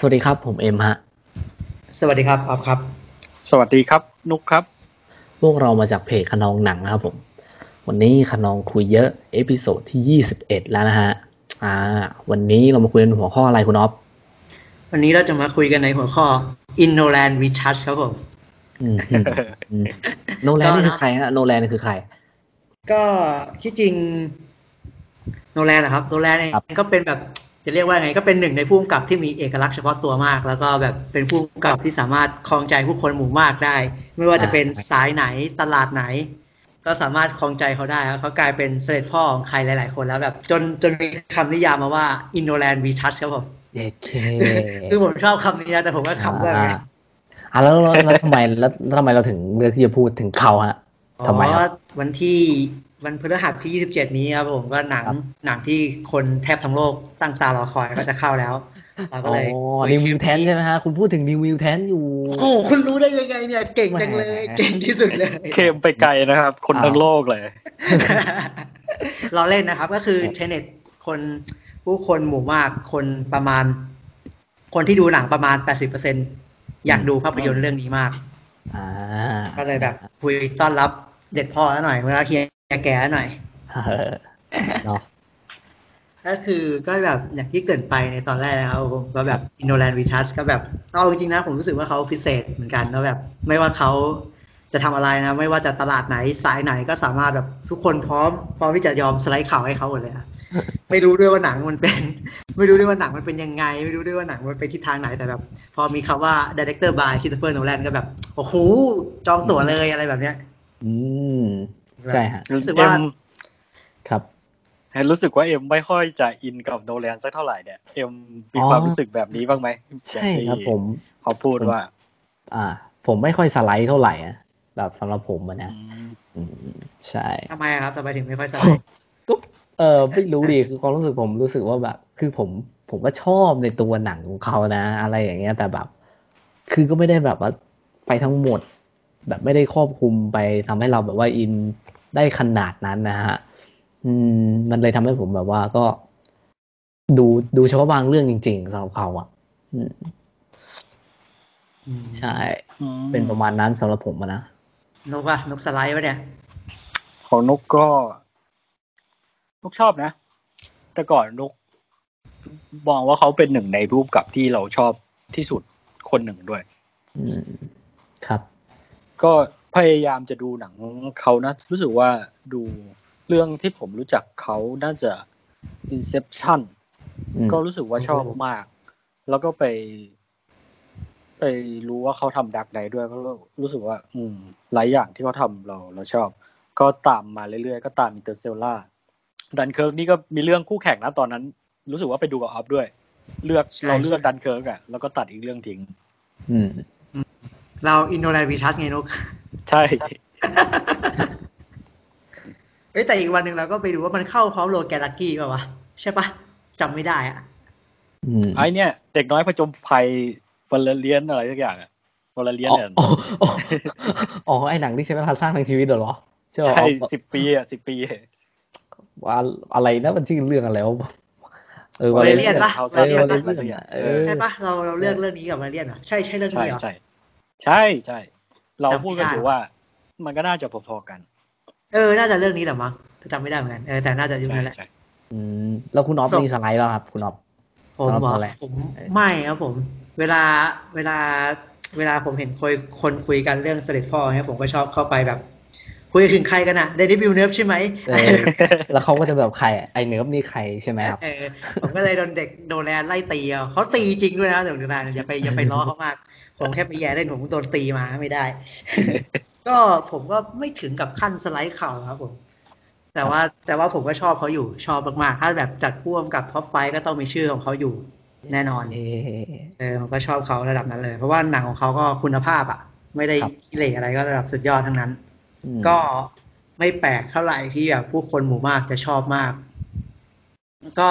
สวัสดีครับ ผมเอ็มฮะ สวัสดีครับออฟครับ สวัสดีครับ นุกครับ พวกเรามาจากเพจคะนองหนังนะครับผม วันนี้คะนองคุยเยอะ episode ที่ยี่สิบเอ็ดแล้วนะฮะ อ่า วันนี้เรามาคุยกันหัวข้ออะไรคุณอ๊อฟ วันนี้เราจะมาคุยกันในหัวข้อ In Nolan We Trust ครับผมอืมอืมอืมโนแลนนี่คือใครฮะโนแลนนี่คือใคร ก็ที่จริงโนแลนนะครับโนแลนเองครับก็เป็นแบบ จะเรียกว่าไงก็เป็นหนึ่งในผู้กำกับที่มีเอกลักษณ์เฉพาะตัวมาก แล้วก็แบบเป็นผู้กำกับที่สามารถครองใจผู้คนหมู่มากได้ ไม่ว่าจะเป็นสายไหนตลาดไหน ก็สามารถครองใจเขาได้แล้วเขากลายเป็นเสด็จพ่อของใครหลาย ๆ คนแล้วแบบ จนจนมีคำนิยามมาว่า Innoland Recharge ครับผมเย้เคคือผมชอบคำนี้นะแต่ผมก็ขำด้วยไงอ่าอะแล้วแล้วแล้วทำไมแล้วแล้วทำไมเราถึงเลือกที่จะพูดถึงเขาฮะทำไมคอ๋รัอบวันที่ วันพฤหัสที่ 27 นี้ครับผมก็หนังครับหนังที่คนแทบทั้งโลกตั้งตารอคอยก็จะเข้าแล้วเราก็อ๋อเลยคุยนิวทวิปวแทนใช่ไหมฮะ คุณพูดถึงนิววิวแทนอยู่ โอ้โหคุณรู้ได้ยังไงเนี่ย เก่งจังเลยแหมเก่งที่สุดเลย เคมไปไกลนะครับ คนทั้งโลกเลย เราเล่นนะครับก็คือเทเน็ตคนผู้คนหมู่มากคนประมาณ คนที่ดูหนังประมาณ 80%อยากดูภาพยนตร์เรื่องนี้มากอ่าก็เลยแบบคุยต้อนรับเด็ดพ่อแล้วหน่อยเวลาเฮีย แก่แล้วหน่อยเออเนาะก็คือก็แบบอย่างที่เกริดไปในตอนแรกนะครับผมก็แบบ Innoland Recharge ก็แบบเอาจริงๆนะผมรู้สึกว่าเขาพิเศษเหมือนกันแล้วแบบ ไม่ว่าเขาจะทำอะไรนะ ไม่ว่าจะตลาดไหนสายไหนก็สามารถแบบทุกคนพร้อม พร้อมที่จะยอมสไลด์ข่าวให้เขาหมดเลยอะไม่รู้ด้วยว่าหนังมันเป็น ไม่รู้ด้วยว่าหนังมันเป็นยังไง ไม่รู้ด้วยว่าหนังมันไปทิศทางไหนแต่แบบ พอมีคำว่า Director by Christopher Nolan ก็แบบ โอ้โหจองตั๋วเลยอะไรแบบเนี้ย อืม ใช่ฮะรู้สึกว่าเอ็มครับเห็นรู้สึกว่าเอ็มไม่ค่อยจะอินกับโนแลนสักเท่าไหร่เนี่ยเอ็มมีอ๋อความรู้สึกแบบนี้บ้างไหมใช่ครับผมเขาพูดว่า อ่า ผมไม่ค่อยสไลด์เท่าไหร่อะแบบสำหรับผมอะนะอืมอืมใช่ทำไมอะครับทำไมถึงไม่ค่อยสไลด์ก็เออไม่รู้ดิคือความรู้สึกผมรู้สึกว่าแบบ คือผมผมก็ชอบในตัวหนังของเขานะ อะไรอย่างเงี้ยแต่แบบ คือก็ไม่ได้แบบว่าไปทั้งหมด แบบไม่ได้ครอบคลุมไปทำให้เราแบบว่าอินได้ขนาดนั้นนะฮะอืม มันเลยทำให้ผมแบบว่าก็ ดูดูเฉพาะบางเรื่องจริงๆสำหรับเขาอะอืมใช่อืมเป็นประมาณนั้นสำหรับผมอะนะนกอะนกสไลด์ปะเนี่ยของนุกก็นุกชอบนะ แต่ก่อนนุกมองว่าเขาเป็นหนึ่งในรูปกับที่เราชอบที่สุดคนหนึ่งด้วย อืม ครับ ก็พยายามจะดูหนังเขานะ รู้สึกว่าดูเรื่องที่ผมรู้จักเขาน่าจะ Inception อืมก็รู้สึกว่าชอบมาก แล้วก็ไป ไปรู้ว่าเขาทำดักไดด้วยก็รู้สึกว่า อืม หลายอย่างที่เขาทำเราเราชอบ ก็ตามมาเรื่อยๆ ก็ตาม Interstellar Dunkirk นี่ก็มีเรื่องคู่แข่งนะตอนนั้น รู้สึกว่าไปดูกับออฟด้วย เลือกใช่เราเลือกดันเคิร์กอะแล้วก็ตัดอีกเรื่องทิ้ง อืม เรา In Nolan We Trust ไงนุก ใช่ เอ้ยแต่อีกวันหนึ่งเราก็ไปดูว่ามันเข้าพร้อม Logan Lucky ป่าวะ ใช่ปะจำไม่ได้อะอืมไอเนี่ย เด็กน้อยผจญภัยวันละเลียนอะไรสักอย่างอะวันละเลียนอ๋อเนี่ยอ๋ออ๋ออ๋อ ไอหนังที่ใช้เวลาสร้างทั้งชีวิตเหรอใช่ไหมใช่สิบปีอะสิบปีว่าอะไรนะมันชื่อเรื่องอะไรวะเออวาเลเรียนปะเขาเออวาเลวาเลเรียนเรียนปะอะเออใช่ปะเราเราเลือกเรื่องนี้กับวาเลเรียนเหรอใช่ใช่เรื่องใช่นี้เหรอใช่ ใช่ใช่เราจำไม่พูดกันได้อยู่ว่า มันก็น่าจะพอๆกัน เออ น่าจะเรื่องนี้แหละมั้งแต่จำไม่ได้เหมือนกันเออแต่น่าจะยุคใช่นั้นแหละใช่อืมแล้วคุณอ๊อฟส่งนี่สไลด์แล้วครับ คุณอ๊อฟผมสำหรับเหรอเราแหละผมเออไม่ครับผม เวลาเวลาเวลาผมเห็นคุยคนคุยกันเรื่องเสด็จพ่อเนี่ยผมก็ชอบเข้าไปแบบ คุยถึงใครกันอะเดนิวิลเนิร์ฟใช่ไหมเออแล้วเขาก็จะแบบใครไอเนิร์ฟนี่ใครใช่ไหมครับเออผมก็เลยโดนเด็กโดนแลนไล่ตีเอาเขาตีจริงด้วยนะเดี๋ยวนะอย่าไปอย่าไปล้อเขามาก ผมแค่ไปแย่เล่นผมโดนตีมาไม่ได้ ก็ผมก็ไม่ถึงกับขั้นสไลด์เข่าครับผมแต่ว่าแต่ว่าผมก็ชอบเขาอยู่ชอบมากๆ ถ้าแบบจัดพ่วงกับท็อปไฟก็ต้องมีชื่อของเขาอยู่แน่นอนเออเออผมก็ชอบเขาระดับนั้นเลย เพราะว่าหนังของเขาก็คุณภาพอะ ไม่ได้ครับขี้เหร่อะไรก็ระดับสุดยอดทั้งนั้นอืม ก็ไม่แปลกเท่าไหร่ที่แบบผู้คนหมู่มากจะชอบมาก ก็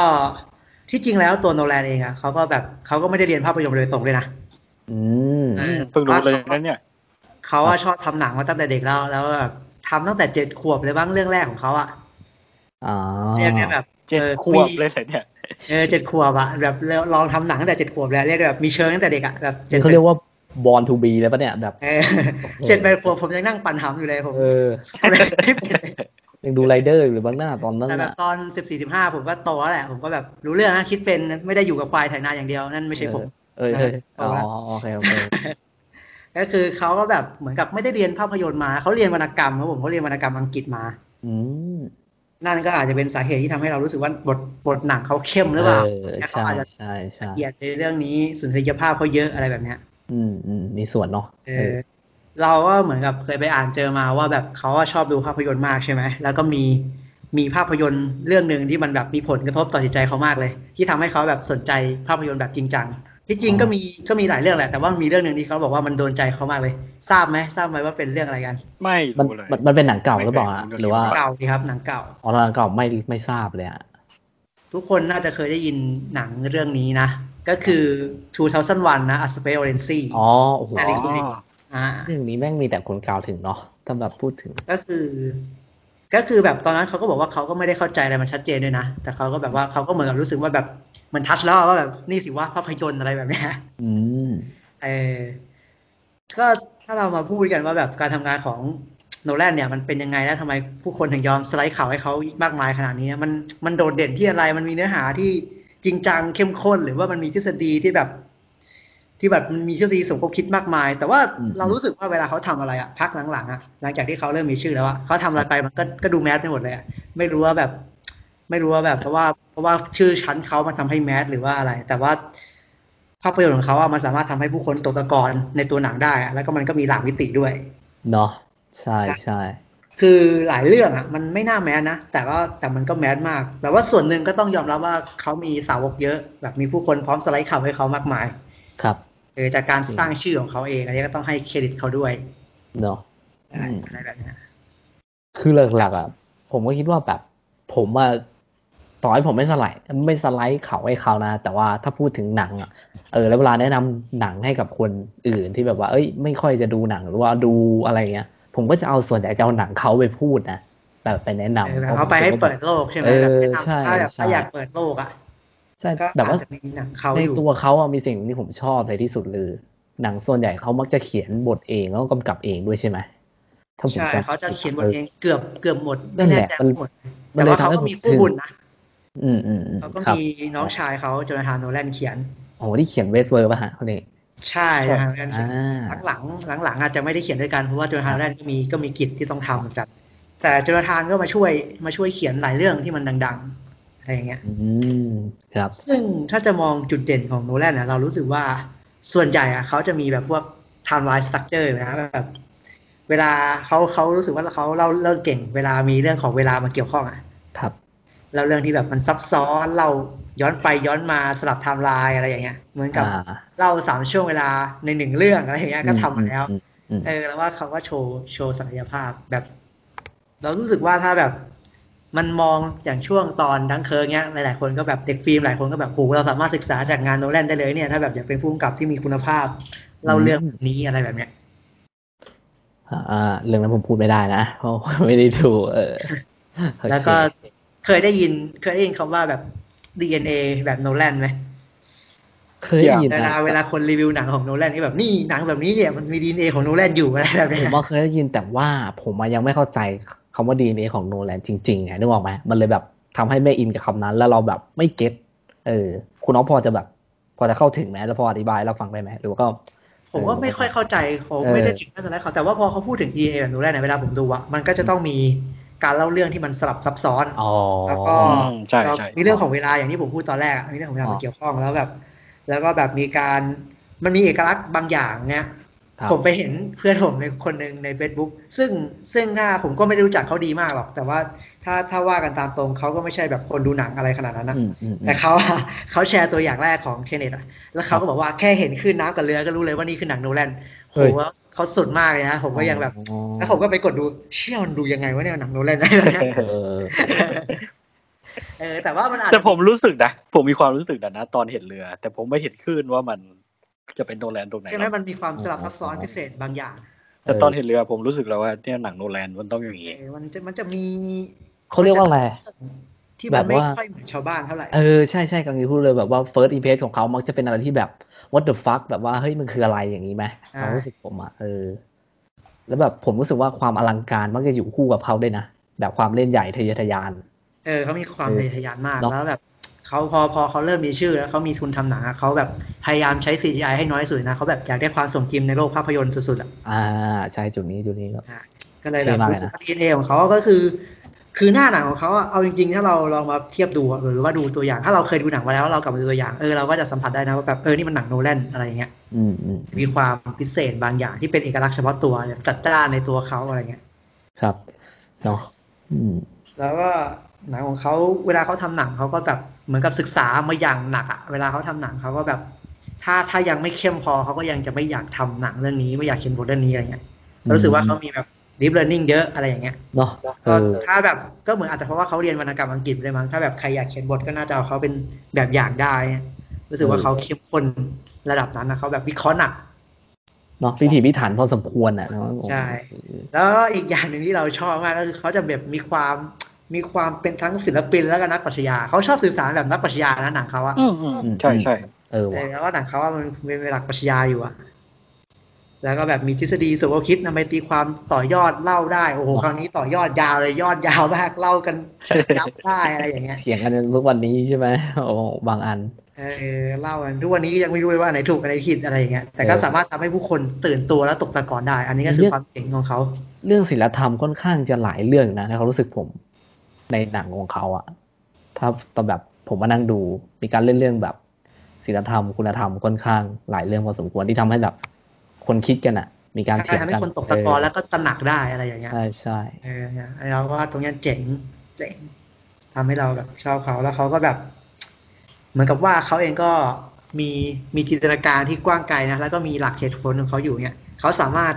ที่จริงแล้วตัวโนแลนเองอะเขาก็แบบเขาก็ไม่ได้เรียนภาพยนตร์โดยตรงเลยนะอืมเออเพิ่งรู้เลยนะเนี่ยเขาอะชอบทำหนังมาตั้งแต่เด็กแล้ว แล้วแบบทำตั้งแต่เจ็ดขวบเลยบ้างเรื่องแรกของเขาอะอ๋อเรียกได้แบบเจ็ดออขวบเลยเหรอเนี่ยเออเจ็ดขวบอะแบบลองทำหนังตั้งแต่เจ็ดขวบแล้วเรียกแบบมีเชิงตั้งแต่เด็กอะแบบเขาเรียกว่า born to be เลยปะเนี่ยแบบเออเจ็ดแปดขวบผมยังนั่งปั่นหำอยู่เลยผมเออไม่เป็นยังดูไรเดอร์อยู่บ้างหน้าตอนนั้นแต่แบบน่ะตอนสิบสี่สิบห้าผมก็โตแล้วแหละ ผมก็แบบรู้เรื่องนะคิดเป็นไม่ได้อยู่กับควายไถนาอย่างเดียว นั่นไม่ใช่ผม เออเอออ๋อเอาละโอเคโอเคก็คือเขาก็แบบเหมือนกับไม่ได้เรียนภาพยนตร์มาเขาเรียนวรรณกรรมครับผมเขาเรียนวรรณกรรมอังกฤษมา อืมนั่นก็อาจจะเป็นสาเหตุที่ทำให้เรารู้สึกว่าบทบทหนังเขาเข้มหรือเปล่าเออแล้วเขาใช่อาจจะใช่ใช่ละเอียดในเรื่องนี้สุนทรียภาพเขาเยอะอะไรแบบเนี้ย อืมอืมมีส่วนเนาะเออเราก็เหมือนกับเคยไปอ่านเจอมาว่าแบบเขาอะชอบดูภาพยนตร์มากใช่ไหม แล้วก็มีมีภาพยนตร์เรื่องหนึ่งที่มันแบบมีผลกระทบต่อจิตใจเขามากเลย ที่ทำให้เขาแบบสนใจภาพยนตร์แบบจริงจังที่จริงก็มีก็มีหลายเรื่องแหละ แต่ว่ามีเรื่องหนึ่งที่เขาบอกว่ามันโดนใจเขามากเลย ทราบไหมทราบไหมว่าเป็นเรื่องอะไรกัน ไม่มันรู้เลยมันมันเป็นหนังเก่าหรือเปล่าฮะไม่เคยดูหรือว่าเก่าดีครับหนังเก่าอ๋อหนังเก่าไม่ไม่ทราบเลยอะทุกคนน่าจะเคยได้ยินหนังเรื่องนี้นะ ก็คือ2001นะ A Space Odyssey อ๋อโอ้โหใช่อ๋ออ่าเรื่องนี้แม่งมีแต่คนกล่าวถึงเนาะถ้าแบบพูดถึง ก็คือ ก็คือแบบตอนนั้นเขาก็บอกว่าเขาก็ไม่ได้เข้าใจอะไรมันชัดเจนด้วยนะ แต่เขาก็แบบว่าเขาก็เหมือนกับรู้สึกว่าแบบมันทัชแล้วว่าแบบนี่สิว่าภาพยนตร์อะไรแบบเนี้ยอืมเออก็ถ้าเรามาพูดกันว่าแบบการทำงานของโนแลนเนี่ยมันเป็นยังไงแล้วทำไมผู้คนถึงยอมสไลด์ข่าวให้เขามากมายขนาดนี้ มันมันโดดเด่นที่อะไรมันมีเนื้อหาที่ จริงจังเข้มข้น หรือว่ามันมีทฤษฎีที่แบบ ที่แบบมันมีทฤษฎีสมคบคิดมากมาย แต่ว่าอืมเรารู้สึกว่าเวลาเขาทำอะไรอะพักหลังๆอะหลังจากที่เขาเริ่มมีชื่อแล้วอะเขาทำอะไรไปมันก็ก็ดูแมสไปหมดเลยอะไม่รู้ว่าแบบ ไม่รู้ว่าแบบ เพราะว่าเพราะว่าชื่อชั้นเขามาทำให้แมสหรือว่าอะไร แต่ว่าภาพยนตร์ของเขาอะมันสามารถทำให้ผู้คนตกตะกอนในตัวหนังได้อะแล้วก็มันก็มีหลากมิติด้วย เนาะใช่ใช่ คือหลายเรื่องอะมันไม่น่าแมสนะ แต่ก็แต่มันก็แมสมาก แต่ว่าส่วนหนึ่งก็ต้องยอมรับว่าเขามีสาวกเยอะ แบบมีผู้คนพร้อมสไลด์ข่าวให้เขามากมาย ครับเออจากการสร้างชื่อของเขาเอง อันนี้ก็ต้องให้เครดิตเขาด้วยเนาะอืมอะไรแบบเนี้ยคือหลักๆอะผมก็คิดว่าแบบ ผมอะต่อให้ผมไม่สไลด์ไม่สไลด์เขาให้เขานะ แต่ว่าถ้าพูดถึงหนังอะเออแล้วเวลาแนะนำหนังให้กับคนอื่นที่แบบว่า เอ้ย ไม่ค่อยจะดูหนังหรือว่าดูอะไรเงี้ย ผมก็จะเอาส่วนใหญ่จะเอาหนังเขาไปพูดนะแบบไปแนะนำเออแบบเขาไปให้เปิดโลกใช่ไหมเออแบบแนะนำใช่ถ้าแบบใช่ถ้าอยากเปิดโลกอะใช่ก็แบบอาว่าจจะมีหนังเขาในอยู่ตัวเขาอะมีสิ่งที่ผมชอบเลยที่สุดเลยหนังส่วนใหญ่เขามักจะเขียนบทเองแล้วก็กำกับเองด้วยใช่ไหมถ้าผมใช่จำเขาจะเขียนบทเองเกือบเกือบหมดนั่ไม่นแน่แหละใจมันหมดมันแต่เลยว่าเขาทำให้ก็ผมมีคู่ถึงบุญนะอืมอืมอืมเขาก็ครับมีน้องชายเขาโจนาธานโนแลนเขียนโอ้โหที่เขียน Westworld ป่ะฮะคนนี้ ใช่ใช่ครับอ่าหลังหลังๆหลังๆอาจจะไม่ได้เขียนด้วยกันเพราะว่าโจนาธานครับแรกก็มีก็มีกิจที่ต้องทำเหมือนกันแต่โจนาธานก็มาช่วยมาช่วยเขียนหลายเรื่องที่มันดัง ๆ อะไรอย่างเงี้ยอืมครับ ซึ่งถ้าจะมองจุดเด่นของโนแลนนะเรารู้สึกว่าส่วนใหญ่อะเขาจะมีแบบพวก timeline structure นะแบบเวลาเขาเขารู้สึกว่าเขาเล่าเรื่องเก่ง เวลามีเรื่องของเวลามาเกี่ยวข้องอะครับ แล้วเรื่องที่แบบมันซับซ้อนเล่า ย้อนไปย้อนมาสลับไทม์ไลน์อะไรอย่างเงี้ย เหมือนกับอ่าเล่าสามช่วงเวลาในหนึ่งเรื่องอะไรอย่างเงี้ยก็ทำมาแล้วอืมอืมเออแล้วว่าเขาก็โชว์โชว์ศักยภาพแบบ เรารู้สึกว่าถ้าแบบมันมองอย่างช่วงตอนดังเคิร์กเนี้ยหลายๆคนก็แบบเด็กฟิล์มหลายคนก็แบบโหเราสามารถศึกษาจากงานโนแลนได้เลยเนี่ยถ้าแบบอยากเป็นผู้กำกับที่มีคุณภาพเล่าเรื่องแบบนี้อะไรแบบเนี้ยอ่าเรื่องนั้นผมพูดไม่ได้นะเพราะไม่ได้ดูเออโอเคแล้วก็เคยได้ยินเคยได้ยินคำว่าแบบ DNA แบบโนแลนไหมเคยได้ยินเวลานะเวลาคนรีวิวหนังของโนแลนก็แบบนี่หนังแบบนี้เนี่ยมันมี DNA ของโนแลนอยู่อะไรแบบผเนี้มยว่าเคยได้ยินแต่ว่าผมอะยังไม่เข้าใจคำว่า DNA ของโนแลนจริงๆไงนึกออกไหมมันเลยแบบทำให้ไม่อินกับคำนั้น แล้วเราแบบไม่เก็ตเออ คุณน้องพอจะแบบ พอจะเข้าถึงไหมแล้วพออธิบายให้เราฟังได้ไหมหรือว่าก็ ผมว่าไม่ค่อยเข้าใจเขาเออไม่ได้ถึงขั้นตอนนั้นเขาแต่ว่าพอเขาพูดถึง DNA แบบโนแลนเนี่ยเวลาผมดูอะมันก็จะต้องมี การเล่าเรื่องที่มันสลับซับซ้อนอ๋อแล้วก็อืมใช่ใช่มีเรื่องของเวลาอย่างที่ผมพูดตอนแรกอะมีเรื่องของเวลาอ๋อมาเกี่ยวข้องแล้วแบบ แล้วก็แบบมีการมันมีเอกลักษณ์บางอย่างเนี่ยครับ ผมไปเห็นเพื่อนผมในคนหนึ่งใน Facebook ซึ่งซึ่งถ้าผมก็ไม่ได้รู้จักเขาดีมากหรอก แต่ว่าถ้าถ้าว่ากันตามตรงเขาก็ไม่ใช่แบบคนดูหนังอะไรขนาดนั้นนะอืมอืมอืมแต่เขาอะเขาแชร์ตัวอย่างแรกของเคนเนตอะแล้วเขาก็บอกว่าแค่เห็นคลื่นน้ำกับเรือก็รู้เลยว่านี่คือหนังโนแลนโหเฮ้ยว่าเขาสุดมากเลยนะผมก็ยังแบบอ๋อแล้วผมก็ไปกดดูเชี่ยมันดูยังไงวะเนี่ยหนังโนแลนอะไรแบบเนี้ยเออเออแต่ว่ามันอาจแต่จะผมรู้สึกนะผมมีความรู้สึกนะนะตอนเห็นเรือ แต่ผมไม่เห็นคลื่นว่ามัน จะเป็นโนแลนตรงไหนใช่ไหมหรอกมันมีความสลับซับซ้อนพิเศษบางอย่าง แต่ตอนเห็นเรือผมรู้สึกแล้วว่าเนี่ยหนังโนแลนมันต้องอย่างเอนี้อมันจะมันจะมีเขาเรียกว่าอะไรที่แบมันบไม่ว่าค่อยเหมือนชาวบ้านเท่าไหร่ เออ ใช่ใช่กำลังจะพูดเลยแบบว่า first impression ของเขามักจะเป็นอะไรที่แบบ what the fuck แบบว่า เฮ้ย มันคืออะไรอย่างนี้ไหมใช่ความรู้สึกผมอะเออ แล้วแบบผมรู้สึกว่าความอลังการมักจะอยู่คู่กับเขาด้วยนะ แบบความเล่นใหญ่ทะเยอทะยาน เออเขามีความเออทะเยอทะยานมากเนอะแล้วแบบ เขาพอพอเขาเริ่มมีชื่อแล้วเขามีทุนทำหนังอะเขาแบบพยายามใช้ CGI ให้น้อยที่สุดนะเขาแบบอยากได้ความสมจริงในโลกภาพยนตร์สุดๆอะอ่าใช่จุดนี้จุดนี้ก็อะก็เลยแบบเท่มากรู้สึกนะว่า DNA ของเขาก็คือ คือหน้าหนังของเขาอะเอาจริงๆ ถ้าเราลองมาเทียบดูอะหรือว่าดูตัวอย่าง ถ้าเราเคยดูหนังมาแล้วเรากลับมาดูตัวอย่างเออเราก็จะสัมผัสได้นะว่าแบบเออนี่มันหนังโนแลนอะไรอย่างเงี้ยอืมอืมมีความพิเศษบางอย่างที่เป็นเอกลักษณ์เฉพาะตัวจัดจ้านในตัวเขาอะไรเงี้ยครับเนาะอืมแล้วก็หนังของเขาเวลาเขาทำหนังเขาก็แบบ เหมือนกับศึกษามาอย่างหนักอะเวลาเขาทำหนังเขาก็แบบ ถ้าถ้ายังไม่เข้มพอเขาก็ยังจะไม่อยากทำหนังเรื่องนี้ไม่อยากเขียนบทเรื่องนี้อะไรเงี้ยรู้สึกว่าเขามีแบบ deep learning เยอะอะไรอย่างเงี้ยเนาะแล้วเอก็อถ้าแบบก็เหมือนอาจจะเพราะว่าเขาเรียนวรรณกรรมอังกฤษเลยมั้งถ้าแบบใครอยากเขียนบทก็น่าจะเอาเขาเป็นแบบอย่างได้ รู้สึกว่าเออเขาเข้มข้นระดับนั้นนะเขาแบบวิเคราะห์หนักเนาะพิถีพิถันพอสมควรอะเนาะใช่ แล้วก็อีกอย่างหนึ่งที่เราชอบมากก็คือเขาจะแบบมีความ มีความเป็นทั้งศิลปินแล้วก็นักปรัชญาเขาชอบสื่อสารแบบนักปรัชญานะหนังเขาอะอืมอืมใช่ใช่เออเอว่ะอแล้วก็หนังเขาว่ามันเป็นหลักปรัชญาอยู่อะแล้วก็แบบมีทฤษฎีสมคบคิดนำไปตีความต่อยอดเล่าได้โอ้โหคราวนี้ต่อยอดยาวเลยยอดยาวมากเล่ากันยับได้อะไรอย่างเงี้ยเถียงกันทุกวันนี้ใช่ไหมโอ้บางอันเออเล่ากันทุกวันนี้ก็ยังไม่รู้เลยว่าอันไหนถูกอันไหนผิดอะไรอย่างเงี้ยแต่ก็เออสามารถทำให้ผู้คนตื่นตัวและตกตะกอนได้ อันนี้ก็คือความเจ๋งของเขา เรื่องศิลธรรมค่อนข้างจะหลายเรื่องนะในความรู้สึกผม ในหนังของเขาอะถ้าตอนแบบผมมานั่งดูมีการเล่นเรื่องแบบศิลธรรมคุณธรรมค่อนข้างหลายเรื่องพอสมควรที่ทำให้แบบ คนคิดกันอะมีการใช่เถียงทำให้กันคนตกตะกอนเแล้วก็ตระหนักได้อะไรอย่างเงี้ยใช่ใช่เออเนี่ยไอ้เราก็ว่าตรงเนี้ยเจ๋งเจ๋งทำให้เราแบบชอบเขาแล้วเขาก็แบบ เหมือนกับว่าเขาเองก็มีมีจินตนาการที่กว้างไกลนะแล้วก็มีหลักเหตุผลของเขาอยู่เนี่ยเขาสามารถ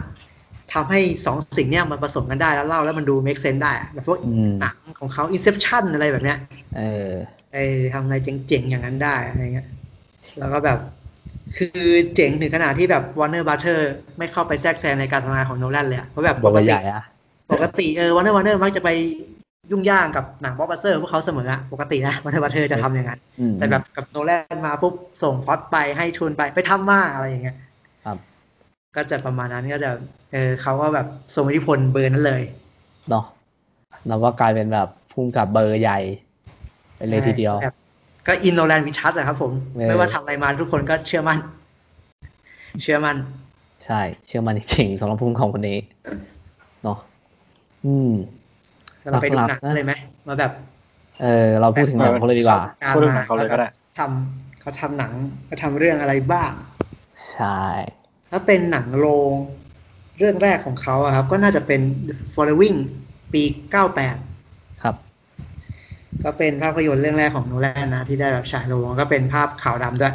ทำให้สองสิ่งเนี้ยมันผสมกันได้แล้วเล่าแล้วมันดู make sense ได้อะแบบพวกอืมหนังของเขา Inception อะไรแบบเนี้ย เออเออทำอะไรเจ๋งๆ อย่างนั้นได้อะไรเงี้ย แล้วก็แบบ คือเจ๋งถึงขนาดที่แบบ Warner Brother ไม่เข้าไปแทรกแซงในการทำงานของโนแลนเลยอะเพราะแบบบปทกใหติญ่อะปกติเออ Warner Warner มักจะไปยุ่มย่ามกับหนังบล็อกบัสเตอร์พวกเขาเสมออะปกตินะ Warner Brother จะทำอย่างนั้นอืมแต่แบบกับโนแลนมาปุ๊บส่งพล็อตไปให้ทุนไปไปทำมาอะไรอย่างเงี้ยครับ ก็จะประมาณนั้นก็จะเออเขาก็แบบทรงอิทธิพลเบอร์นั้นเลยเนาะเราก็กลายเป็นแบบพุ่งกับเบอร์ใหญ่ไปเลยทีเดียวแบบก็ In Nolan We Trust อะครับผมเออไม่ว่าทำอะไรมาทุกคนก็เชื่อมั่น เชื่อมั่น ใช่ เชื่อมันจริงๆสำหรับพุ่งของคนนี้เนาะอืมเราไปดูหนังหลักๆนะเลยไหมมาแบบ เออ เราพูดถึงหนังเขาเลยดีกว่ารพูดเรื่องหนังเขาเลยก็ได้ทำเขาทำหนังเขาทำเรื่องอะไรบ้าง ใช่ ถ้าเป็นหนังโรงเรื่องแรกของเขาอะครับ ก็น่าจะเป็น Following ปี98ครับ ก็เป็นภาพยนตร์เรื่องแรกของโนแลนนะที่ได้แบบฉายโรงก็เป็นภาพขาวดำด้วย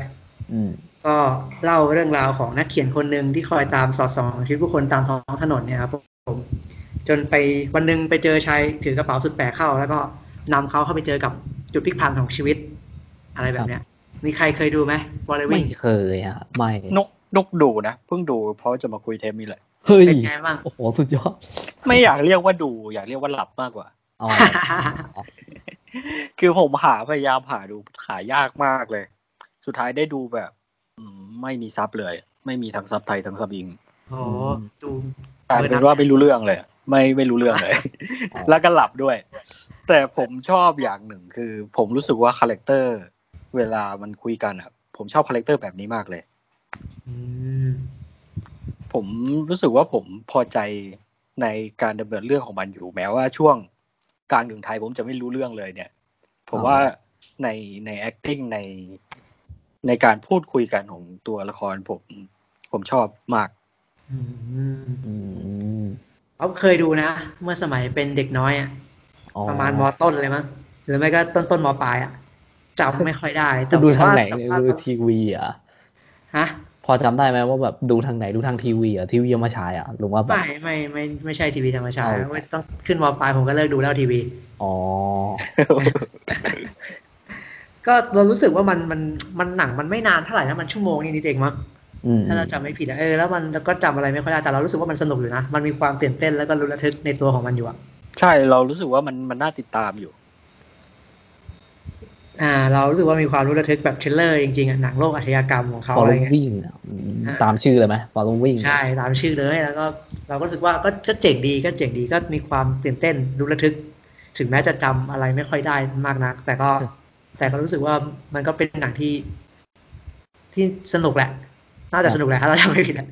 อืมก็เล่าเรื่องราวของนักเขียนคนหนึ่งที่คอยตามสอดส่องชีวิตผู้คนตามท้องถนนเนี่ยครับผมจนไปวันหนึ่งไปเจอชายถือกระเป๋าสุดแปลกเข้า แล้วก็นำเขาเข้าไปเจอกับจุดพลิกผันของชีวิต อะไรแบบเนี้ย มีใครเคยดูไหมไม่ Following เคยอะไม่นกนกดูนะเพิ่งดูเพราะจะมาคุยเทปนี้แหละเฮ้ยเป็นไงบ้างโอ้โหสุดยอด ไม่อยากเรียกว่าดู อยากเรียกว่าหลับมากกว่าอ๋อคือผมหาพยายามหาดูหายากมากเลย สุดท้ายได้ดูแบบอืมไม่มีซับเลย ไม่มีทั้งซับไทยทั้งซับอิงโอ้ดูกลายเป็นว่าไม่รู้เรื่องเลย ไม่ไม่รู้เรื่องเลยอ๋อแล้วก็หลับด้วย แต่ผมชอบอย่างหนึ่งคือ ผมรู้สึกว่า character เวลามันคุยกันอะ ผมชอบ character แบบนี้มากเลยอืม ผมรู้สึกว่าผมพอใจในการดำเนินเรื่องของมันอยู่ แม้ว่าช่วงกลางถึงไทยผมจะไม่รู้เรื่องเลย เนี่ย ผมว่าในใน acting ในในการพูดคุยกันของตัวละครผม ผมชอบมากอืมอืมเขาเคยดูนะ เมื่อสมัยเป็นเด็กน้อยอะอ๋อประมาณมต้นเลยมั้งหรือไม่ก็ต้นต้นมปลายอะจำไม่ค่อยได้ แต่ดูทางไหนแต่เนี่ยว่าดูทีวีเหรอะฮะ พอจำได้ไหมว่าแบบดูทางไหนดูทางทีวีเหรอะทีวีเอามาฉายอะหรือว่าแบบไม่ไม่ไม่ไม่ใช่ทีวีธรรมชาติเอาไม่ต้องขึ้นมปลายผมก็เลิกดูแล้วทีวี อ๋อ ก็เรารู้สึกว่ามันมันมันหนังมันไม่นานเท่าไหร่นะมันชั่วโมงนิดๆเองมั้งอืมถ้าเราจำไม่ผิดอะเออแล้วมันก็จำอะไรไม่ค่อยได้แต่เรารู้สึกว่ามันสนุกอยู่นะมันมีความตื่นเต้นแล้วก็รุนระทึกในตัวของมันอยู่อะใช่เรารู้สึกว่ามันมันน่าติดตามอยู่ อ่า เรารู้สึกว่ามีความลุ้นระทึกแบบ thriller จริงๆอะหนังโลกอาชญากรรมของเขาฟอลอะไรโลเงี้ยวิ่งตามชื่อเลยไหมฟอลโลวิ่งใช่ตามชื่อเลยแล้วก็เราก็รู้สึกว่าก็ก็เจ๋งดีก็เจ๋งดีก็มีความตื่นเต้นลุ้นระทึก ถึงแม้จะจำอะไรไม่ค่อยได้มากนัก แต่ก็ แต่ก็รู้สึกว่ามันก็เป็นหนังที่ ที่สนุกแหละ น่าจะสนุกแหละถ้าเราจำไม่ผิดอะ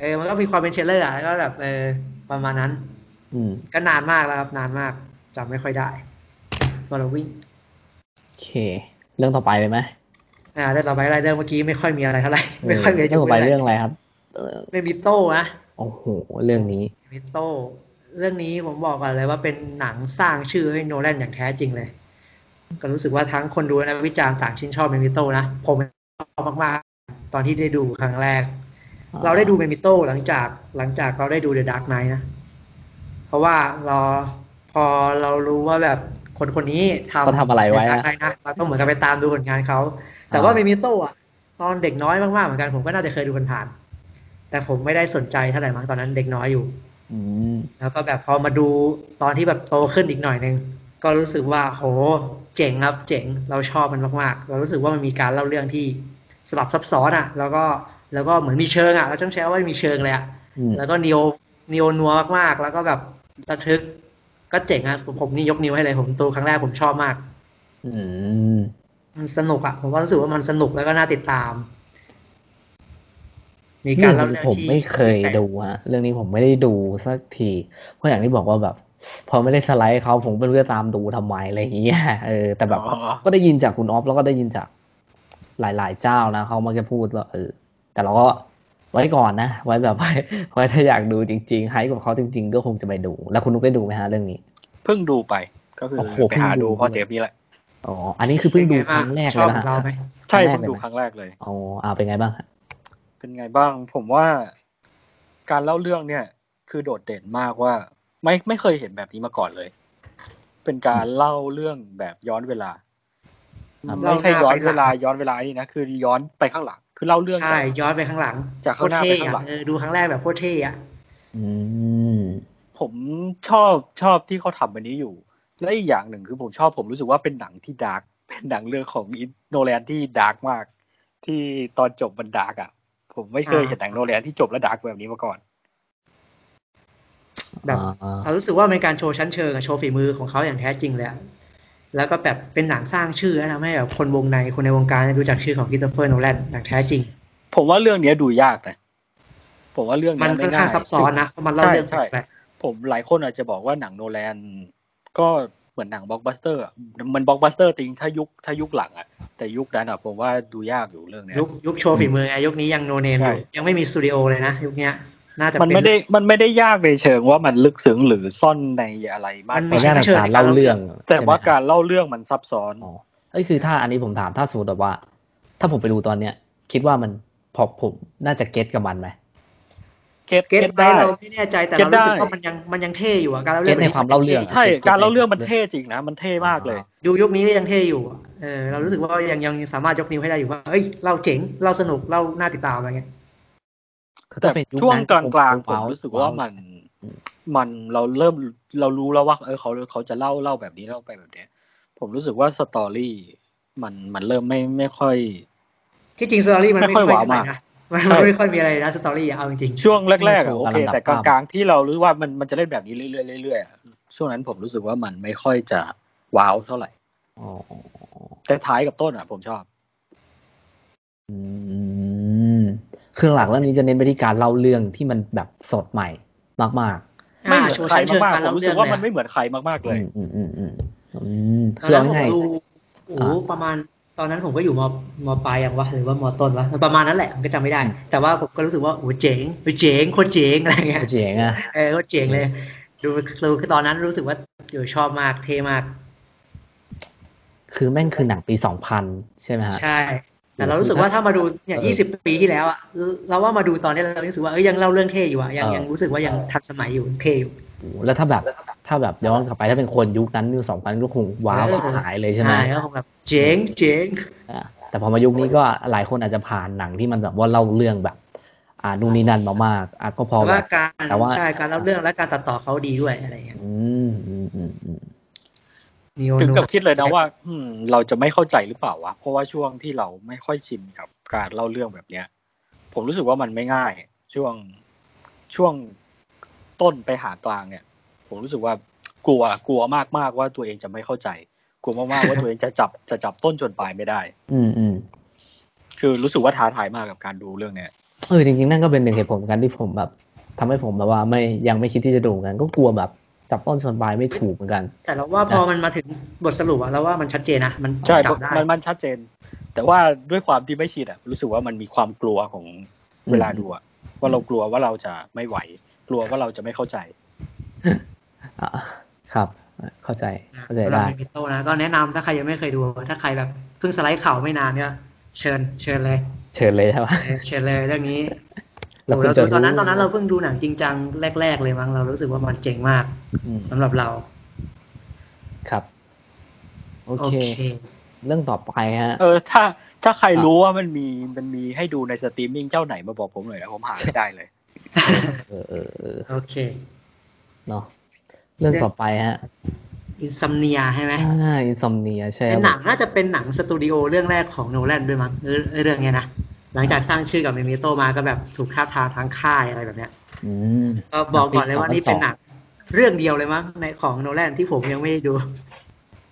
เออมันก็มีความเป็น thriller อะแล้วก็แบบเออประมาณนั้น อืมก็นานมากแล้วครับนานมากจำไม่ค่อยได้ Following โอเค เรื่องต่อไปเลยไหมอ่าเรื่องต่อไปอะไรเรื่องเมื่อกี้ไม่ค่อยมีอะไรเท่าไหร่ไม่ค่อยมีอะไรเรื่องต่อไปเรื่องอะไรครับเออ Memento นะโอ้โหเรื่องนี้เมมิโต้เรื่องนี้ผมบอกก่อนเลยว่าเป็นหนังสร้างชื่อให้โนแลนอย่างแท้จริงเลย ก็รู้สึกว่าทั้งคนดูและวิจารณ์ต่างชื่นชอบ Memento นะ ผมชอบมากๆ ตอนที่ได้ดูครั้งแรกอ่าเราได้ดู Memento หลังจากหลังจากเราได้ดู The Dark Knight นะ เพราะว่าเราพอเรารู้ว่าแบบ คนคนนี้ทำเขาทำอะไรไว้ The นะ Dark Knight นะเราต้องเหมือนกับไปตามดูผลงานเขา แต่ว่า Memento อะตอนเด็กน้อยมากๆเหมือนกันผมก็น่าจะเคยดูผ่านๆแต่ผมไม่ได้สนใจเท่าไหร่มั้งตอนนั้นเด็กน้อยอยู่อืมแล้วก็แบบพอมาดูตอนที่แบบโตขึ้นอีกหน่อยนึงก็รู้สึกว่าโหเจ๋งครับ เจ๋งเราชอบมันมากๆ เรารู้สึกว่ามันมีการเล่าเรื่องที่สลับซับซ้อนอะ แล้วก็แล้วก็เหมือนมีเชิงอะเราต้องใช้ว่ามีเชิงเลยอะอืมแล้วก็นิโอนิโอนัวมากๆ แล้วก็แบบระทึก ก็เจ๋งอะผมผมนี่ยกนิ้วให้เลยผมตัวครั้งแรกผมชอบมาก อืมมันสนุกอะผมว่ารู้สึกว่ามันสนุกแล้วก็น่าติดตาม มีกาเรื่รองเล่านี้เรื่องผมที่ไม่เคยดูฮะเรื่องนี้ผมไม่ได้ดูสักที เพราะอย่างที่บอกว่าแบบ พอไม่ได้สไลด์เขาผมไม่รู้จะตามดูทำไมอะไรอย่างเงี้ยเออแต่แบบอ๋อก็ได้ยินจากคุณออฟแล้วก็ได้ยินจากหลาย ๆ เจ้านะเขามักจะพูดว่าเออแต่เราก็ ไว้ก่อนนะ ไว้แบบไว้ไว้ถ้าอยากดูจริงๆไฮกับเขาจริง ๆ ก็คงจะไปดู แล้วคุณนุกได้ดูไหมฮะเรื่องนี้ เพิ่งดูไปก็คือโอ้โหไปหาเพิ่งดูดูเพราะเทปนี้แหละอ๋ออันนี้คือเพิ่งดูป็นไครั้งแรกชเลอยบนะของเราไหมใช่ครั้งแรกเพิ่งดูเลยไหมครั้งแรกเลยอ๋ออ่าเป็นไงบ้างฮะเป็นไงบ้าง ผมว่าการเล่าเรื่องเนี่ย คือโดดเด่นมากว่า ไม่ไม่เคยเห็นแบบนี้มาก่อนเลย เป็นการเล่าเรื่องแบบย้อนเวลาครับไม่ใช่ย้อนเวลาเล่าหน้าไปหลังย้อนเวลานี่นะคือย้อนไปข้างหลัง คือเล่าเรื่องใช่จากย้อนไปข้างหลังจากข้างหน้าโคตรไปเท่ข้างหลัอะงเออดูครั้งแรกแบบโคตรเท่อะอืมผมชอบชอบที่เขาทำอันนี้อยู่ และอีกอย่างหนึ่งคือผมชอบผมรู้สึกว่าเป็นหนังที่ dark เป็นหนังเรื่องของโนแลนที่ dark มาก ที่ตอนจบมัน dark อะ ผมไม่เคยเห็นหนังโนแลนที่จบแล้ว dark แบบนี้มาก่อนแบบอ่าเรารู้สึกว่าเป็นการโชว์ชั้นเชิงอะโชว์ฝีมือของเขาอย่างแท้จริงเลยอะ แล้วก็แบบเป็นหนังสร้างชื่อและทำให้แบบคนวงในคนในวงการรู้จักชื่อของค h ิ i โตเฟอร์โนแลนอย่างแท้จริง ผมว่าเรื่องเนี้ยดูยากนะผมว่าเรื่องมันเนี้ยค่อนไม่ข้าง่างยซับซ้อนนะเพราะมันเล่าเรื่องใช่แปลใช่กผมหลายคนอาจจะบอกว่าหนังโนแลนก็เหมือนหนังบล็อกบัสเตอร์อะมันบล็อกบัสเตอร์จริงถ้ายุคถ้ายุคหลังอะแต่ยุคนั้นอะผมว่าดูยากอยู่เรื่องเนี้ยๆยุคยุคโชว์ฝีมือไงยุคนี้ยังโนเนมอยู่ใช่ยังไม่มีสตูดิโอเลยนะยุคเนี้ย น่าจะมันเป็นไม่ได้มันไม่ได้ยากในเชิงว่ามันลึกซึ้งหรือซ่อนในอะไรมากมันในมีด้านชั้นเชิงการในกาเล่ารเล่าเรื่เรื่อองงแต่ใช่ไหมว่าครับการเล่าเรื่องมันซับซ้อนอ๋อเอ้ยคือถ้าอันนี้ผมถามถ้าสมมติแบบว่า ถ้าผมไปดูตอนเนี้ย คิดว่ามันพอผมน่าจะเก็ตกับมันไหมเก็ตเก็ตเก็ตได้ได้เราไม่แน่ใจแต่เก็ตเรารู้สึกได้ว่ามันยังมันยังเท่อยู่อะการเล่าเรื่เก็องตในความเล่าเรื่องอะใช่เก็ตการเล่าเรื่องในมันเท่จริงนะมันเท่มากเลย ดูยุคนี้ก็ยังเท่อยู่อะเออเรารู้สึกว่ายังยังสามารถยกนิ้วให้ได้อยู่ว่าเอ้ยเราเจ๋งเราสนุกเราน่าติดตามอะไรเงี้ย คือแต่ถ้าเป็นยุคช่วงนั้นกลางกลางๆผมว้รู้สึกว่ามันอืมมันเราเริ่มเรารู้แล้วว่า เออเขาเขาจะเล่าเล่าแบบนี้เล่าไปแบบเนี้ย ผมรู้สึกว่า story มันมันเริ่มไม่ไม่ค่อย ที่จริง story มันไม่ไม่ค่ค่ออยยว้าวเท่าไหร่มากนะมันใช่ไม่ค่อยมีอะไรนะ story อะเอาจริงช่วงแรกๆไม่อะส่งโอเคการลำดับแต่กภาพลางๆที่เรารู้ว่ามันมันจะเล่นแบบนี้เรื่อยๆเรื่อยๆอะช่วงนั้นผมรู้สึกว่ามันไม่ค่อยจะว้าวเท่าไหร่อ๋อแต่ท้ายกับต้นอะผมชอบอืม คือหลักเรื่องนี้จะเน้นไปที่การเล่าเรื่องที่มันแบบสดใหม่มากๆไม่อ่าเหมือนโชว์ใครชั้นเชิงมากการๆผมเล่ารู้เรื่สึอกงว่าเลยมันอะไม่เหมือนใครมากๆๆเลอืยมอืมอืมอืมอืมตอคืนอนั้นเอาผมง่ายดูโอ้โหอ่าประมาณตอนนั้นผมก็อยู่มมปลายยังวะหรือว่ามต้นวะประมาณนั้นแหละผมก็จำไม่ได้ แต่ว่าผมก็รู้สึกว่าโอ้โหเจ๋งเฮ้ยเจ๋งโคตรเจ๋งอะไรเงี้ยๆเจ๋งอะเออโคตรเจ๋งเลย ดูดูคือตอนนั้นรู้สึกว่าเออชอบมากเท่มาก คือแม่งคือหนังปีสองพันใช่ไหมฮะใช่ แต่เรารู้สึกว่าถ้ามาดูเนี่ยเออยี่สิบปีที่แล้วอะเราว่ามาดูตอนนี้เรารู้สึกว่าเอ้ยยังเล่าเรื่องเท่อยู่อะยังเออยังรู้สึกว่ายังทันสมัยอยู่เท่อยู่โอ้โหแล้วถ้าแบบถ้าแบบย้อนกลับไปถ้าเป็นคนยุคนั้นยุคสองพันก็คงว้าวเออชิบหายเลยใช่ไหมก็คงแบบเจ๋งเจ๋งอะแต่พอมายุคนี้ก็หลายคนอาจจะผ่านหนังที่มันแบบว่าเล่าเรื่องแบบ อ่านู่นนี่นั่นมามากอะก็พอแต่แบว่าบการแต่ว่าใช่การเล่าเรื่องและการตัดต่อเขาดีด้วยอะไรอย่างเงี้ยอืมอืมอืมอืมนิโอ ถึงนูกับคิดเลยนะว่า อืม เราจะไม่เข้าใจหรือเปล่าวะ เพราะว่าช่วงที่เราไม่ค่อยชินกับการเล่าเรื่องแบบเนี้ย ผมรู้สึกว่ามันไม่ง่าย ช่วงช่วงต้นไปหากลางเนี่ย ผมรู้สึกว่ากลัวกลัวมากมากๆว่าตัวเองจะไม่เข้าใจ กลัวมากๆว่าตัวเองจะจับจะจับต้นจนปลายไม่ได้ อืมอืมคือรู้สึกว่าท้าทายมากกับการดูเรื่องเนี้ยเออจริงๆนั่นก็เป็นหนึ่งเหตุผลเหมือนกันที่ผมแบบทำให้ผมแบบว่าไม่ยังไม่คิดที่จะดูเหมือนกัน ก็กลัวแบบ จับต้นชนปลายไม่ถูกเหมือนกัน แต่เราว่าพอมันมาถึงบทสรุปอะเราว่ามันชัดเจนนะมันใช่จับได้มันมันชัดเจน แต่ว่าด้วยความที่ไม่ชินอะรู้สึกว่ามันมีความกลัวของเวลาดูอะว่าเรากลัวว่าเราจะไม่ไหว กลัวว่าเราจะไม่เข้าใจอ่าครับ เข้าใจเข้าใจสำหรับได้เมมิโตนะก็แนะนำถ้าใครยังไม่เคยดู ถ้าใครแบบเพิ่งสไลด์เข่าไม่นานเนี่ยเชิญ เชิญเลย เชิญเลยใช่ปะเออเชิญเลยเรื่องนี้ เราโอ้เพิ่เรางจะดูตอนนั้นรู้ตอนนั้นเราเพิ่งดูหนังจริงจังแรก ๆ เลยมั้งเรารู้สึกว่ามันเจ๋งมากอืมสำหรับเรา ครับ โอโอเคเค เรื่องต่อไปฮะ เออ ถ้าถ้าใครรู้ว่ามันมีมันมีให้ดูในสตรีมมิ่งเจ้าไหนมาบอกผมหน่อยนะผมหาไม่ได้เลยเออเออเออโอเคเนาะเรื่องต่อไปฮะ Insomnia ใช่ไหมอ่า Insomnia ใช่เป็นครับหนังน่าจะเป็นหนังสตูดิโอเรื่องแรกของโนแลนด้วยมั้งเออเรื่องเนี้ยนะ หลังจากสร้างชื่อกับ Memento มาก็แบบถูกทาบทามทั้งค่ายอะไรแบบเนี้ยอืมก็บอกก่อนเลยว่านี่เป็นหนังเรื่องเดียวเลยมั้งในของโนแลนที่ผมยังไม่ได้ดู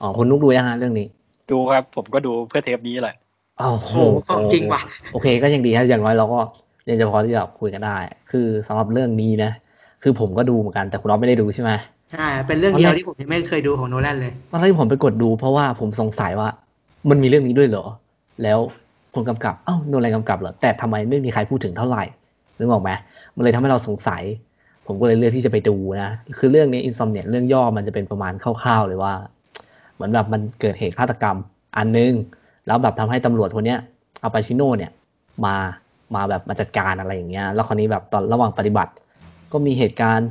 อ๋อคุณนุกดูยังฮะเรื่องนี้ ดูครับผมก็ดูเพื่อเทปนี้แหละอ้าวโอ้โหของจริงว่ะ โอเคก็ยังดีครับอย่างน้อยเราก็ยังจะพอที่จะคุยกันได้ คือสำหรับเรื่องนี้นะ คือผมก็ดูเหมือนกันแต่คุณน้องไม่ได้ดูใช่ไหมใช่ เป็นเรื่องเดียวที่ผมยังไม่เคยดูของโนแลนเลยตอนแรกผมไปกดดูเพราะว่าผมสงสัยว่า มันมีเรื่องนี้ด้วยเหรอ แล้ว คนกำกับ เอ้าโนแลนกำกับเหรอแต่ทำไมไม่มีใครพูดถึงเท่าไหร่นึกออกไหมมันเลยทำให้เราสงสัย ผมก็เลยเลือกที่จะไปดูนะ คือเรื่องนี้อินซอมเนี่ยเรื่องย่อมันจะเป็นประมาณคร่าวๆเลยว่า เหมือนแบบมันเกิดเหตุฆาตกรรม อันนึง แล้วแบบทำให้ตำรวจคนเนี้ยอาปาชิโนเนี่ย มามาแบบมาจัดการอะไรอย่างเงี้ย แล้วคราวนี้แบบตอนระหว่างปฏิบัติ ก็มีเหตุการณ์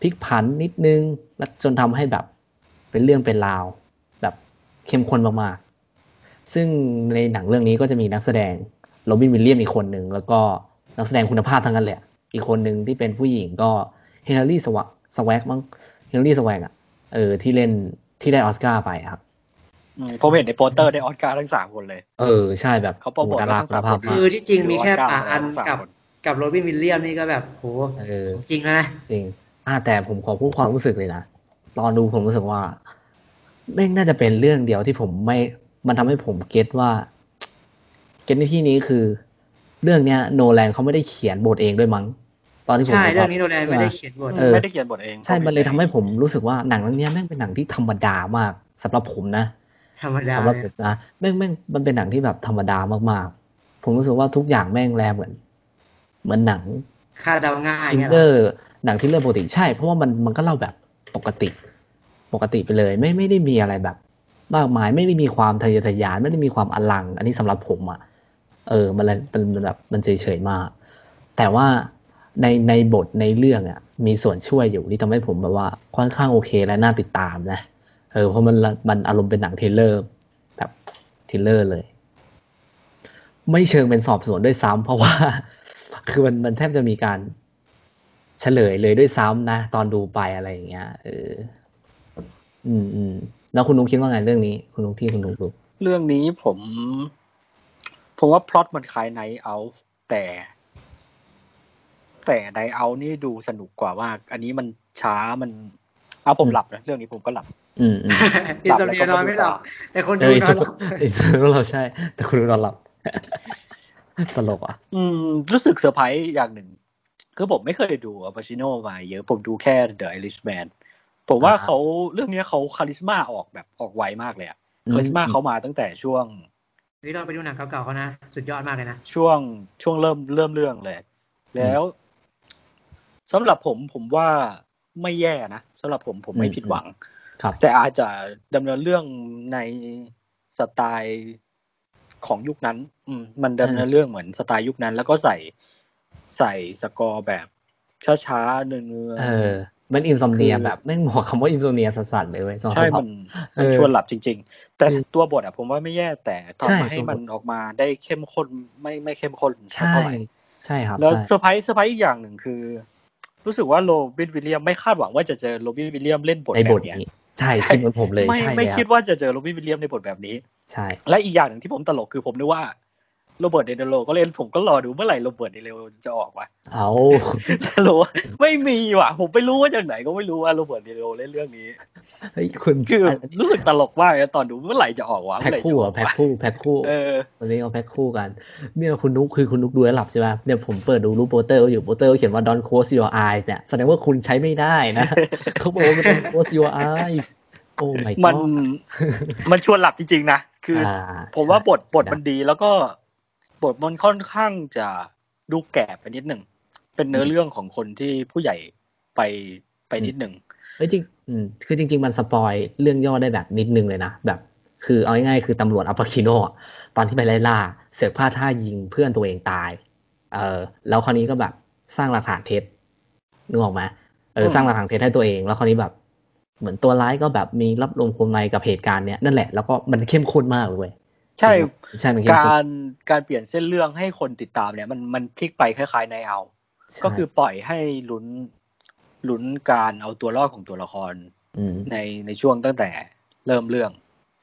พลิกผันนิดนึง แล้วจนทำให้แบบเป็นเรื่องเป็นราว แบบเข้มข้นมากๆ ซึ่งในหนังเรื่องนี้ก็จะมีนักแสดงโรบินวิลเลียมอีกคนหนึ่ง แล้วก็นักแสดงคุณภาพทั้งนั้นแหละ อีกคนหนึ่งที่เป็นผู้หญิงก็เฮเลอรี่สวสแวกมั้งเฮเลอรี่สแวกอะเออที่เล่นที่ได้ออสการ์ไปอะครับอืมผมเห็นในโปสเตอร์ได้ออสการ์ทั้งสามคนเลย เออใช่แบบเขาโปรโมทดาราทั้งคุณสามภาพคนมาคืกอที่จริงมีแค่ป่าอันดูออสการ์กับหมดกับโรบินวิลเลียมนี่ก็แบบโหเออจริงแล้วนะจริงอ่าแต่ผมขอพูดความรู้สึกเลยนะ ตอนดูผมรู้สึกว่าแม่งน่าจะเป็นเรื่องเดียวที่ผมไม่ มันทำให้ผมเก็ตว่า เก็ตในที่นี้คือ เรื่องเนี้ย โนแลนเขาไม่ได้เขียนบทเองด้วยมั้ง ตอนที่ผมใช่บกเรื่อว่างนี้โนแลนไม่ได้เขียนบทเออไม่ได้เขียนบทเอง ใช่ มันเลยทำให้ผมรู้สึกว่าหนังเรื่องเนี้ยแม่งเป็นหนังที่ธรรมดามากสำหรับผมนะธรรมดาสำหรับเลผยมนะแม่งแม่งมันเป็นหนังที่แบบธรรมดามากๆ ผมรู้สึกว่าทุกอย่างแม่งแลเหมือน เหมือนหนังคาดเดาง่ายทิลเนี่ยเลเหรออร์หนังทิลเลอร์ปกติใช่ เพราะว่ามันมันก็เล่าแบบปกติ ปกติไปเลย ไม่ไม่ได้มีอะไรแบบ มากมายไม่ได้มีความทะเยอทะยานไม่ได้มีความอลัง อันนี้สำหรับผมอะเออมันเลยมันมันแบบมันเฉยๆมาก แต่ว่าในในบทในเรื่องอะมีส่วนช่วยอยู่ที่ทำให้ผมแบบว่าค่อนข้างโอเคและน่าติดตามนะเออเพราะมันมันอารมณ์เป็นหนัง thriller แบบ thriller เลย ไม่เชิงเป็นสอบสวนด้วยซ้ำเพราะว่า คือมันมันแทบจะมีการเฉลยเลยด้วยซ้ำนะ ตอนดูไปอะไรอย่างเงี้ยเออ อืมอืม แล้วคุณนุ๊กคิดว่าไงเรื่องนี้ คุณนุ๊กที่คุณนุ๊กดูเรื่องนี้ผม ผมว่าพล็อตมันคล้ายไนท์เอา แต่ แต่ไนท์เอานี่ดูสนุกกว่ามากอันนี้มันช้ามันเอาผมหลับนะเรื่องนี้ผมก็หลับ อืมอืมอินโซเนียนอนไม่หลับ แต่คนเอดูอนอนหลับไอ้ซื้อเราใช่ แต่คุณนุ๊กนอนหลับ ตลกอะ อืม รู้สึกเซอร์ไพรส์อย่างหนึ่งคือผมไม่เคยดูอัลปาชิโนมาเยอะ ผมดูแค่ The Irishman ผมว่าอ่าฮะเขาเรื่องเนี้ยเขาคาริสมาออกแบบออกไวมากเลยอะอืมคาริสมาเขามาตั้งแต่ช่วงเฮ้ยเราไปดูหนังเก่าๆเขานะ สุดยอดมากเลยนะ ช่วงช่วงเริ่มเริ่มเรื่องเลย แล้วสำหรับผมผมว่าไม่แย่นะสำหรับผมผมไม่อืมผิดหวังครับ แต่อาจจะดำเนินเรื่องในสไตล์ของยุคนั้น อืมมันดำเนินเรื่องเหมือนสไตล์ยุคนั้น แล้วก็ใส่ใส่สกอร์แบบช้าๆเนื้อเออ มันอินซอมเนียคือแบบแม่งบอกคำว่าอินซอมเนียสัสๆเลยเว้ยใช่ มันเออมันชวนหลับจริง ๆ แต่คือตัวบทอะผมว่าไม่แย่แต่ใช่ทำให้ตัวบทมันออกมาได้เข้มข้นไม่ไม่เข้มข้นสักใช่เท่าไหร่ใช่ครับแล้วใช่เซอร์ไพรส์เซอร์ไพรส์อีกอย่างหนึ่งคือ รู้สึกว่าโรบินวิลเลียมไม่คาดหวังว่าจะเจอโรบินวิลเลียมเล่นบทในแบบทบเนี้ยนี้ใช่คิดเหมือนผมเลยไม่ใช่ไม่แล้วคิดว่าจะเจอโรบินวิลเลียมในบทแบบนี้ ใช่ และอีกอย่างหนึ่งที่ผมตลกคือผมนึกว่า โรเบิร์ตเดอนีโรก็เล่นผมก็รอดูเมื่อไหร่โรเบิร์ตเดอนีโรจะออกวะเอาสรุปว่าไม่มีว่ะ ผมไม่รู้ว่าจากไหนก็ไม่รู้ว่าโรเบิร์ตเดอนีโรเล่นเรื่องนี้เฮ้ยคุณคือรู้สึกตลกมากเลยตอนดูเมื่อไหร่จะออกวะแพ็คเมื่อไหร่คู่จะอเหรออกแพ็ควะคู่แพ็คคู่เออวันนี้เอาแพ็คคู่กันเนี่ยคุณนุกคือคุณนุกดูแล้วหลับใช่ไหมเนี่ยผมเปิดดูรูปโปสเตอร์อยู่โปสเตอร์เขาเขียนว่า don't close your eyes เนี่ยแสดงว่าคุณใช้ไม่ได้นะเขาบอกว่ามัน don't close your eyes oh my god มันมันชวนหลับจริงๆนะคือออ่าผมว่าบทใช่บทมันดีแล้วก็ บทมันค่อนข้างจะดูแก่ไปนิดหนึ่ง เป็นเนื้อเรื่องของคนที่ผู้ใหญ่ไปไปนิดหนึ่งเฮ้ยจริงอืมคือจริง ๆ มันสปอยเรื่องย่อได้แบบนิดนึงเลยนะ แบบ คือเอาง่ายๆคือตำรวจอัลปาคิโนอะตอนที่ไปไล่ล่า เสือกพลาดท่ายิงเพื่อนตัวเองตาย เออแล้วคราวนี้ก็แบบสร้างหลักฐานเท็จนึกออกไหมเอออืมสร้างหลักฐานเท็จให้ตัวเอง แล้วคราวนี้แบบ เหมือนตัวร้ายก็แบบมีรับลมคมในกับเหตุการณ์เนี้ยนั่นแหละแล้วก็มันเข้มข้นมากเลยเว้ย ใช่ใช่มันเข้มกาข้นรการเปลี่ยนเส้นเรื่องให้คนติดตามเนี่ยมันมันพลิกไปคล้ายๆในเอาใช่ก็คือปล่อยให้ลุ้นลุ้นการเอาตัวรอดของตัวละครอืมในในช่วงตั้งแต่เริ่มเรื่อง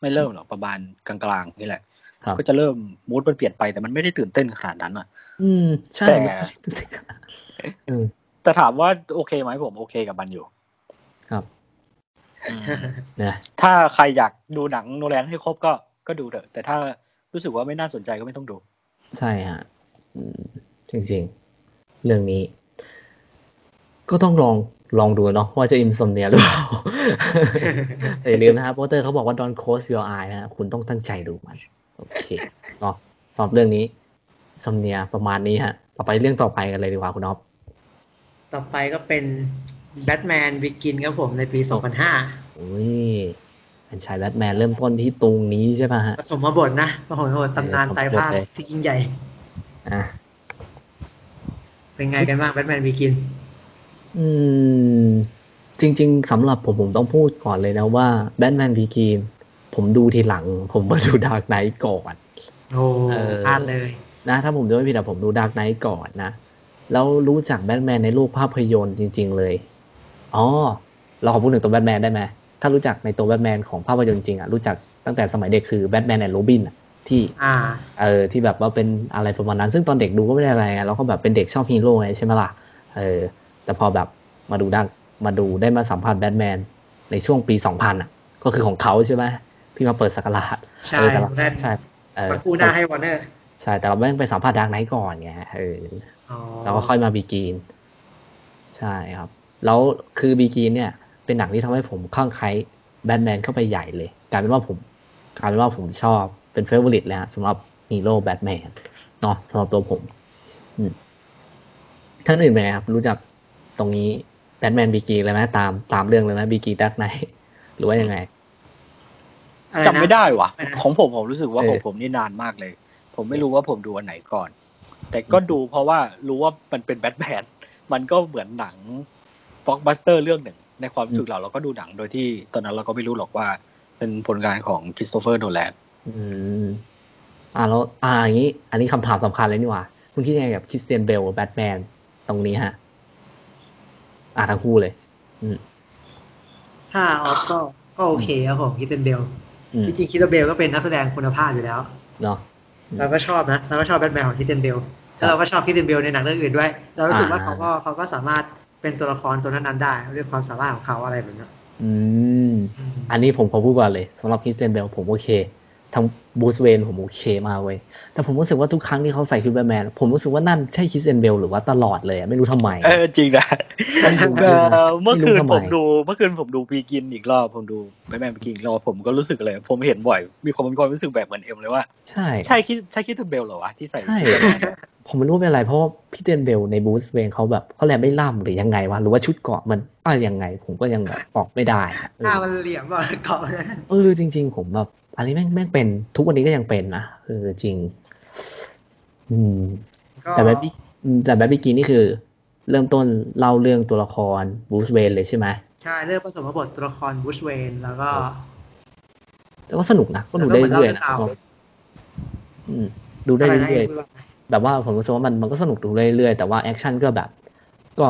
ไม่เริ่มหรอกประมาณกลางๆนี่แหละครับก็จะเริ่มมูดมันเปลี่ยนไปแต่มันไม่ได้ตื่นเต้นขนาดนั้นอะ อืม ใช่แต่เออแต่ถามว่าโอเคไหมผมโอเคกับมันอยู่ ครับอืมนะถ้าใครอยากดูหนังโนแลนให้ครบก็ ก็ดูเถอะ แต่ถ้ารู้สึกว่าไม่น่าสนใจก็ไม่ต้องดู ใช่ฮะอืมจริงๆ เรื่องนี้ ก็ต้องลองลองดูเนาะว่าจะอิมซอมเนียหรือเปล่าแต่อย่าลืมนะครับโปสเตอร์เขาบอกว่า don't close your eye นะคุณต้องตั้งใจดูมัน โอเคเนาะสำหรับเรื่องนี้ซอมเนียประมาณนี้ฮะ ต่อไปเรื่องต่อไปกันเลยดีกว่าคุณอ๊อฟต่อไปก็เป็นแบทแมนวิกินครับผมในปี 2005อุ้ยเป็ นชายแบทแมนเริ่มต้นที่ตรงนี้ใช่ป่ะฮะปฐมบทนะปฐมบทตำนานไตรภาคเลยที่ยิ่งใหญ่ อะ เป็นไงกันบ้างแบทแมนวิกิน อืม จริง ๆสำหรับผมผมต้องพูดก่อนเลยนะว่าBatman Begins ผมดูทีหลัง ผมมาดู Dark Knight ก่อน โอ้เออพลาดเลย นะ ถ้าผมจะไม่ผิดอะผมดู Dark Knight ก่อนนะ แล้วรู้จักแบทแมนในโลกภาพยนตร์จริง ๆ เลย อ๋อ เราขอพูดถึงตัวแบทแมนได้ไหม ถ้ารู้จักในตัวแบทแมนของภาพยนตร์จริงอะรู้จักตั้งแต่สมัยเด็กคือ Batman and Robin อะที่อ่าเออที่แบบว่าเป็นอะไรประมาณนั้น ซึ่งตอนเด็กดูก็ไม่ได้อะไรไงเราก็แบบเป็นเด็กชอบฮีโร่ไงใช่ไหมล่ะเออแต่พอแบบมาดูดังมาดูได้มาสัมผัสแบทแมนในช่วงปีสองพันอะ ก็คือของเขาใช่ไหมที่มาเปิดสักราชใช่เออแต่เราแบทใช่เออมากู้หน้าให้วอร์เนอร์ใช่แต่เราไม่ไปสัมผัส Dark Knight ก่อนไงเอออ๋อแล้วก็ค่อยมา Begins ใช่ครับ แล้วคือ Begins เนี่ย เป็นหนังที่ทำให้ผมคลั่งไคล้แบทแมนเข้าไปใหญ่เลยกลายเป็นว่าผมกลายเป็นว่าผมชอบเป็น favorite เลยฮะสำหรับฮีโร่แบทแมนเนาะสำหรับตัวผมอืมท่านอื่นไหมครับ รู้จักตรงนี้ Batman Begins เลยไหมตามตามเรื่องเลยไหม Begins Dark Knight หรือว่ายังไงอะไรนะจำไม่ได้ว่ะอะไรนะของผมผมรู้สึกว่าเออของผมนี่นานมากเลย ผมไม่รู้ว่าผมดูอันไหนก่อน แต่ก็ดูเพราะว่ารู้ว่ามันเป็นแบทแมนมันก็เหมือนหนังบล็อกบัสเตอร์เรื่องหนึ่ง ในความรู้สึกเราเราก็ดูหนังโดยที่ตอนนั้นเราก็ไม่รู้หรอกว่า เป็นผลงานของคริสโตเฟอร์โนแลนอืมอ่าแล้วอ่าอย่างนี้ อันนี้คำถามสำคัญเลยนี่หว่า คุณคิดยังไงกับคริสเตียนเบลแบทแมนตรงนี้ฮะ อ่าทั้งคู่เลย อืมถ้าออฟก็ก็โอเคครับผมคริสเตียนเบลอืมจริงๆคริสเตียนเบลก็เป็นนักแสดงคุณภาพอยู่แล้วเนาะอืมเราก็ชอบนะเราก็ชอบแบทแมนของคริสเตียนเบลแล้วเราก็ชอบคริสเตียนเบลในหนังเรื่องอื่นด้วย เรารู้สึกว่าอ่าเขาก็เขาก็สามารถ เป็นตัวละครตัวนั้นๆได้ด้วยความสามารถของเขาอะไรแบบนี้อืมอืม อันนี้ผมขอพูดก่อนเลยสำหรับคริสเตียนเบลผมโอเคทั้งบรูซเวย์นผมโอเคมากเว้ย แต่ผมรู้สึกว่าทุกครั้งที่เขาใส่ชุดแบทแมน ผมรู้สึกว่านั่นใช่คริสเตียนเบลหรือว่าตลอดเลยอะไม่รู้ทำไม เออจริงนะไม่รู้เออเมื่อคืนไม่รู้ทำไมผมดู เมื่อคืนผมดู Begins อีกรอบ ผมดู Batman Begins อีกรอบผมก็รู้สึกเลย ผมเห็นบ่อย มีความมีความรู้สึกแบบเหมือนเอ็มเลยว่า ใช่ ใช่คิดใช่คริสเตียนเบลเหรอวะที่ใส่ใช่ ผมไม่รู้เป็นอะไร เพราะว่าคริสเตียนเบลในบรูซเวย์นเขาแบบเขาแลไม่ล่ำหรือยังไงวะหรือว่าชุดเกราะมันอะไรยังไง ผมก็ยังแบบบอกไม่ได้อะเอหน้าอมันเหลี่ยมอะเกาะนะเออจริง ๆ ผมแบบอันนี้แม่งแม่งเป็นทุกวันนี้ก็ยังเป็นนะเออจริง อืมก็แต่แบบบี้อืมแต่แบบบี้กีนี่คือ เริ่มต้นเล่าเรื่องตัวละครบูสเวนเลยใช่ไหมใช่เรื่องผสมบทตัวละครบูชเวนแล้วก็แล้วก็สนุกนะก็ดูได้แล้วก็เหมือนเรื่อยๆนะเล่าเรื่องราวอืมดูได้อะไรนะเรื่อยพูดว่าๆ แบบว่าผมรู้สึกว่ามันมันก็สนุกดูได้เรื่อยๆ แต่ว่าแอคชั่นก็แบบก็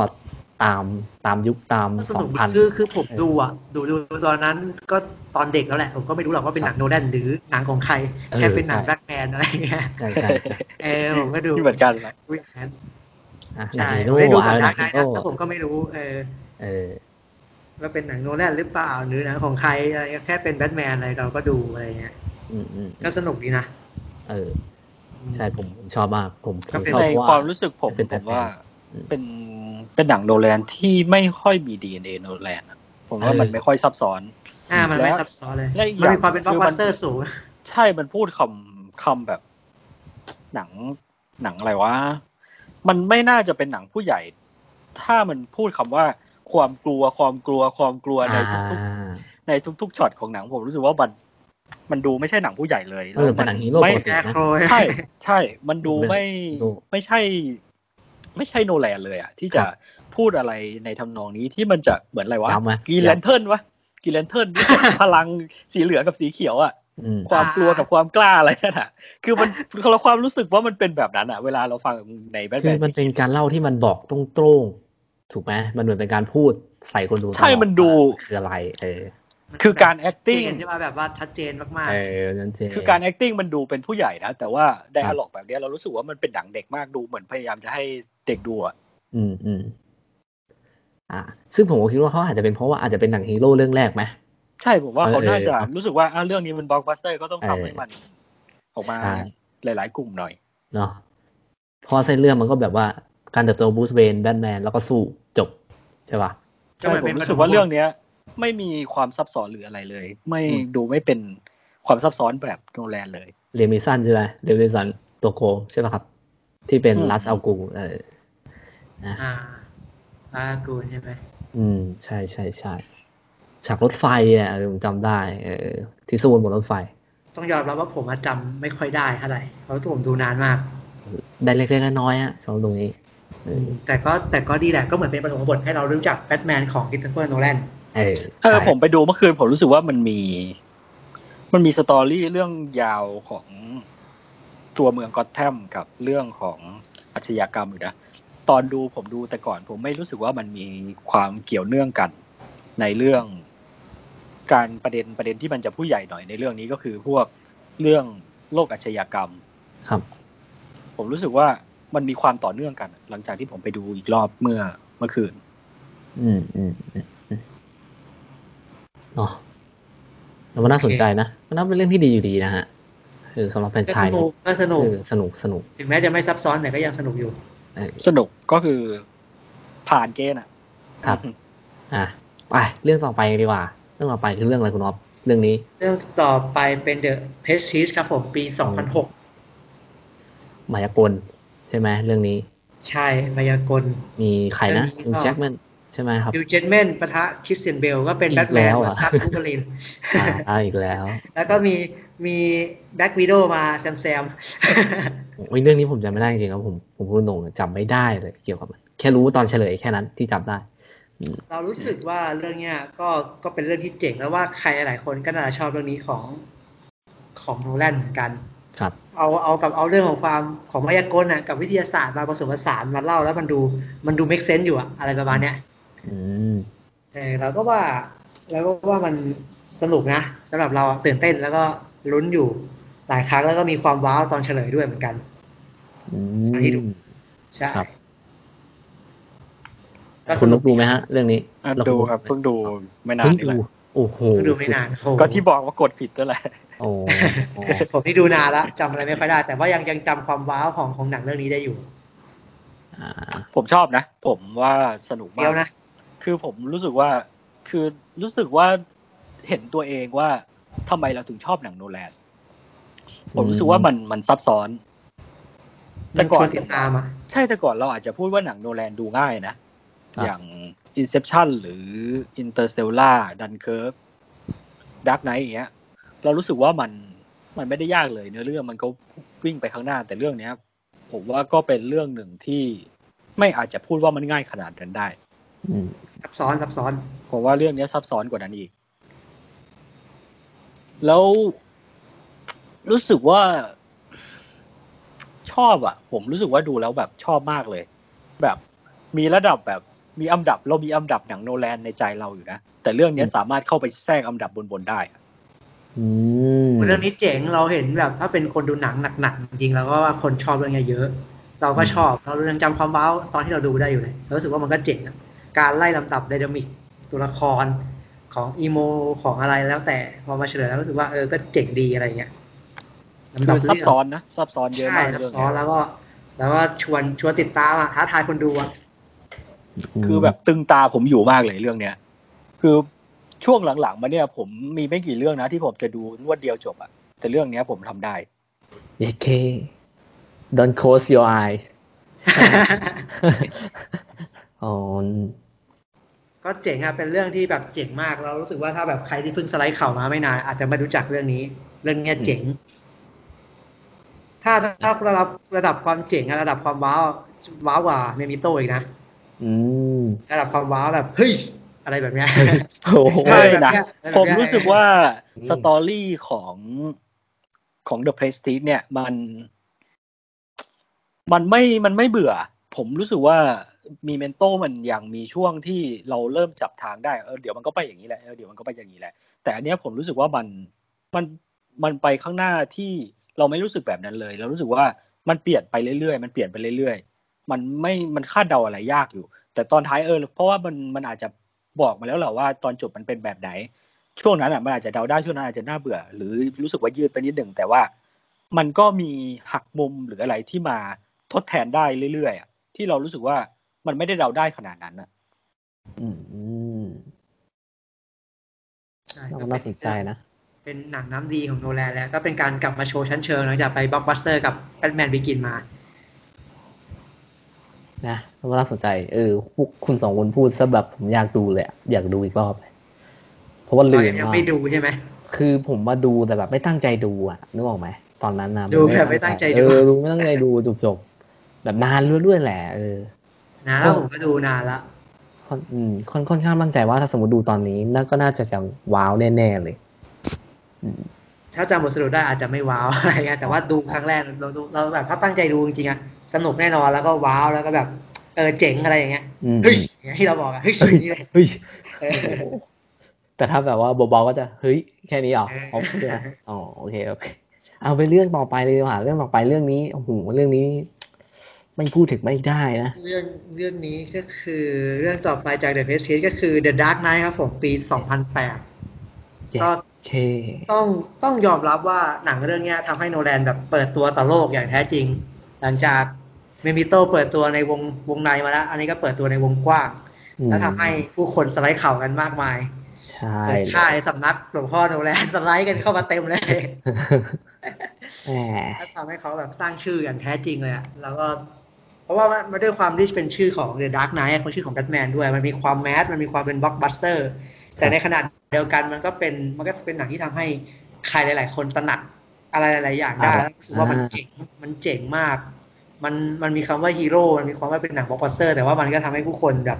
ตามตามยุคตามก็สสอนุงกพันคือคือผมดูอะ ดูดูตอนนั้นก็ตอนเด็กแล้วแหละ ผมก็ไม่รู้หรอกว่าเป็นหนังโนแลนหรือหนังของใคร แค่เป็นหนังแบทแมนอะไรอย่างเงี้ยใช่ใช่ใช่เออผมก็ดูที่เหมือนกันแหละดูอย่างนั้นอะหนังใช่ฮีผโร่มได้ดูก่อนอะหดันักงไนฮีท์โร่นะแต่ผมก็ไม่รู้ เออ เออว่าเป็นหนังโนแลนหรือเปล่าหรือหนังของใครอะไรแค่เป็นแบทแมนอะไรเราก็ดูอะไรเงี้ยอืมอืมก็สนุกดีนะเออ ใช่ผมชอบมาก ผมผก็มเป็นชอบในเพราะว่าความรู้สึกผมเป็นผมว่าอืมเป็นเป็นหนังโนแลนที่ไม่ค่อยมีดีเอ็นเอโนแลนอะผมว่าเออมันไม่ค่อยซับซ้อนอ่ามันไม่และซับซ้อนเลยและอีกมันอย่างมีความเป็นบล็อกคือบัมันสเตอร์สูงใช่มันพูดคำคำแบบ หนังหนังอะไรวะมันไม่น่าจะเป็นหนังผู้ใหญ่ ถ้ามันพูดคำว่าความกลัวความกลัวความกลัวในทุกอ่าๆในทุกๆช็อตของหนังผมรู้สึกว่ามัน มันดูไม่ใช่หนังผู้ใหญ่เลยเออเป็นหนังฮีโร่ไม่ปกติแอร์โครใช่ ใช่ มันดูไม่ดูไม่ใช่ ไม่ใช่โนแลนเลยอะที่จะครับพูดอะไรในทำนองนี้ที่มันจะเหมือนอะไรวะย้ำไหม Green Lantern วะ Green Lantern พลังสีเหลืองกับสีเขียวอะอืมความกลัวกับความกล้าอะไรนั่นอะคือมันเราความรู้สึกว่ามันเป็นแบบนั้นอะเวลาเราฟังในแบทแมนคือมันเป็นการเล่าที่มันบอกตรงๆถูกไหมมันเหมือนเป็นการพูดใส่คนดูตลอใช่มันดูว่าคืออะไร เออ คือการเจ acting นใช่ป่ะแบบว่าชัดเจนมากเออนั่นเองคือการ acting มันดูเป็นผู้ใหญ่นะ แต่ว่า dialogue แบบเนี้ยเรารู้สึกว่ามันเป็นหนังเด็กมากดูเหมือนพยายามจะให้เด็กดูอะอืมอืมอ่าซึ่งผมก็คิดว่าเขาอาจจะเป็นเพราะว่าอาจจะเป็นหนังฮีโร่เรื่องแรกไหมใช่ผมว่าเขาเออน่าจะเออรู้สึกว่าอะเรื่องนี้มันบล็อกบัสเตอร์ก็ต้องเออทำให้มันออกมาใช่หลาย ๆ กลุ่มหน่อยเนาะเพราะเส้นเรื่องมันก็แบบว่าการเติบโตบูสเวนแบทแมนแล้วก็สู้จบใช่ป่ะๆก็เหมืใช่อนผเป็มนรู้สึกว่าเรื่องเนี้ย ไม่มีความซับซ้อนหรืออะไรเลย ไม่อืมดูไม่เป็นความซับซ้อนแบบโนแลนเลยเรมิสันใช่ไหมเรมิสันตัวโกงใช่ป่ะครับ ที่เป็นอืมลัสอัลกูเออนะอ่าอากูนใช่ไหมอืม ใช่ใช่ใช่ฉากรถไฟอะเออผมจำได้ เออ ที่สู้บนรถไฟ ต้องยอมรับว่าผมอะจำไม่ค่อยได้เท่าไหร่เพราะผมดูนานมาก ได้เล็กๆน้อยๆฮะสำหรับตรงนี้เออแต่ก็แต่ก็ดีแหละก็เหมือนเป็นปฐมบทให้เรารู้จักแบทแมนของคริสโตเฟอร์โนแลน เออเออใช่ผมไปดูเมื่อคืนผมรู้สึกว่ามันมี มันมีสตอรี่เรื่องยาวของตัวเมืองกอตแทมกับเรื่องของอาชญากรรมอยู่นะตอนดูผมดูแต่ก่อน ผมไม่รู้สึกว่ามันมีความเกี่ยวเนื่องกัน ในเรื่อง การประเด็นประเด็นที่มันจะผู้ใหญ่หน่อยในเรื่องนี้ก็คือพวกเรื่องโลกอาชญากรรม ครับ ผมรู้สึกว่ามันมีความต่อเนื่องกัน หลังจากที่ผมไปดูอีกรอบเมื่อเมื่อคืน อืมอืมอืมอืม เนาะแล้วมันน่าสนใจนะ มันน่าเป็นเรื่องที่ดีอยู่ดีนะฮะคือสำหรับแฟรนก็ไชสส์นุกก็สนุกคือสนุกสนุก ถึงแม้จะไม่ซับซ้อนแต่ก็ยังสนุกอยู่เออสนุกก็คือผ่านเกณฑ์อะ ครับ อะไปเรื่องต่อไปดีกว่า เรื่องต่อไปคือเรื่องอะไรคุณอ๊อฟเรื่องนี้ เรื่องต่อไปเป็น The Prestige ครับผมปี 2006 มายากล ใช่ไหมเรื่องนี้ ใช่ มายากล มีใครนะเรื่องนี้ก็ฮิวแจ็คแมน ใช่ไหมครับฮิวแจ็คแมนปะทะคริสเตียนเบลก็เป็นอีกแบทแมนแล้วมาอะซัดบูเบลินอ่าอ่าอีกแล้ว แล้วก็มีมี Black Widow มาแซมแซมโอ้ยเรื่องนี้ผมจำไม่ได้จริงๆครับผมผมพูดตรงๆจำไม่ได้เลยเกี่ยวกับมันแค่รู้ตอนเฉลยแค่นั้นที่จำได้ เรารู้สึกว่าเรื่องเนี้ยก็ก็เป็นเรื่องที่เจ๋งแล้วว่าใครหลายคนก็น่าจะชอบเรื่องนี้ของของโนแลนเหมือนกันครับเอาเอากับเอาเรื่องของความของมายากลน่ะกับวิทยาศาสตร์มาผสมผสานมาเล่าแล้วมันดูมันดูเมคเซนต์อยู่อะอะไรประมาณเนี้ยอืม เออเราก็ว่าเราก็ว่ามันสนุกนะสำหรับเราตื่นเต้นแล้วก็ลุ้นอยู่หลายครั้งแล้วก็มีความว้าวตอนเฉลยด้วยเหมือนกันอือันนี้ดูมใช่ครับก็สคุณนุนุกกดูไหมฮะ เรื่องนี้อะแล้วดูณนุ๊กครับเพิ่งดูไม่นาเพิ่นงนี่แหดูละโอ้โหเพิ่งดูไม่นานโอ้โหก็ที่บอกว่ากดผิดนั่นแหละโอ้โหผมที่ดูนานแล้วจำอะไรไม่ค่อยได้ แต่ว่ายังยังจำความว้าวของของหนังเรื่องนี้ได้อยู่อ่าผมชอบนะ ผมว่าสนุกมาเดียวกนะ คือผมรู้สึกว่าคือรู้สึกว่าเห็นตัวเองว่าทำไมเราถึงชอบหนังโนแลนผมรู้สึกว่ามันมันซับซ้อน แต่ก่อนมันชวนติดตามอะใช่แต่ก่อนเราอาจจะพูดว่าหนังโนแลนดูง่ายนะ อย่าง Inception หรือ Interstellar Dunkirk Dark Knight อย่างเงี้ย เรารู้สึกว่ามันมันไม่ได้ยากเลยเนื้อเรื่องมันก็วิ่งไปข้างหน้าแต่เรื่องเนี้ย ผมว่าก็เป็นเรื่องหนึ่งที่ไม่อาจจะพูดว่ามันง่ายขนาดนั้นได้อืม ซับซ้อนซับซ้อน ผมว่าเรื่องนี้ซับซ้อนกว่านั้นอีก แล้วรู้สึกว่าชอบอะผมรู้สึกว่าดูแล้วแบบชอบมากเลย แบบมีระดับแบบมีอันดับเรามีอันดับหนังโนแลนในใจเราอยู่นะ แต่เรื่องเนี้ยสามารถเข้าไปแทรกอันดับบนๆได้อะอืมเรื่องนี้เจ๋งเราเห็นแบบ ถ้าเป็นคนดูหนังหนักๆจริงๆแล้วก็ว่าคนชอบเรื่องเนี้ยเยอะ เราก็ชอบเรายังจำความว้าวตอนที่เราดูได้อยู่เลยเรารู้สึกว่ามันก็เจ๋งอะ การไล่ลำดับไดนามิกตัวละครของอีโมของอะไรแล้วแต่พอมาเฉลยแล้วรู้สึกว่าเออก็เจ๋งดีอะไรเงี้ยลำดับคือซับเรื่องซ้อนนะซับซ้อนเยอะใช่มากซับเรื่องซ้อนเนี้ยแล้วก็ แล้วก็ชวนชวนติดตามอะท้าทายคนดูอะคือแบบตึงตาผมอยู่มากเลยเรื่องเนี้ย คือช่วงหลังๆมาเนี่ย ผมมีไม่กี่เรื่องนะที่ผมจะดูรวดเดียวจบอะแต่เรื่องเนี้ยผมทำได้เยเค don't close your eyes อ๋อก็เจ๋งอะเป็นเรื่องที่แบบเจ๋งมากเรารู้สึกว่าถ้าแบบใครที่เพิ่งสไลด์เข่ามาไม่นานอาจจะไม่รู้จักเรื่องนี้ เรื่องเนี้ยเจ๋ง ถ้าถ้าระดับระดับความเจ๋งอะระดับความว้าวว้าวกว่า Memento อีกนะอืมระดับความว้าวแบบเฮ้ยอะไรแบบเนี้ยโอ้โหไม่แบบนะเนี้ยแบบเนี้ยผมรู้สึกว่าอืม story ของของ The Prestige เนี่ย มัน มันไม่มันไม่เบื่อ ผมรู้สึกว่า มีเมนโตมันยังมีช่วงที่เราเริ่มจับทางได้เออเดี๋ยวมันก็ไปอย่างนี้แหละเออเดี๋ยวมันก็ไปอย่างนี้แหละ แต่อันเนี้ยผมรู้สึกว่ามันมันมันไปข้างหน้าที่เราไม่รู้สึกแบบนั้นเลย เรารู้สึกว่ามันเปลี่ยนไปเรื่อยๆ มันเปลี่ยนไปเรื่อยๆ มันไม่มันคาดเดาอะไรยากอยู่ แต่ตอนท้ายเออเพราะว่ามันมันอาจจะบอกมาแล้วแหละว่าตอนจบมันเป็นแบบไหน ช่วงนั้นอะมันอาจจะเดาได้ช่วงนั้นอาจจะน่าเบื่อ หรือรู้สึกว่ายืดไปนิดหนึ่งแต่ว่ามันก็มีหักมุมหรืออะไรที่มาทดแทนได้เรื่อยๆที่เรารู้สึกว่า มันไม่ได้เดาได้ขนาดนั้นอะ อืมใช่น่าก็น่าเป็สนใจนะ เป็นหนังน้ำดีของโนแลนแล้ว ก็เป็นการกลับมาโชว์ชั้นเชิงหลังจากไปบล็อกบัสเตอร์กับ Batman Begins มา นะน่าสนใจ เออพวกคุณสองคนพูดซะแบบผมอยากดูเลยอะอยากดูอีกรอบเลยเพราะว่าลืเรามยังว่าไม่ดูใช่ไหมคือผมมาดูแต่แบบไม่ตั้งใจดูอะนึกออกไหมตอนนั้นนะดูแบบไม่ตั้งใจดูเออดูไม่ตั้งใจดูจบจบๆแบบนานด้วยๆแหละเออ นะแล้วผมก็ดูนานละค่อนอืมค่อนค่อนข้างมั่นใจว่าถ้าสมมติดูตอนนี้น่าก็น่าจะจะว้าวแน่ๆเลยอืมถ้าจำบทสรุปได้อาจจะไม่ว้าวอะไรเงี้ยแต่ว่าดูครั้งแรกเราดูเราแบบถ้าตั้งใจดูจริงๆอะสนุกแน่นอนแล้วก็ว้าวแล้วก็แบบเออเจ๋งอะไรอย่างเงี้ยอืมเฮ้ยอย่างเงี้ยที่เราบอกอะเฮ้ยอย่างนี้เลยเฮ้ยเออแต่ถ้าแบบว่าเบาๆก็จะเฮ้ยแค่นี้เหรอเออโอเคอ๋อโอเคโอเคเอาไปเรื่องต่อไปเลยดีกว่าเรื่องต่อไปเรื่องนี้โอ้โหเรื่องนี้ ไม่พูดถึงไม่ได้นะ เรื่องเรื่องนี้ก็คือเรื่องต่อไปจาก The Prestige ก็คือ The Dark Knight ครับผมปี 2008 ก็โอเคต้องต้องยอมรับว่าหนังเรื่องเนี้ยทำให้โนแลนแบบเปิดตัวต่อโลกอย่างแท้จริง หลังจากเมมิโตเปิดตัวในวงวงในมาแล้ว อันนี้ก็เปิดตัวในวงกว้างอืมแล้วทำให้ผู้คนสไลด์เข่ากันมากมายใช่เปิดค่ายสำนักหลวงพ่อโนแลนสไลด์กันเข้ามาเต็มเลยแหมแล้วทำให้เขาแบบสร้างชื่ออย่างแท้จริงเลยอะแล้วก็ เพราะว่ามันด้วยความที่เป็นชื่อของ The Dark Knight คนชื่อของแบทแมนด้วย มันมีความ mass มันมีความเป็นบล็อกบัสเตอร์แต่ในขณะเดียวกันมันก็เป็นมันก็เป็นหนังที่ทำให้ใครหลาย ๆ คนตระหนักอะไรหลาย ๆ อย่างได้อ่าแล้วรู้สึกว่ามันเจ๋งมันเจ๋งมาก มันมันมีคำว่าฮีโร่มันมีความว่าเป็นหนังบล็อกบัสเตอร์แต่ว่ามันก็ทำให้ผู้คนแบบ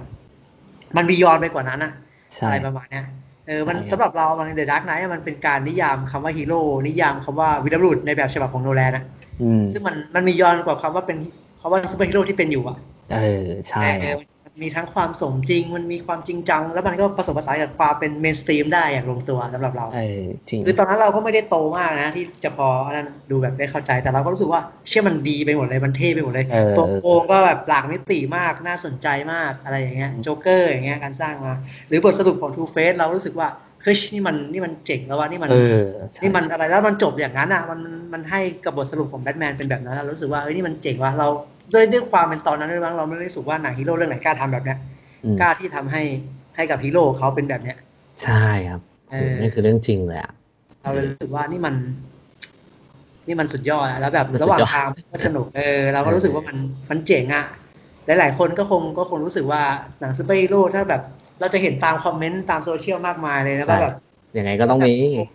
มัน beyond ไปกว่านั้นอะใช่อะไรประมาณเนี้ยเออมันใช่ครับสำหรับเรามัน The Dark Knight มันเป็นการนิยามคำว่าฮีโร่นิยามคำว่าวีรบุรุษในแบบฉบับของโนแลนนะอืมซึ่งมันมันมีย้อนกว่าคำว่าเป็น คำว่าซูเปอร์ฮีโร่ที่เป็นอยู่อะเออใช่เอคอรับมันมีทั้งความสมจริงมันมีความจริงจัง แล้วมันก็ผสมผสานกับความเป็น mainstream ได้อย่างลงตัวสำหรับเราเออจริงคือตอนนั้นเราก็ไม่ได้โตมากนะ ที่จะพออันนั้นดูแบบได้เข้าใจ แต่เราก็รู้สึกว่าเชื่อมันดีไปหมดเลยมันเท่ไปหมดเลยเออตัวโกงก็แบบหลากมิติมากน่าสนใจมากอะไรอย่างเงี้ยโจ๊กเกอร์อย่างเงี้ยการสร้างมา หรือบทสรุปของ Two-Face เรารู้สึกว่าเฮ้ยนี่มันนี่มันเจ๋งแล้วว่านี่มันเออใช่นี่มันอะไรแล้วมันจบอย่างนั้นอะมันมันให้กับบทสรุปของแบทแมนเป็นแบบนั้นเรารู้สึกว่าเอ้ยนี่มันเจ๋งว่ะเรา ด้วยด้วยความเป็นตอนนั้นด้วยมั้งเราไม่ได้รู้สึกว่าหนังฮีโร่เรื่องไหนกล้าทำแบบเนี้ยอืมกล้าที่ทำให้ให้กับฮีโร่เขาเป็นแบบเนี้ย ใช่ครับเออนี่คือเรื่องจริงเลยอะเราเลยรู้สึกว่านี่มัน นี่มันสุดยอดอะแล้วแบบมันสุดยอดระหว่างทางก็สนุกเออเราก็รู้สึกว่ามันมันเจ๋งอะหลาย ๆ คนก็คงก็คงรู้สึกว่าหนังซูเปอร์ฮีโร่ถ้าแบบเราจะเห็นตามคอมเมนต์ตามโซเชียลมากมายเลยแล้วก็แบบ ยังไงก็ต้องมี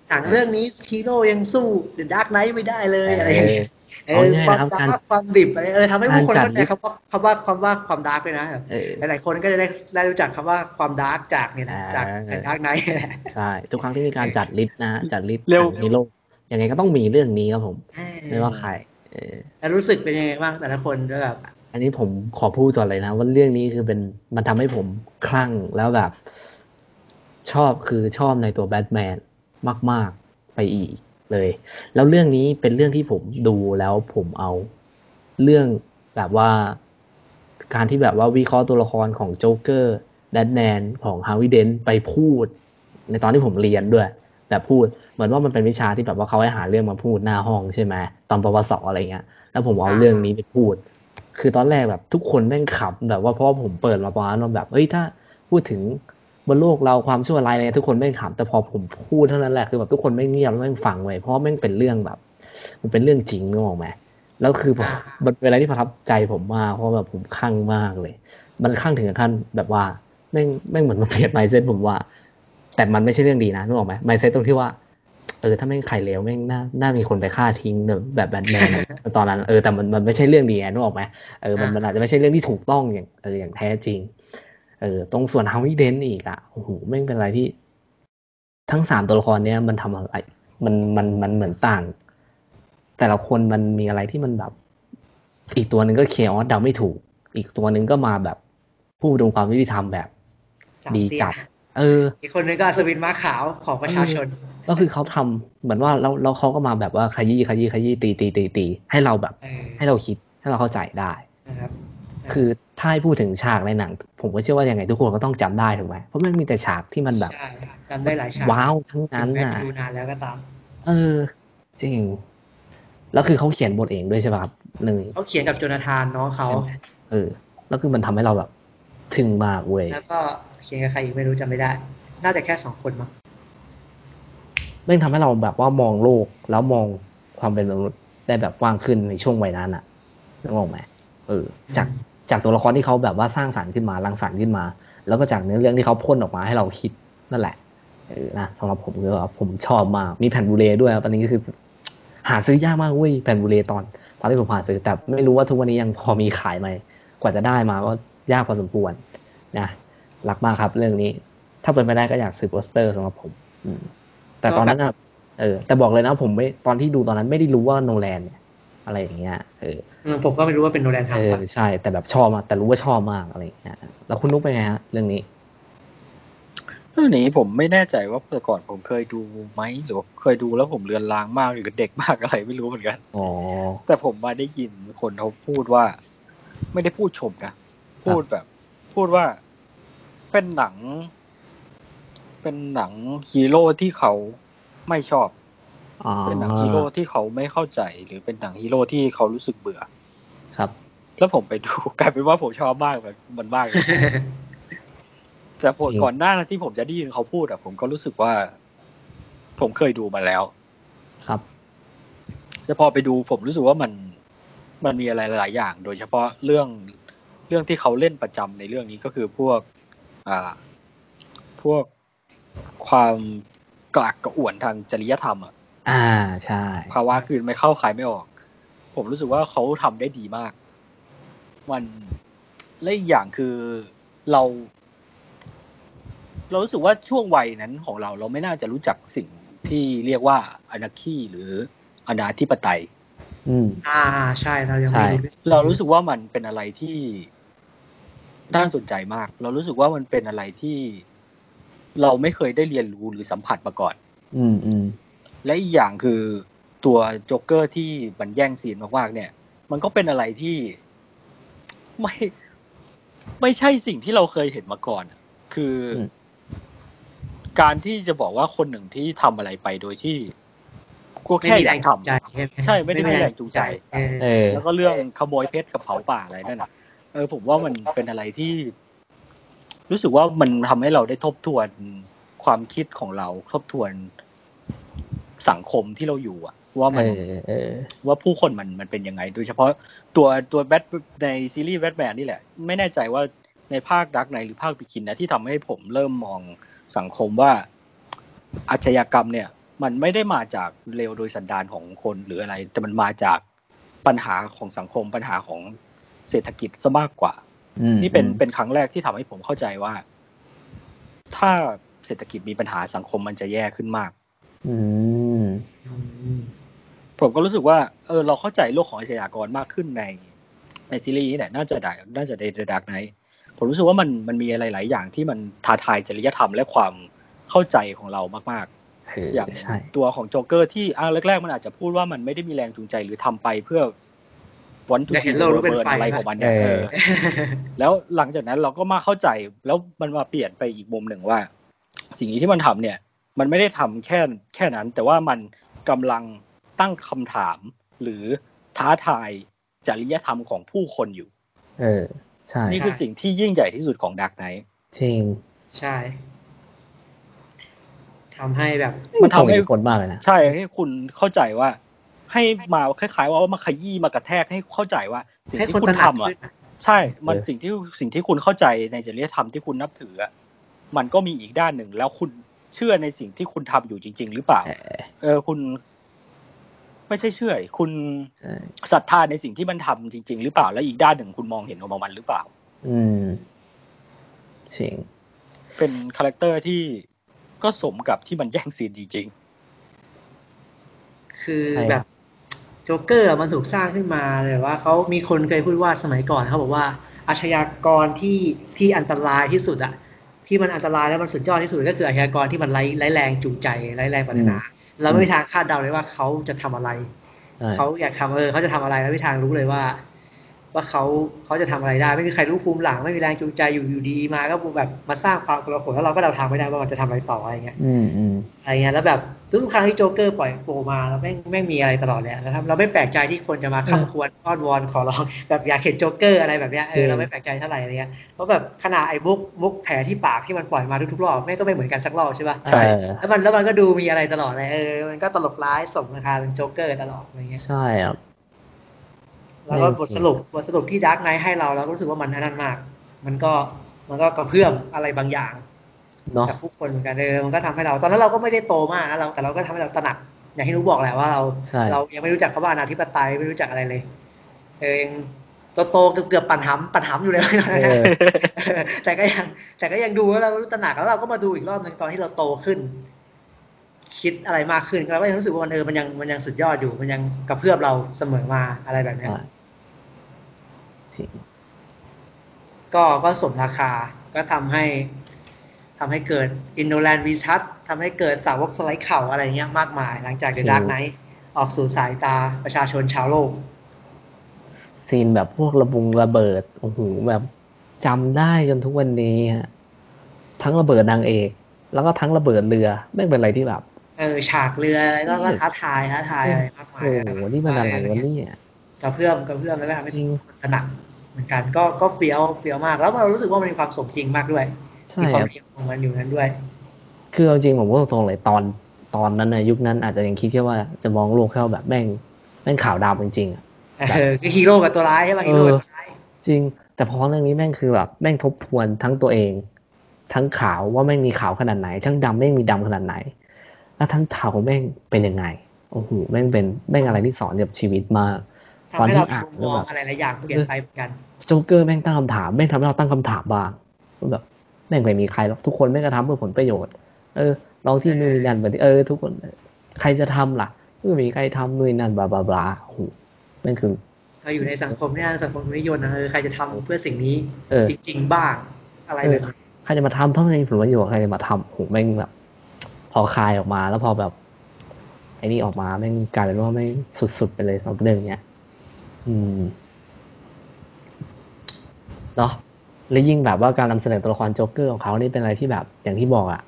หนังเรื่องนี้ฮีโร่ยังสู้ The Dark Knight ไม่ได้เลยอะไรอย่างเงี้ยเอเอาอง่ายๆความนะครับดาการร์กความดิบอะไรเออทำให้ผู้คนการจัดเข้าใจคำว่าคำว่าคำว่าความ dark เลยนะเออหลายๆคนก็จะได้ได้รู้จักคำว่าความ dark จากเนี่ยนะอ่าจาก Dark Knightใช่ทุกครั้งที่มีการจัด list นะฮะจัด list เร็วฮีโร่ยังไงก็ต้องมีเรื่องนี้ครับผมไม่ว่าใครเออแล้วรู้สึกเป็นยังไงบ้างแต่ละคนก็แบบอันนี้ผมขอพูดก่อนเลยนะว่าเรื่องนี้คือเป็นมันทำให้ผมคลั่งแล้วแบบ ชอบคือชอบในตัวแบทแมนมาก ๆ ไปอีกเลย แล้วเรื่องนี้เป็นเรื่องที่ผมดูแล้วผมเอาเรื่องแบบว่า การที่แบบว่าวิเคราะห์ตัวละครของโจ๊กเกอร์แบทแมนของ Harvey Dent ไปพูด ในตอนที่ผมเรียนด้วยแบบพูดเหมือนว่ามันเป็นวิชาที่แบบว่าเขาให้หาเรื่องมาพูดหน้าห้องใช่ไหมตอนปวสอะไรเงี้ย แล้วผมเอาเรื่องนี้ไปพูด คือตอนแรกแบบทุกคนแม่งขำแบบว่าเพราะผมเปิดมาประมาณว่าแบบเอ้ยถ้าพูดถึง บนโลกเราความชั่วร้ายอะไรเงี้ยทุกคนแม่งขำแต่พอผมพูดเท่านั้นแหละคือแบบทุกคนแม่งเงียบแล้วแม่งฟังไว้เพราะว่าแม่งเป็นเรื่องแบบ มันเป็นเรื่องจริงนึกออกไหมแล้วคือผมอ่ามันเป็นอะไรที่ประทับใจผมมากเพราะแบบผมคลั่งมากเลย มันคลั่งถึงขั้นแบบว่าแม่งแม่งเหมือนมาเปลี่ยน mindset ผมว่า แต่มันไม่ใช่เรื่องดีนะนึกออกไหม mindset ตรงที่ว่าเออถ้าแม่งใครเลวแม่งน่าน่ามีคนไปฆ่าทิ้งเนอะแบบแบทแมนอะตอนนั้นเออแต่มันมันไม่ใช่เรื่องดีไงนึกออกไหมเออมันมันอาจจะไม่ใช่เรื่องที่ถูกต้องอย่างเอออย่างแท้จริง เออตรงส่วน Harvey Dent อีกอะโอ้โหแม่งเป็นอะไรที่ ทั้งสามตัวละครเนี้ยมันทำอะไร มันมันมันเหมือนต่าง แต่ละคนมันมีอะไรที่มันแบบ อีกตัวหนึ่งก็เคออสเดาไม่ถูก อีกตัวหนึ่งก็มาแบบ ผู้ดำความยุติธรรมแบบสามดีเตี้ยจัดเออ อีกคนนึงก็อัศวินม้าขาวของประชาชน ก็คือเขาทำเหมือนว่าแล้วแล้วเขาก็มาแบบว่าขยี้ขยี้ขยี้ตีตีตีตีให้เราแบบเออให้เราคิดให้เราเข้าใจได้นะครับ คือ ถ้าให้พูดถึงฉากในหนัง ผมก็เชื่อว่ายังไงทุกคนก็ต้องจำได้ถูกไหมเพราะมันมีแต่ฉากที่มันแบบใช่จำได้หลายฉากว้าวทั้งถึนั้นงแม้น่ะจะดูนานแล้วก็ตาม เออ จริง แล้วคือเขาเขียนบทเองด้วยใช่ป่ะครับหนึ่งเขาเขียนกับโจนาธานน้องเขาใช่ไหมเออ แล้วคือมันทำให้เราแบบถึงมากเว้ยแล้วก็เขียนกับใครอีกไม่รู้จำไม่ได้ น่าจะแค่สองคนมั้งเรื่องทำให้เราแบบว่ามองโลกแล้วมองความเป็นมนุษย์ได้แบบกว้างขึ้นในช่วงวัยนั้นอะนึกออกไหมเออ จาก จากตัวละครที่เขาแบบว่าสร้างสรรค์ขึ้นมารังสรรค์ขึ้นมา แล้วก็จากเนื้อเรื่องที่เขาพ่นออกมาให้เราคิดนั่นแหละเออนะสำหรับผมคือผมชอบมากมีแผ่น Blu-ray ด้วยครับอันนี้ก็คือ หาซื้อยากมากเว้ยแผ่น Blu-ray ตอนตอนที่ผมหาซื้อแต่ไม่รู้ว่าทุกวันนี้ยังพอมีขายไหมกว่าจะได้มาก็ยากพอสมควรนะรักมากครับ เรื่องนี้ ถ้าเป็นไปได้ก็อยากซื้อโปสเตอร์สำหรับผมอืมแต่ตอนนั้นอะเออแต่บอกเลยนะผมไม่ตอนที่ดูตอนนั้นไม่ได้รู้ว่าโนแลนเนี่ย อะไรอย่างเงี้ยเออเออผมก็ไม่รู้ว่าเป็นโนแลนเอทำอก่อนใช่ แต่แบบชอบมากแต่รู้ว่าชอบมากอะไรอย่างเงี้ยแล้วคุณนุ๊กเป็นไงฮะ เรื่องนี้เรื่องนี้ผมไม่แน่ใจว่าแต่ก่อนผมเคยดูไหมหรือว่าเคยดูแล้วผมเลือนลางมากหรือเด็กมากอะไรไม่รู้เหมือนกันอ๋อแต่ผมมาได้ยินคนเขาพูดว่า ไม่ได้พูดชมนะพูดแบบ พูดว่าเป็นหนัง เป็นหนังฮีโร่ที่เขาไม่ชอบอ๋อ เป็นหนังฮีโร่ที่เขาไม่เข้าใจหรือเป็นหนังฮีโร่ที่เขารู้สึกเบื่อ ครับ แล้วผมไปดูกลายเป็นว่าผมชอบมากแบบมันมากเลยแต่ผมจริงก่อนหน้าที่ผมจะได้ยินเขาพูดอะผมก็รู้สึกว่า ผมเคยดูมาแล้ว ครับแต่พอไปดูผมรู้สึกว่ามันมันมีอะไรหลายอย่าง โดยเฉพาะเรื่องเรื่องที่เขาเล่นประจำในเรื่องนี้ก็คือพวก อ่า พวกความกลากกระอ่วนทางจริยธรรมอะ อ่าใช่ภาวะคือไม่เข้าใครไม่ออก ผมรู้สึกว่าเขาทำได้ดีมาก มันและอีกอย่างคือเรา เรารู้สึกว่าช่วงวัยนั้นของเรา เราไม่น่าจะรู้จักสิ่งที่เรียกว่าอนาคีหรืออนาธิปไตย อืม อ่าใช่เรายังไม่รู้เรารู้สึกว่ามันเป็นอะไรที่น่าสนใจมาก เรารู้สึกว่ามันเป็นอะไรที่เราไม่เคยได้เรียนรู้หรือสัมผัสมาก่อน อืมอืม และอีกอย่างคือตัวโจ๊กเกอร์ที่มันแย่งซีนมากๆเนี่ย มันก็เป็นอะไรที่ไม่ไม่ใช่สิ่งที่เราเคยเห็นมาก่อนอะคืออมการที่จะบอกว่าคนหนึ่งที่ทำอะไรไปโดยที่ก็ไม่แค่มีอแรยากงจูงใจทำใช่ไหมใช่ไม่ได้มีแรงจูงใจเออเออแล้วก็เรื่องขโมยเพชรกับเผาป่าอะไรนั่นน่ะเออผมว่ามันเป็นอะไรที่ รู้สึกว่ามันทำให้เราได้ทบทวนความคิดของเราทบทวน สังคมที่เราอยู่อะว่าเอมันอเออว่าผู้คนมันมันเป็นยังไง โดยเฉพาะตัวตัวแบทในซีรีส์แบทแมนนี่แหละ ไม่แน่ใจว่าในภาคดักไนหรือภาคบิคินนะที่ทำให้ผมเริ่มมองสังคมว่าอาชญากรรมเนี่ย มันไม่ได้มาจากเลวโดยสันดานของคนหรืออะไร แต่มันมาจากปัญหาของสังคมปัญหาของเศรษฐกิจซะมากกว่าอืมนี่เป็นอืมเป็นครั้งแรกที่ทำให้ผมเข้าใจว่า ถ้าเศรษฐกิจมีปัญหาสังคมมันจะแย่ขึ้นมาก อืมอืมผมก็รู้สึกว่าเออเราเข้าใจโลกของอาชญากรมากขึ้นใน ในซีรีส์เนี่ยน่าจะได้น่าจะในเดอะดาร์กไนท์ผมรู้สึกว่ามันมันมีอะไรหลายอย่างที่มันท้าทายจริยธรรมและความเข้าใจของเรามากเออๆอย่างใช่ตัวของโจ๊กเกอร์ที่อ่าแรกๆ มันอาจจะพูดว่ามันไม่ได้มีแรงจูงใจหรือทำไปเพื่อ want to อยากเห็ seeing โลกลุกเป็น burn ไฟอะไรนะของมันเนี่ยเอเอออแล้วหลังจากนั้นเราก็มาเข้าใจแล้วมันมาเปลี่ยนไปอีกมุมหนึ่งว่า สิ่งนี้ที่มันทำเนี่ย มันไม่ได้ทำแค่แค่นั้น แต่ว่ามันกำลังตั้งคำถาม หรือท้าทายจริยธรรมของผู้คนอยู่ เออ ใช่ นี่คือสิ่งที่ยิ่งใหญ่ที่สุดของดักไนจริง ใช่ทำให้แบบ มันทำให้ส่งอิทธิพลมากเลยนะ ใช่ ให้คุณเข้าใจว่า ให้มาคล้ายๆ ว่ามาขยี้มากระแทกให้เข้าใจว่า สิ่งให้ที่คนคุตณระหนักทำอะขึ้นอะใช่ มันสิ่งที่สิ่งที่คุณเข้าใจในจริยธรรมที่คุณนับถืออะ มันก็มีอีกด้านหนึ่งแล้วคุณเชื่อในสิ่งที่คุณทำอยู่จริง ๆ หรือเปล่า เออเออคุณ ไม่ใช่เชื่อ คุณใช่ศรัทธาในสิ่งที่มันทำจริง ๆ หรือเปล่า แล้วอีกด้านหนึ่งคุณมองเห็นของมันหรือเปล่า อืมจริงเป็นคาแรคเตอร์ที่ก็สมกับที่มันแย่งซีนจริงคือใช่แบบโจ๊กเกอร์อะมันถูกสร้างขึ้นมาเลยว่าเขามีคนเคยพูดว่าสมัยก่อนเขาบอกว่าอาชญากรที่ที่อันตรายที่สุดอะ ที่มันอันตรายแล้วมันสุดยอดที่สุดก็คืออาชญากรที่มันไร้ไร้แรงจูงใจไร้แรงปรารถนา เราไม่มีทางคาดเดาเลยว่าเขาจะทำอะไรใช่เขาอยากทำเออเขาจะทำอะไรแล้วไม่มีทางรู้เลยว่า ว่าเขาเขาจะทำอะไรได้ ไม่มีใครรู้ภูมิหลังไม่มีแรงจูงใจอยู่อยู่ดีมาก็แบบมาสร้างความกลาหลแล้วเราก็เดาทางไม่ได้ว่ามันจะทำอะไรต่ออะไรเงี้ยอืมอืมอะไรเงี้ยแล้วแบบทุกๆครั้งที่โจ๊กเกอร์ปล่อยโผล่มาแล้วแม่งแม่งมีอะไรตลอดเลยอะนะครับเราไม่แปลกใจที่คนจะมาคร่ำครวญอ้อนวอนขอร้องแบบอยากเห็นโจ๊กเกอร์อะไรแบบเนี้ยเออเราไม่แปลกใจเท่าไหร่อะไรเงี้ยเพราะแบบขนาดไอ้มุกมุกแผลที่ปากที่มันปล่อยมาทุกๆรอบแม่งก็ไม่เหมือนกันสักรอบใช่ปะใช่แล้วมันแล้วมันก็ดูมีอะไรตลอดเลยเออมันก็ตลกร้ายสมราคาเป็นโจ๊กเกอร์ตลอดอะไรเงี้ยใช่ครับ แล้วก็บทสรุปบทสรุปที่ดาร์กไนท์ให้เราเราก็รู้สึกว่ามันนั่นมาก มันก็มันก็กระเพื่อมอะไรบางอย่างเนาะกับผู้คนเหมือนกันเออมันก็ทำให้เรา ตอนนั้นเราก็ไม่ได้โตมากนะเราแต่เราก็ทำให้เราตระหนัก อย่างที่รู้บอกแหละว่าเราใช่เรายังไม่รู้จักคำว่าอนาธิปไตยไม่รู้จักอะไรเลย เออยังโตๆเกือบเกือบๆปั่นหำปั่นหำอยู่เลยเออแต่ก็ยัง แต่ก็ยังดูแล้วเรารู้ตระหนักแล้วเราก็มาดูอีกรอบหนึ่งตอนที่เราโตขึ้น คิดอะไรมากขึ้นเราก็ยังรู้สึกว่ามันเออมันยังมันยังสุดยอดอยู่มันยังกระเพื่อมเราเสมอมาอะไรแบบเนี้ ยใช่จริงก็ก็สมราคาก็ทำให้ทำให้เกิด In Nolan We Trust ทำให้เกิดสาวกสไลด์เข่าอะไรเงี้ยมากมาย หลังจากเดอะจริงดาร์กไนท์ออกสู่สายตาประชาชนชาวโลก ซีนแบบพวกระบุงระเบิดโอ้โหแบบจำได้จนทุกวันนี้ฮะทั้งระเบิดนางเอก แล้วก็ทั้งระเบิดเรือไม่งเป็นอะไรที่แบบเออฉากเรืออะไรก็ก็ท้าทายท้าทายอะไรมากมายโอ้โหนี่มันอะไรวะเนี่ยกระเพื่อมกระเพื่อมแล้วก็ทำให้จริงคนตระหนักเห มือนกันก็ก็เฟี้ยวเฟี้ยวมาก แล้วเรารู้สึกว่ามันมีความสมจริงมากด้วยใช่มีความครับเรียงของมันอยู่นั้นด้วย คือเอาจริงผมก็ตรงๆเลยตอนตอนนั้นนะยุคนั้นอาจจะยังคิดแค่ว่าจะมองโลกแค่ว่าแบบแม่งแม่งขาวดำจริงๆอะเออคือฮีโร่กับตัวร้ายใช่ไหมฮีโร่กับตัวร้ายจริง แต่พอเรื่องนี้แม่งคือแบบแม่งทบทวนทั้งตัวเอง ทั้งขาวว่าแม่งมีขาวขนาดไหน ทั้งดำแม่งมีดำขนาดไหน แล้วทั้งเทาแม่งเป็นยังไงโอ้โหแม่งเป็นแม่งอะไรที่สอนกับชีวิตมากทำให้เราตอนที่อ่านมุมมองแล้วแบบอะไรหลายอย่างเปลี่ยนไปเหมือนกัน โจ๊กเกอร์แม่งตั้งคำถามแม่งทำให้เราตั้งคำถามบ้างว่าแบบแม่งไม่มีใครหรอกทุกคนแม่งก็ทำเพื่อผลประโยชน์ เออลองที่นู่นนี่นั่นแบบนี้เออ ทุกคน ใครจะทำล่ะไม่มีใครทำนู่นนนั่นบลาบลาบลาโอ้โหแม่งคือเราอยู่ในสังคมเนี่ยสังคมนิยมนะเออใครจะทำเพื่อสิ่งนี้เออจริง ๆ บ้างอะไรแบบนี้ใครจะมาทำเท่านั้นผลประโยชน์ใครจะมาทำโอ้โหแม่งแบบพอคลายออกมาแล้วพอแบบไอ้นี่ออกมาแม่งกลายเป็นว่าแม่งสุดๆไปเลยสำหรับเรื่องเนี้ย อืม เนาะแล้วยิ่งแบบว่าการนำเสนอตัวละครโจ๊กเกอร์ของเขานี่เป็นอะไรที่แบบ อย่างที่บอกอะ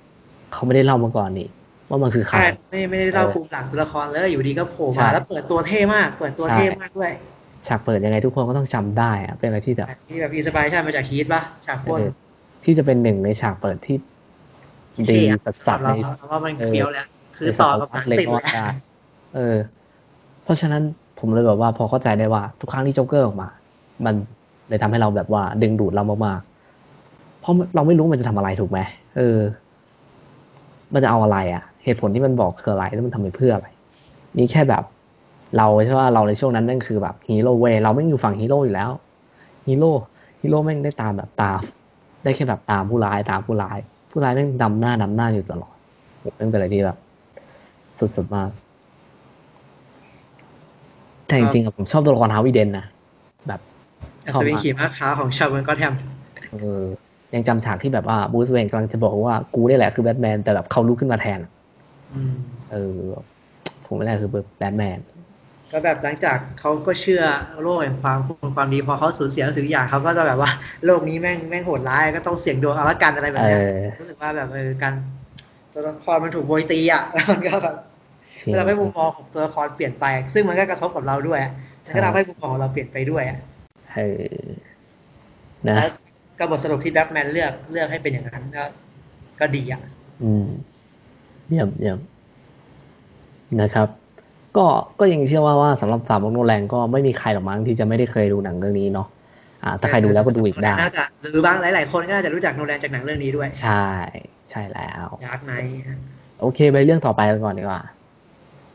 เขาไม่ได้เล่ามาก่อนนี่ว่ามันคือใครใช่ไม่ไม่ได้เล่าเออภูมิหลังตัวละครเลยอยู่ดีก็โผล่ใช่มาแล้วเปิดตัวเท่มากเปิดตัวใช่เท่มากด้วยฉากเปิดยังไงทุกคนก็ต้องจำได้อะเป็นอะไรที่แบบที่แบบ inspiration มาจากฮีทป่ะฉากปล้นเออที่จะเป็นหนึ่งในฉากเปิดที่ดีเท่อะสัสสัสเราในเราว่ามันเออเฟี้ยวแล้วคือต่อกับหนังในติดศตวรรษแล้วได้เออ เพราะฉะนั้นผมเลยแบบว่าพอเข้าใจได้ว่า ทุกครั้งที่โจ๊กเกอร์ออกมา มัน เลยทำให้เราแบบว่าดึงดูดเรามากๆเพราะเราไม่รู้มันจะทำอะไรถูกไหมเออ มันจะเอาอะไรอะ เหตุผลที่มันบอกคืออะไรแล้วมันทำไปเพื่ออะไร นี่แค่แบบ เราใช่ว่าเราในช่วงนั้นนั่นคือแบบฮีโร่เวเราไม่อยู่ฝั่งฮีโร่อยู่แล้วฮีโร่ฮีโร่แม่งได้ตามแบบตาม ได้แค่แบบตามผู้ร้ายตามผู้ร้าย ผู้ร้ายแม่งดำหน้าดำหน้าอยู่ตลอดโหแม่งเป็นอะไรที่แบบสุดๆมากแต่จริงๆอะผมชอบตัวละครฮาวิเดนนะแบบ อัศวินขี่ม้าขาวของชาวเมืองก็แทมเออยังจำฉากที่แบบว่าบูสเวนกำลังจะบอกว่ากูนี่แหละคือแบทแมนแต่แบบเขาลุกขึ้นมาแทนอืมเออผมไม่ได้คือแบทแมนก็แบบหลังจากเขาก็เชื่อโลกแห่งความคุณความดีพอเขาสูญเสียสิ่งทุกอย่างเขาก็จะแบบว่าโลกนี้แม่งแม่งโหดร้ายก็ต้องเสี่ยงดวงเอาละกันอะไรแบบเอเนี้ยอรู้สึกว่าแบบเออการตัวละครมันถูกโบยตีอะแล้วมันก็แบบมันทำให้มุมมองของตัวละครเปลี่ยนไป ซึ่งมันก็กระทบกับเราด้วยอะมันก็ทำให้มุมมองของเราเปลี่ยนไปด้วยอะ ให้นะก็บทสรุปที่แบ็กแมนเลือกเลือกให้เป็นอย่างนั้นก็ก็ดีอะ อืมเยี่ยมเยี่ยมนะครับ ก็ก็ยังเชื่อว่าว่าสำหรับสามวงโนแรงก็ไม่มีใครหรอกมั้งที่จะไม่ได้เคยดูหนังเรื่องนี้เนาะอ่าถ้าใครดูแล้วก็ดูอีกได้น่าจะหรือบางหลาย ๆ คนก็น่าจะรู้จักโนแลนจากหนังเรื่องนี้ด้วย ใช่ ใช่แล้วยากไหมโอเคไปเรื่องต่อไปกันก่อนดีกว่า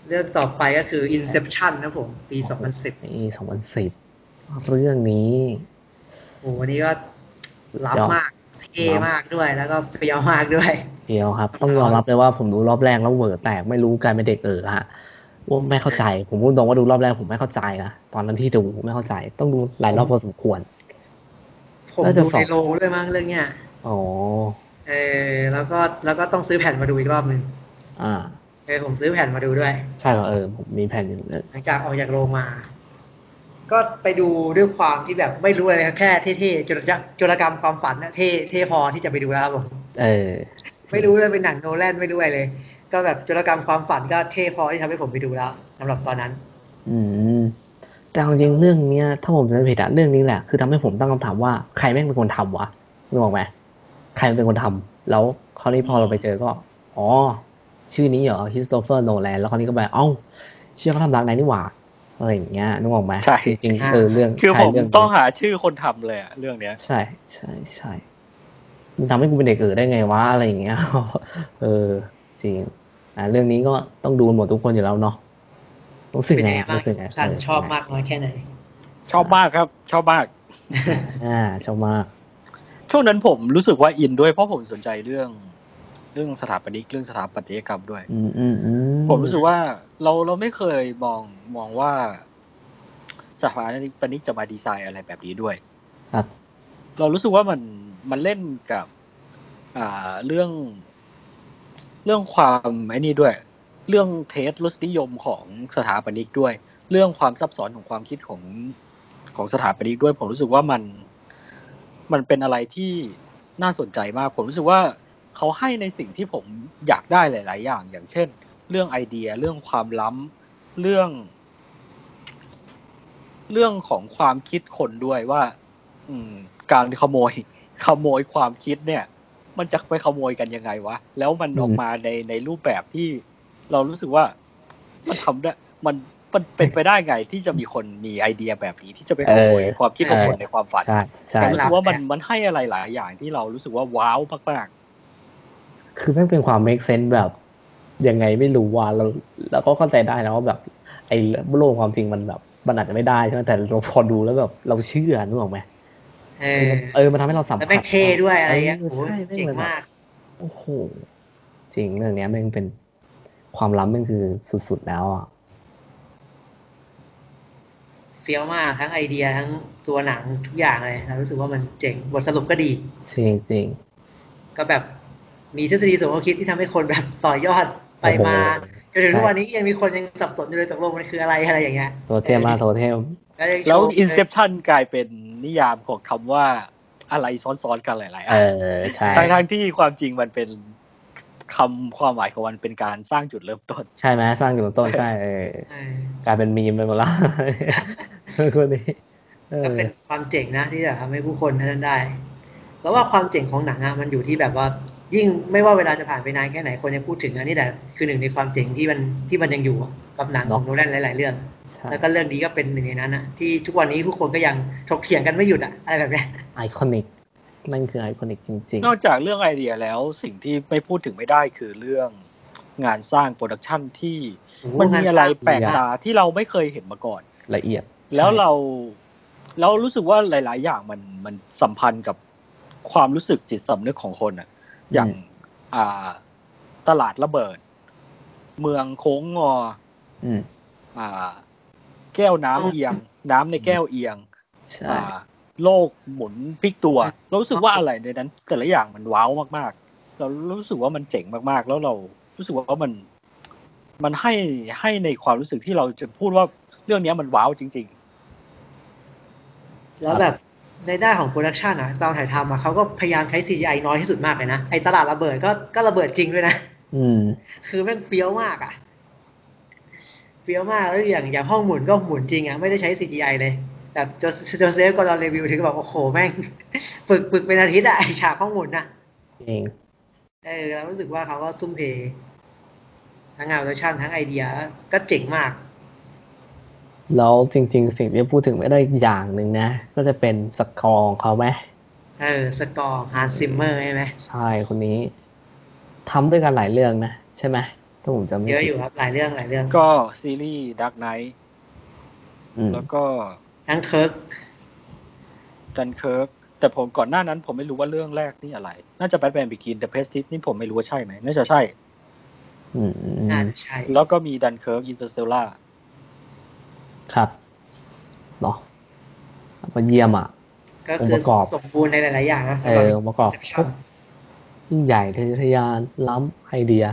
เรื่องต่อไปก็คือ Inception นะผม ปี 2010ปี2010 เรื่องนี้โอ้วันนี้ก็รับมากเท่มากด้วย แล้วก็เฟี้ยวมากด้วยเฟียวครับ ต้องยอมรับเลยว่าผมดูรอบแรกแล้วเวอร์แตกไม่รู้การเป็นเด็กเออฮะว่าไม่เข้าใจ ผมพูดตรงว่าดูรอบแรกผมไม่เข้าใจนะตอนนั้นที่ดูไม่เข้าใจ ต้องดูหลายรอบพอสมควรผมดูในโล้เลยมั้งเรื่องเนี้ยอ๋อเออแล้วก็แล้วก็ต้องซื้อแผ่นมาดูอีกรอบหนึ่งอ่าเออผมซื้อแผ่นมาดูด้วย ใช่เหรอเออผมมีแผ่นอยู่หลังจากออกจากโรงมา ก็ไปดูด้วยความที่แบบไม่รู้อะไรครับแค่เท่ๆจุลจจุลกรรมความฝันนะเท่เท่พอที่จะไปดูแล้วครับผมเออไม่รู้เลยเป็นหนังโนแลนไม่รู้อะไรเลย ก็แบบจุลกรรมความฝันก็เท่พอที่ทำให้ผมไปดูแล้วสำหรับตอนนั้น อืมแต่เอาจริงๆเรื่องเนี้ยถ้าผมจะไม่ผิดอะเรื่องนี้แหละ คือทำให้ผมตั้งคำถามว่าใครแม่งเป็นคนทำวะนึกออกไหมใครเป็นคนทำแล้วคราวนี้พอเราไปเจอก็ อ๋อ ชื่อนี้เหรอคริสโตเฟอร์โนแลนแล้วคราวนี้ก็แบบเอ้าเชื่อเขาทำดังไหนนี่หว่า อะไรอย่างเงี้ยนึกออกไหมใช่จริงๆเออเรื่องคือใช่ผมเรื่องนี้ต้องหาชื่อคนทำเลยอะเรื่องเนี้ย ใช่ใช่ใช่มึงทำให้กูเป็นเด็กเออได้ไงวะอะไรอย่างเงี้ยเออ จริง อ่าเรื่องนี้ก็ต้องดูหมดทุกคนอยู่แล้วเนาะรู้สึกเป็นไงยังไงอะบ้างรู้สึกไงชันเชอบมากน้อยแค่ไหนชอบมากครับ ชอบมาก อ่า ชอบมากช่วงนั้นผมรู้สึกว่าอินด้วยเพราะผมสนใจเรื่อง เรื่องสถาปนิกเรื่องสถาปัตยกรรมด้วยอืมอืมอืมผมรู้สึกว่าเราเราไม่เคยมองมองว่าสถาปนิกจะมาดีไซน์อะไรแบบนี้ด้วย ครับ เรารู้สึกว่ามันมันเล่นกับ อ่าเรื่อง เรื่องความไอ้นี่ด้วย เรื่องเทสรสนิยมของสถาปนิกด้วย เรื่องความซับซ้อนของความคิดของของสถาปนิกด้วย ผมรู้สึกว่ามัน มันเป็นอะไรที่น่าสนใจมาก ผมรู้สึกว่า เขาให้ในสิ่งที่ผมอยากได้หลาย ๆ อย่าง อย่างเช่น เรื่องไอเดียเรื่องความล้ำเรื่อง เรื่องของความคิดคนด้วยว่า อืม การขโมย ขโมยความคิดเนี่ย มันจะไปขโมยกันยังไงวะแล้วมันออกมาในในรูปแบบที่เรารู้สึกว่ามันทำได้มันมันเป็นไปได้ไงที่จะมีคนมีไอเดียแบบนี้ที่จะไปขโมยเออความคิดของคนในความฝันใช่ใช่ผมรู้สึกว่ามันใช่มันให้อะไรหลายอย่างที่เรารู้สึกว่าว้าวมาก คือแม่งเป็นความ make sense แบบยังไงไม่รู้ว่าเราเราก็เข้าใจได้นะว่าแบบ ไอ้โลกความจริงมันแบบ มันอาจจะไม่ได้ใช่ไหมแต่เราพอดูแล้วแบบเราเชื่อนึกออกไหมเอคืออมันเออมันทำให้เราสัมผัสแล้วแม่งเท่ด้วยอะไรเงี้ยเอโอ้อโหใช่แม่งเจ๋งเลยแบบมากโอ้โหจริงเรื่องเนี้ยแม่งเป็นความล้ำแม่งคือสุดๆแล้วอะเฟี้ยวมากทั้งไอเดียทั้งตัวหนังทุกอย่างเลยเรารู้สึกว่ามันเจ๋งบทสรุปก็ดีจริงจริงก็แบบ มีทฤษฎีสมคบคิดที่ทำให้คนแบบต่อยอดไปมาโอ้โหจนถึงใช่ทุกวันนี้ยังมีคนยังสับสนอยู่เลยตกลงมันคืออะไรอะไรอย่างเงี้ยโทเทมมาโทเทมก็ยังๆโชแล้วว์ Inception กลายเป็นนิยามของคำว่าอะไรซ้อนๆกันหลายๆเออันอใช่ทั้งทั้งๆที่ความจริงมันเป็นคำความหมายของมันเป็นการสร้างจุดเริ่มต้น ใช่ไหมสร้างอยู่บนต้นใช่เออเออกลายเป็นมีมไปหมดแล้วคนนี้เอก็อเป็นความเจ๋งนะที่จะทำให้ผู้คนนั้นได้ แล้วว่าความเจ๋งของหนังอะมันอยู่ที่แบบว่า ยิ่งไม่ว่าเวลาจะผ่านไปนานแค่ไหนคนยังพูดถึงอันนี้แหละคือหนึ่งในความเจ๋งที่มันที่มันยังอยู่กับหนังของโนแลนหลาย ๆ เรื่องใช่แล้วก็เรื่องนี้ก็เป็นหนึ่งในนั้นนะที่ทุกวันนี้ผู้คนก็ยังถกเถียงกันไม่หยุดอะอะไรแบบเนี้ย iconic นั่นคือ iconic จริงนอกจากเรื่องไอเดียแล้วสิ่งที่ไม่พูดถึงไม่ได้คือเรื่องงานสร้าง production ที่โอ้โหมันมีอะไรงานสร้างแปลกตาที่เราไม่เคยเห็นมาก่อนๆละเอียด แล้วใช่เราเรารู้สึกว่าหลาย ๆ อย่างมันมันสัมพันธ์กับความรู้สึกจิตสำนึกของคนอะ อย่างอ่าตลาดระเบิด เมืองโค้งงออืมอ่าแก้วน้ำเอียง น้ำในแก้วเอียงใช่อ่าโลกหมุนพลิกตัว เรารู้สึกว่าอะไรในนั้นแต่ละอย่างมันว้าวมากๆ เรารู้สึกว่ามันเจ๋งมากๆ แล้วเรารู้สึกว่ามัน มันให้ให้ในความรู้สึกที่เราจะพูดว่าเรื่องนี้มันว้าวจริงแล้วแบบ ในด้านของ production อะตอนถ่ายทำอะเขาก็พยายามใช้ CGI น้อยที่สุดมากเลยนะ ไอฉากระเบิดก็ก็ระเบิดจริงด้วยนะ อืม คือแม่งเฟี้ยวมากอะเฟี้ยวมากแล้วอย่างอย่างห้องหมุนก็หมุนจริงอะไม่ได้ใช้ CGI เลย แต่โจโจเซฟก็ตอนรีวิวถึงบอกโอ้โหแม่ง ฝึกฝึกเป็นอาทิตย์อะไอฉากห้องหมุนนะเองเออเรารู้สึกว่าเขาก็ทุ่มเท ทั้งงาน production ทั้งไอเดียก็เจ๋งมาก แล้วจริง ๆ สิ่งที่พูดถึงไม่ได้อีกอย่างหนึ่งนะ ก็จะเป็นสกอร์ของเขาไหมเออ score Hans Zimmer ใช่ไหมใช่คนนี้ทำด้วยกันหลายเรื่องนะ ใช่ไหมถ้าผมจำไม่ผิด เยอะอยู่ครับหลายเรื่องหลายเรื่องๆก็ซีรีส์ Dark Knight อืมแล้วก็ทั้งเคิร์กดันเคิร์กแต่ผมก่อนหน้านั้นผมไม่รู้ว่าเรื่องแรกนี่อะไร น่าจะ Batman Begins แต่ Prestige นี่ผมไม่รู้ว่าใช่ไหมน่าจะใช่อืมอืมน่าจะใช่ แล้วก็มี Dunkirk Interstellar ครับเนาะมาเยี่ยมอะ ก็คือองค์ประกอบสมบูรณ์ในหลาย ๆ อย่างนะเอสำหรับองค์ประกอบ Inception ยิ่งใหญ่ทะเยอทะยานล้ำไอเดีย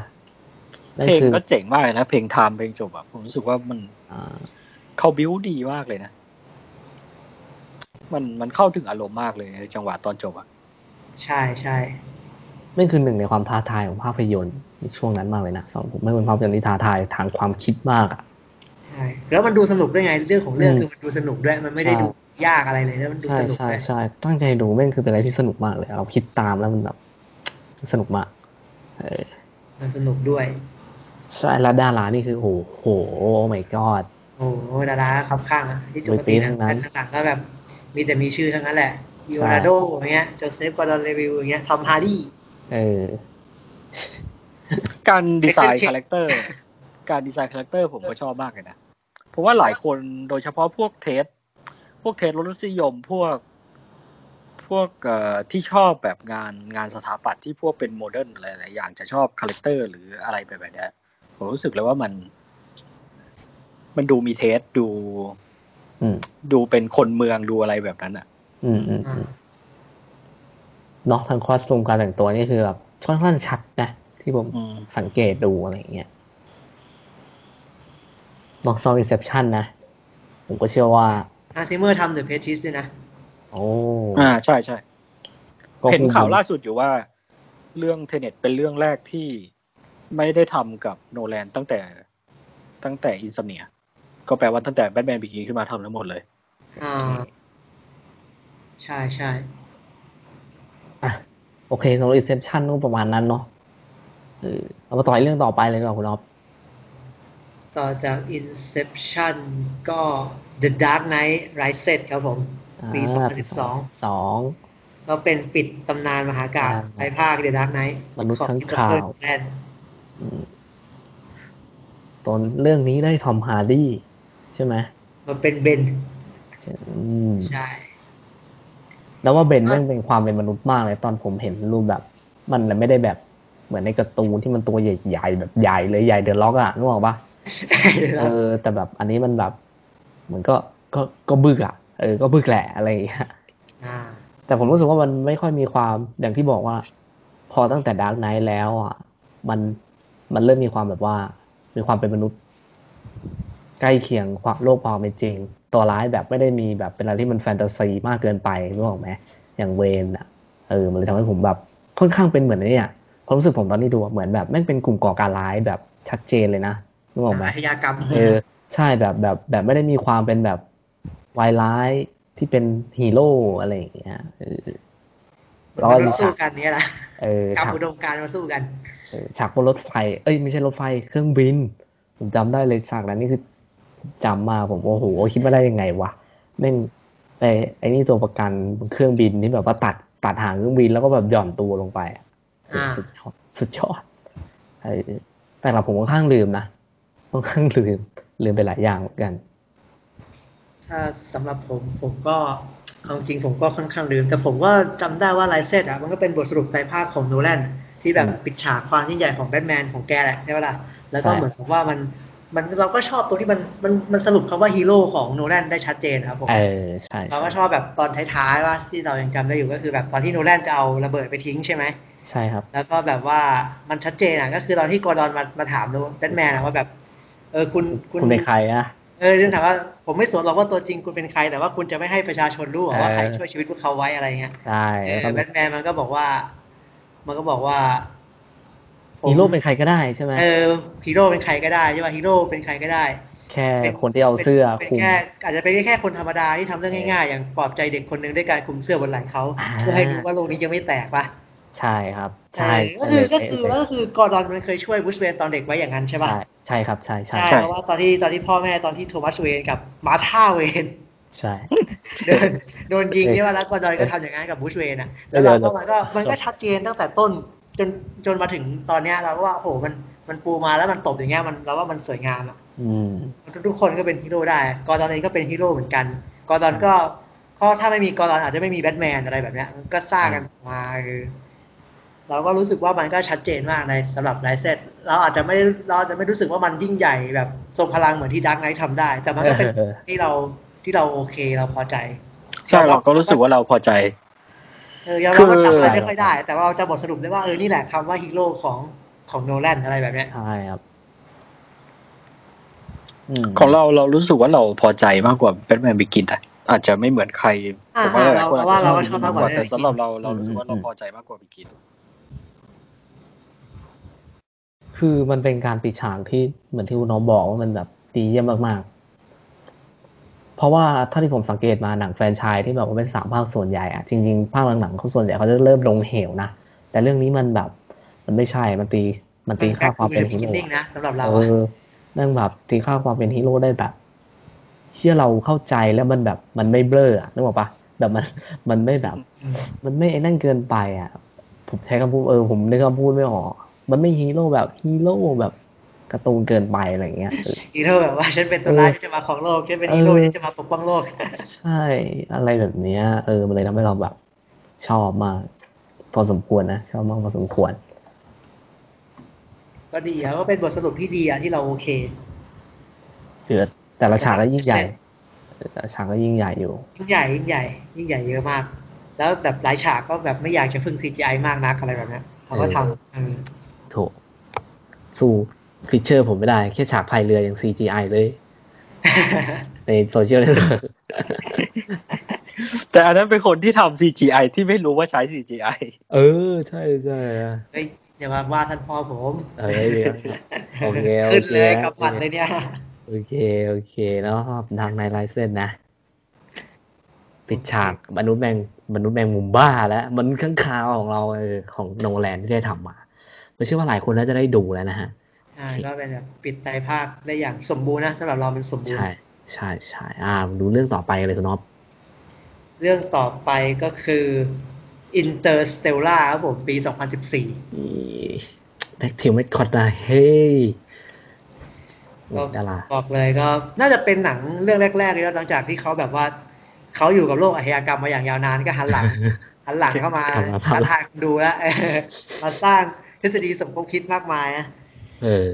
นั่นเพลงคือก็เจ๋งมากเลยนะ เพลง Time เพลงจบอะผมรู้สึกว่ามันอ่าเขาบิ้วดีมากเลยนะ มันมันเข้าถึงอารมณ์มากเลยในจังหวะตอนจบอะใช่ใช่นั่นคือหนึ่งในความท้าทายของภาพยนตร์ในช่วงนั้นมากเลยนะสำหรับผมไม่เป็นภาพยนตร์ที่ท้าทายทางความคิดมากอะ ใช่แล้วมันดูสนุกด้วยไงเรื่องของเรื่องอืมคือมันดูสนุกด้วยมันไม่ได้ใช่ดูยากอะไรเลยแล้วมันดูใช่สนุกใช่ด้วยใช่ตั้งใจดูแม่งคือเป็นอะไรที่สนุกมากเลยเราคิดตามแล้วมันแบบสนุกมากเออมันสนุกด้วยใช่แล้วดารานี่คือโอ้โหโอ้ my god โอ้โหดาราครับข้างอะที่ปกติมือปี๊ดนะทั้งนั้นข้างหลังก็แบบ มีแต่มีชื่อทั้งนั้นแหละลีโอนาร์โดอย่างเงี้ยโจเซฟกอร์ดอนเลวิตต์อย่างเงี้ยทอมฮาร์ดี้เออการดีไซน์เป็น character การดีไซน์คาแรคเตอร์ผมก็ชอบมากเลยนะ เพราะว่าหลายคนโดยเฉพาะพวก taste พวก taste รสนิยมพวกพวกเอ่อที่ชอบแบบงานงานสถาปัตย์ที่พวกเป็น modern อะไรหลายอย่างจะชอบ character หรืออะไรแบบเนี้ยผมรู้สึกเลยว่ามัน มันดูมี taste ดูอืมดูเป็นคนเมืองดูอะไรแบบนั้นอะอืมอืมอืมเนาะทาง costume การแต่งตัวนี่คือแบบค่อนข้างชัดนะ ที่ผมอืมสังเกตดูอะไรอย่างเงี้ย นอกจาก Inception นะ ผมก็เชื่อว่า Hans Zimmer ทำ The Prestige ด้วยนะ โอ้อ่าใช่ใช่ก็เห็นคงข่าวล่าสุดอยู่ว่า เรื่อง Tenet เป็นเรื่องแรกที่ไม่ได้ทำกับโนแลนตั้งแต่ตั้งแต่ Insomnia ก็แปลว่าตั้งแต่ Batman Begins ขึ้นมาทำทั้งหมดเลย อ่า ใช่ใช่อะโอเคสำหรับ Inception ก็ประมาณนั้นเนาะเออเรามาต่อเรื่องต่อไปเลยดีกว่าคุณอ๊อฟ ต่อจาก Inception ก็ The Dark Knight Rises ครับผม ปีอ่า2012สองก็เป็นปิดตำนานมหากาพย์อ่าไตรภาค The Dark Knight มนุษย์ค้างคาวของ Christopher Nolan อืมตอนเรื่องนี้ได้ทอมฮาร์ดี้ใช่ไหมมันเป็นเบนอืมใช่ แล้วว่าเบนแม่งเป็นความเป็นมนุษย์มากเลยตอนผมเห็นรูปแบบ มันไม่ได้แบบเหมือนในการ์ตูนที่มันตัวใหญ่ๆแบบใหญ่เลยใหญ่ The Rock อะนึกออกปะ เออ แต่แบบอันนี้มันแบบ เหมือนก็ก็ก็บึกอะเออก็บึกแหละอะไรอย่างเงี้ยอ่าแต่ผมรู้สึกว่ามันไม่ค่อยมีความอย่างที่บอกว่า พอตั้งแต่ Dark Knight แล้วอะมันมันเริ่มมีความแบบว่า มีความเป็นมนุษย์ ใกล้เคียงความโลกความเป็นจริง ตัวร้ายแบบไม่ได้มีแบบเป็นอะไรที่มันแฟนตาซีมากเกินไปนึกออกไหมอย่างเบนอะเออมันเลยทำให้ผมแบบค่อนข้างเป็นเหมือนไอ้เนี่ยความรู้สึกผมตอนนี้ดูอะเหมือนแบบแม่งเป็นกลุ่มก่อการร้ายแบบชัดเจนเลยนะ นึกออกไหมอาชญากรรมเออใช่แบบแบบแบบไม่ได้มีความเป็นแบบวายร้ายที่เป็นฮีโร่อะไรอย่างเงี้ยเออมันมนุษย์สู้กันเนี้ยแหละเออกรรมฉากอุดมการณ์มาสู้กันเออฉากบนรถไฟ เอ้ยไม่ใช่รถไฟเครื่องบิน ผมจำได้เลยฉากนั้นนี่คือจำมาผมโอ้โหคิดมาได้ยังไงวะแม่งไอ้ไอ้นี่ตัวประกันบนเครื่องบินที่แบบว่าตัดตัดหางเครื่องบินแล้วก็แบบหย่อนตัวลงไปอะอ่าสุดยอดสุดยอดเออแต่เราผมค่อนข้างลืมนะ ค่อนข้างลืมลืมไปหลายอย่างเหมือนกัน ถ้าสำหรับผมผมก็เอาจริงผมก็ค่อนข้างลืม แต่ผมก็จำได้ว่าไลเซตอะมันก็เป็นบทสรุปไตรภาคของโนแลนที่แบบอืมปิดฉากความยิ่งใหญ่ของแบทแมนของแกแหละใช่ไหมล่ะแล้วก็ใช่เหมือนกับว่ามันมันเราก็ชอบตรงที่มันมันมันสรุปคำว่าฮีโร่ของโนแลนได้ชัดเจนครับผมเออใช่เราก็ชอบแบบตอนท้ายๆว่าที่เรายังจำได้อยู่ก็คือแบบตอนที่โนแลนจะเอาระเบิดไปทิ้งใช่ไหมใช่ครับ แล้วก็แบบว่ามันชัดเจนอะก็คือตอนที่กอร์ดอนมามาถามโนแบทแมนอะว่าแบบ เออคุณคุณเป็นใครอะเออเรื่องถามว่าผมไม่สนหรอกว่าตัวจริงคุณเป็นใคร แต่ว่าคุณจะไม่ให้ประชาชนรู้หรอว่าเออใครช่วยชีวิตพวกเขาไว้อะไรเงี้ยใช่เอแล้วอก็แบทแมนมันก็บอกว่า มันก็บอกว่าผมฮีโร่เป็นใครก็ได้ใช่ไหมเออฮีโร่เป็นใครก็ได้ใช่ป่ะฮีโร่เป็นใครก็ได้ แค่เป็นคนที่เอาเสื้อเป็นคลุมแค่อาจจะเป็นแค่คนธรรมดาที่ทำเรื่องง่ายๆ อย่างปลอบใจเด็กคนหนึ่งด้วยการคลุมเสื้อบนไหล่เขาอ่าเพื่อให้รู้ว่าโลกนี้ยังไม่แตกป่ะใช่ครับ ใช่เออก็คือก็เป๊ะคือเลยก็คือกอร์ดอนมันเคยช่วยบรูซเวย์นตอนเด็กไว้อย่างนั้นใช่ป่ะ ใช่ใช่ครับใช่ใช่ใช่เพราะว่าตอนที่ตอนที่พ่อแม่ตอนที่โทมัสเวย์นกับมาร์ธาเวย์นใช่โดนโดนยิงใช่ป่ะแล้วกอร์ดอนก็ทำอย่างนั้นกับบรูซเวย์นอะแล้วเราก็มันก็มันก็ชัดเจนตั้งแต่ต้นจนจนมาถึงตอนเนี้ยเราก็ว่าโอ้โหมันมันปูมาแล้วมันตบอย่างเงี้ยมันเราว่ามันสวยงามอะอืมทุกๆคนก็เป็นฮีโร่ได้ กอร์ดอนเองก็เป็นฮีโร่เหมือนกัน กอร์ดอนก็ก็ถ้าไม่มีกอร์ดอนอาจจะไม่มีแบทแมนอะไรแบบเนี้ยมันก็สร้างกันมาคือ เราก็รู้สึกว่ามันก็ชัดเจนมากในสำหรับ Rises เราอาจจะไม่เราอาจจะไม่รู้สึกว่ามันยิ่งใหญ่แบบทรงพลังเหมือนที่ Dark Knight ทำได้ แต่มันก็เป็นเออที่เราที่เราโอเคเราพอใจใช่เราก็รู้สึกว่าเราพอใจเออยอมรับว่าคือทำอะไรไม่ค่อยได้ แต่ว่าเราจะบทสรุปได้ว่าเออนี่แหละคำว่าฮีโร่ของของโนแลนอะไรแบบเนี้ยใช่ครับมของเราเรารู้สึกว่าเราพอใจมากกว่าแบทแมนบิกินอะอาจจะไม่เหมือนใครอ่าผมว่าหลายเราคนเราว่าเราก็ชอบจมากกว่าแต่สำหรับเรา Batman เรารู้สึกว่าเราพอใจมากกว่าบิกิน คือมันเป็นการปิดฉากที่เหมือนที่คุณน้องบอกว่ามันแบบดีเยี่ยมมากๆ เพราะว่าถ้าที่ผมสังเกตมาหนังแฟรนไชายที่แบบว่าเป็นสามภาคส่วนใหญ่อะจริงๆภาคหลังๆเขาส่วนใหญ่เขาจะเริ่มลงเหวนะแต่เรื่องนี้มันแบบ มันไม่ใช่มันตี มันตีค่าความเป็นฮีโร่นิ่งอะนะสำหรับเราเออะอนั่งแบบตีค่าความเป็นฮีโร่ได้แบบเชื่อเราเข้าใจแล้วมันแบบมันไม่เบลออะนึกออกปะแบบมันมันไม่แบบอืมมันไม่ไอ้นั่นเกินไปอะ ผมใช้คำพูดเออผมนึกคำพูดไม่ออก มันไม่ฮีโร่แบบฮีโร่แบบการ์ตูนเกินไปอะไรอย่างเงี้ยเออฮีโร่แบบว่าฉันเป็นตัวร้ายที่จะมาครองโลกฉันเป็นฮีโร่เออที่จะมาปกป้องโลก ใช่อะไรแบบเนี้ย เออมันเลยทำให้เราแบบ ชอบมาก พอสมควรนะชอบมากพอสมควร ก็ดีอะก็เป็นบทสรุปที่ดีอะที่เราโอเคคือแต่ละฉากก็ยิ่งใหญ่แต่ละฉากก็ยิ่งใหญ่อยู่ ยิ่งใหญ่ยิ่งใหญ่ ยิ่งใหญ่เยอะมาก แล้วแบบหลายฉากก็แบบไม่อยากจะพึ่ง CGI มากนักอะไรแบบเนี้ยเขาก็ทำ อืมถูกสู้ฟินเชอร์ผมไม่ได้ แค่ฉากพายเรือยัง CGI เลย ใน Social Networkแต่อันนั้นเป็นคนที่ทำ CGI ที่ไม่รู้ว่าใช้ CGI เออ ใช่ใช่อะเฮ้ยอย่ามาว่าท่านพ่อผมเอ้ยโอเคโอเคขึ้นเลยกับหมัดเลยเนี่ย โอเค โอเคแล้ว The Dark Knight Rises นะ ปิดฉากมนุษย์แมงมนุษย์แมงมุมบ้าแล้วมนุษย์ค้างคาวของเราเออของโนแลนที่ได้ทำมา ไม่เชื่อว่าหลายคนน่าจะได้ดูแล้วนะฮะอ่าก็เป็นแบบปิดไตรภาคได้อย่างสมบูรณ์นะสำหรับเราเป็นสมบูรณ์ ใช่ใช่ใช่อ่าดูเรื่องต่อไปกันเลยคุณน็อปเรื่องต่อไปก็คือ Interstellar ครับผมปี 2014แบ็คทิวไม่คอดนะเฮ้ยก็ดาราบอกเลยก็น่าจะเป็นหนังเรื่องแรกๆเลยนะหลังจากที่เขาแบบว่าเขาอยู่กับโลกอาชญากรรมมาอย่างยาวนานก็หันหลังหันหลังเข้ามาหันหลังท้าทายคนดูแล้วเออมาสร้าง ทฤษฎีสมคบคิดมากมายนะเออ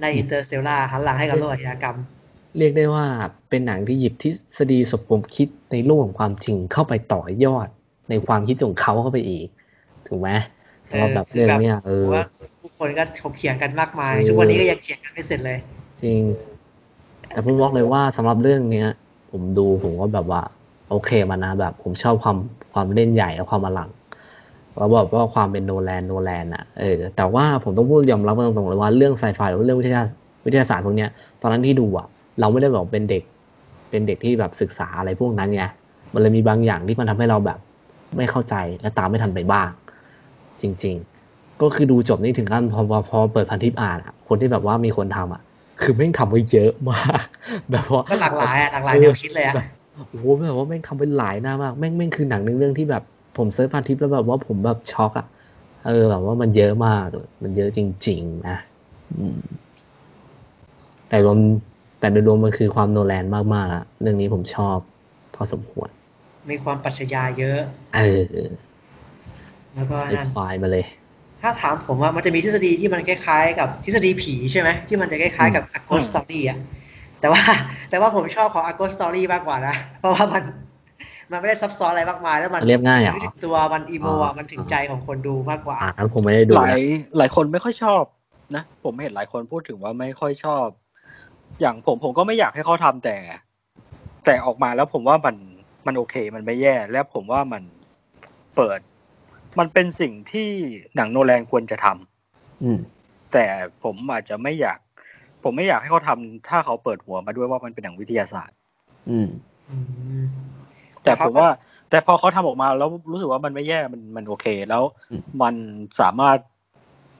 ใน Interstellar หันหลังให้กับโลกอาชญากรรม เรียกได้ว่าเป็นหนังที่หยิบทฤษฎีสมคบคิดในโลกของความจริงเข้าไปต่อยอดในความคิดของเขาเข้าไปอีก ถูกไหมสำหรับแบบเรื่องเนี้ยเออผมว่าทุกคนก็ถกเถียงกันมากมายเออทุกวันนี้ก็ยังเถียงกันไม่เสร็จเลย จริง แต่ผมบอกเลยว่าสำหรับเรื่องเนี้ย ผมดูผมก็แบบว่า โอเคมันนะแบบ ผมชอบความความเล่นใหญ่และความอลัง แล้วแบบว่าความเป็นโนแลนโนแลนอะเออแต่ว่าผมต้องพูดยอมรับตรงๆเลยว่าเรื่องไซไฟหรือเรื่องวิทยาวิทยาศาสตร์พวกเนี้ยตอนนั้นที่ดูอะเราไม่ได้บอกเป็นเด็ก เป็นเด็กที่แบบศึกษาอะไรพวกนั้นไงมันเลยมีบางอย่างที่มันทำให้เราแบบ ไม่เข้าใจและตามไม่ทันไปบ้าง จริง ๆ ก็คือดูจบนี่ถึงขั้นพอพอพอเปิดพันทิปอ่านอะคนที่แบบว่ามีคนทำอะคือแม่งทำไว้เยอะมากแบบว่าก็หลากหลายอะหลากหลายแนวคิดเลยอะแบบโอ้โหแบบว่าแม่งทำเป็นหลายหน้ามากแม่งแม่งคือหนังหนึ่งเรื่องที่แบบ ผมเซิร์ชพันทิปแล้วแบบว่าผมแบบช็อกอะเออแบบว่ามันเยอะมาก มันเยอะจริง ๆ นะอืมแต่รวมแต่โดยรวมมันคือความโนแลนมากๆอะเรื่องนี้ผมชอบ พอสมควร มีความปรัชญาเยอะ เออ แล้วก็ใส่นั่นไฟล์มาเลยภถ้าถามผมว่ามันจะมีทฤษฎีที่มันคล้ายๆ กับทฤษฎีผีใช่ไหมที่มันจะคล้ายๆกับ a g o s Story อะแต่ว่า แต่ว่าผมชอบของ a g o s Story มากกว่านะ เพราะว่ามัน มันไม่ได้ซับซ้อนอะไรมากมาย แล้วมันเรียบง่ายเหรอถึงตัวมันอีโมอ๋ออะมันถึงใจของคนดูมากกว่าอ่าผมไม่ได้ดูหลายนะหลายคนไม่ค่อยชอบนะ ผมเห็นหลายคนพูดถึงว่าไม่ค่อยชอบ อย่างผมผมก็ไม่อยากให้เขาทำแต่ แต่ออกมาแล้วผมว่ามันมันโอเค มันไม่แย่ และผมว่ามันเปิด มันเป็นสิ่งที่หนังโนแลนควรจะทำอืม แต่ผมอาจจะไม่อยาก ผมไม่อยากให้เขาทำถ้าเขาเปิดหัวมาด้วยว่ามันเป็นหนังวิทยาศาสตร์ อืมอืม แต่เขาผมว่า แต่พอเขาทำออกมาแล้วรู้สึกว่ามันไม่แย่มันมันโอเค แล้วอืมมันสามารถ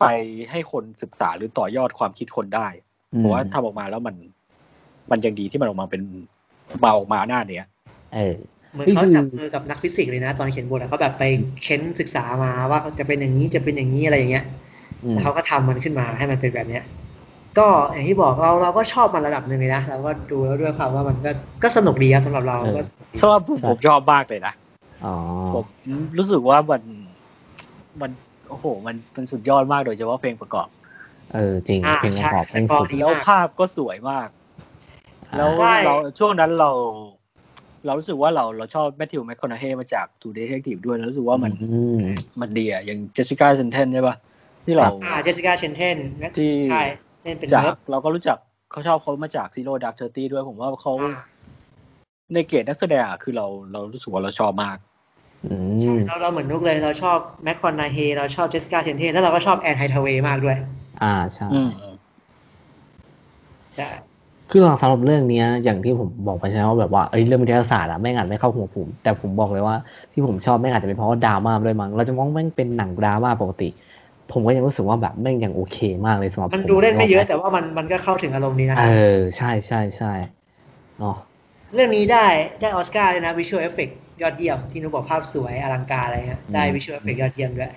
ไปให้คนศึกษาหรือต่อยอดความคิดคนได้อืผมมว่าทำออกมาแล้วมัน มันยังดีที่มันออกมาเป็นมาออกมาหน้าเนี้ยเออเหมือนนี่เขาคือจับมือกับนักฟิสิกส์เลยนะ ตอนเขียนบทอะเขาแบบไปเค้นศึกษามาว่าจะเป็นอย่างนี้จะเป็นอย่างนี้อะไรอย่างเงี้ยอืมแล้วเขาก็ทำมันขึ้นมาให้มันเป็นแบบเนี้ย ก็อย่างที่บอกเราเราก็ชอบมันระดับหนึ่งเลยนะเราก็ดูแล้วด้วยความว่ามันก็ก็สนุกดีครับสำหรับเราก็สนุกดีสำหรับผมใช่ผมชอบมากเลยนะอ๋อผมรู้สึกว่ามันมันโอ้โห มันมันสุดยอดมากโดยเฉพาะเพลงประกอบ เออจริงอ่าเพลงประกอบใช่เพลงสกอร์สุดดีแล้วภาพก็สวยมาก แล้วใช่เราช่วงนั้นเรา เรารู้สึกว่าเราเราชอบ Matthew McConaughey มาจาก True Detective ด้วยแล้วรู้สึกว่ามันอืมมันดีอะอย่าง Jessica Chastain ใช่ปะที่เราอ่า Jessica Chastain ที่ใช่ เล่นเป็นจาก Murphเราก็รู้จักเขาชอบเขามาจาก Zero Dark Thirty ด้วยผมว่าเขาอ่าในเกรดนักแสดงอะคือเราเรารู้สึกว่าเราชอบมากอืใช่มเราเราเหมือนนุกเลยเราชอบ McConaughey เราชอบ Jessica Chastain แล้วเราก็ชอบ Anne Hathaway มากด้วย อ่าใช่อืมใช่คือสำหรับเรื่องเนี้ยอย่างที่ผมบอกไปใช่ไหมว่าแบบว่าเอ้ยเรื่องวิทยาศาสตร์อะแม่งอาจไม่เข้าหัวผม แต่ผมบอกเลยว่าที่ผมชอบแม่งอาจจะเป็นเพราะว่าดราม่าด้วยมั้งเราจะมองแม่งเป็นหนังดราม่าปกติ ผมก็ยังรู้สึกว่าแบบแม่งยังโอเคมากเลยสำหรับมันผมดูเล่นไม่เยอะนึกกหแต่ว่ามันมันก็เข้าถึงอารมณ์ดีนะเออใช่ใช่ใช่เนาะเรื่องนี้ได้ได้ออสการ์เลยนะ visual effect ยอดเยี่ยมที่นุกบอกภาพสวยอลังการอะไรเงี้ยได้ visual effect ยอดเยี่ยมด้วย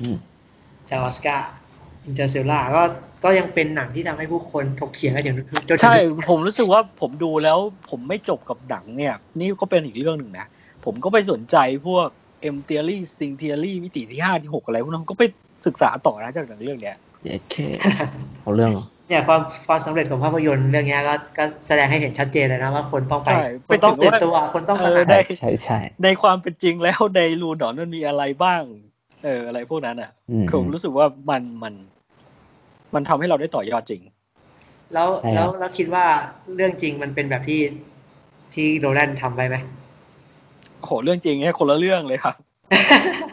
อืมจากออสการ์ Interstellar ก็ก็ยังเป็นหนังที่ทำให้ผู้คนถกเถียงกันอย่างจนถึงใช่ ผมรู้สึกว่าผมดูแล้วผมไม่จบกับหนังเนี่ย นี่ก็เป็นอีกเรื่องหนึ่งนะ ผมก็ไปสนใจพวก M-theory string theory มิติที่ห้าที่หกอะไรพวกนั้นก็ไป ศึกษาต่อนะจากหนังเรื่องเนี้ยเย้เคเอาเรื่องเหรอเนี่ยความความสำเร็จของภาพยนตร์เรื่องเนี้ยก็ก็แสดงให้เห็นชัดเจนเลยนะว่าคนต้องไปใช่คนต้องไปถึตื่งนว่าตัวคนต้องตระหเอนัอกได้ใช่ใช่ในความเป็นจริงแล้วในรูหนอนมันมีอะไรบ้าง เอออะไรพวกนั้นอะอืมผมรู้สึกว่ามันมัน มันทำให้เราได้ต่อยอดจริง แล้วใช่ครับแล้วแล้วคิดว่าเรื่องจริงมันเป็นแบบที่ที่โรแลนทำไปไหมโอ้โหเรื่องจริงเนี่ยคนละเรื่องเลยครับเรื่อง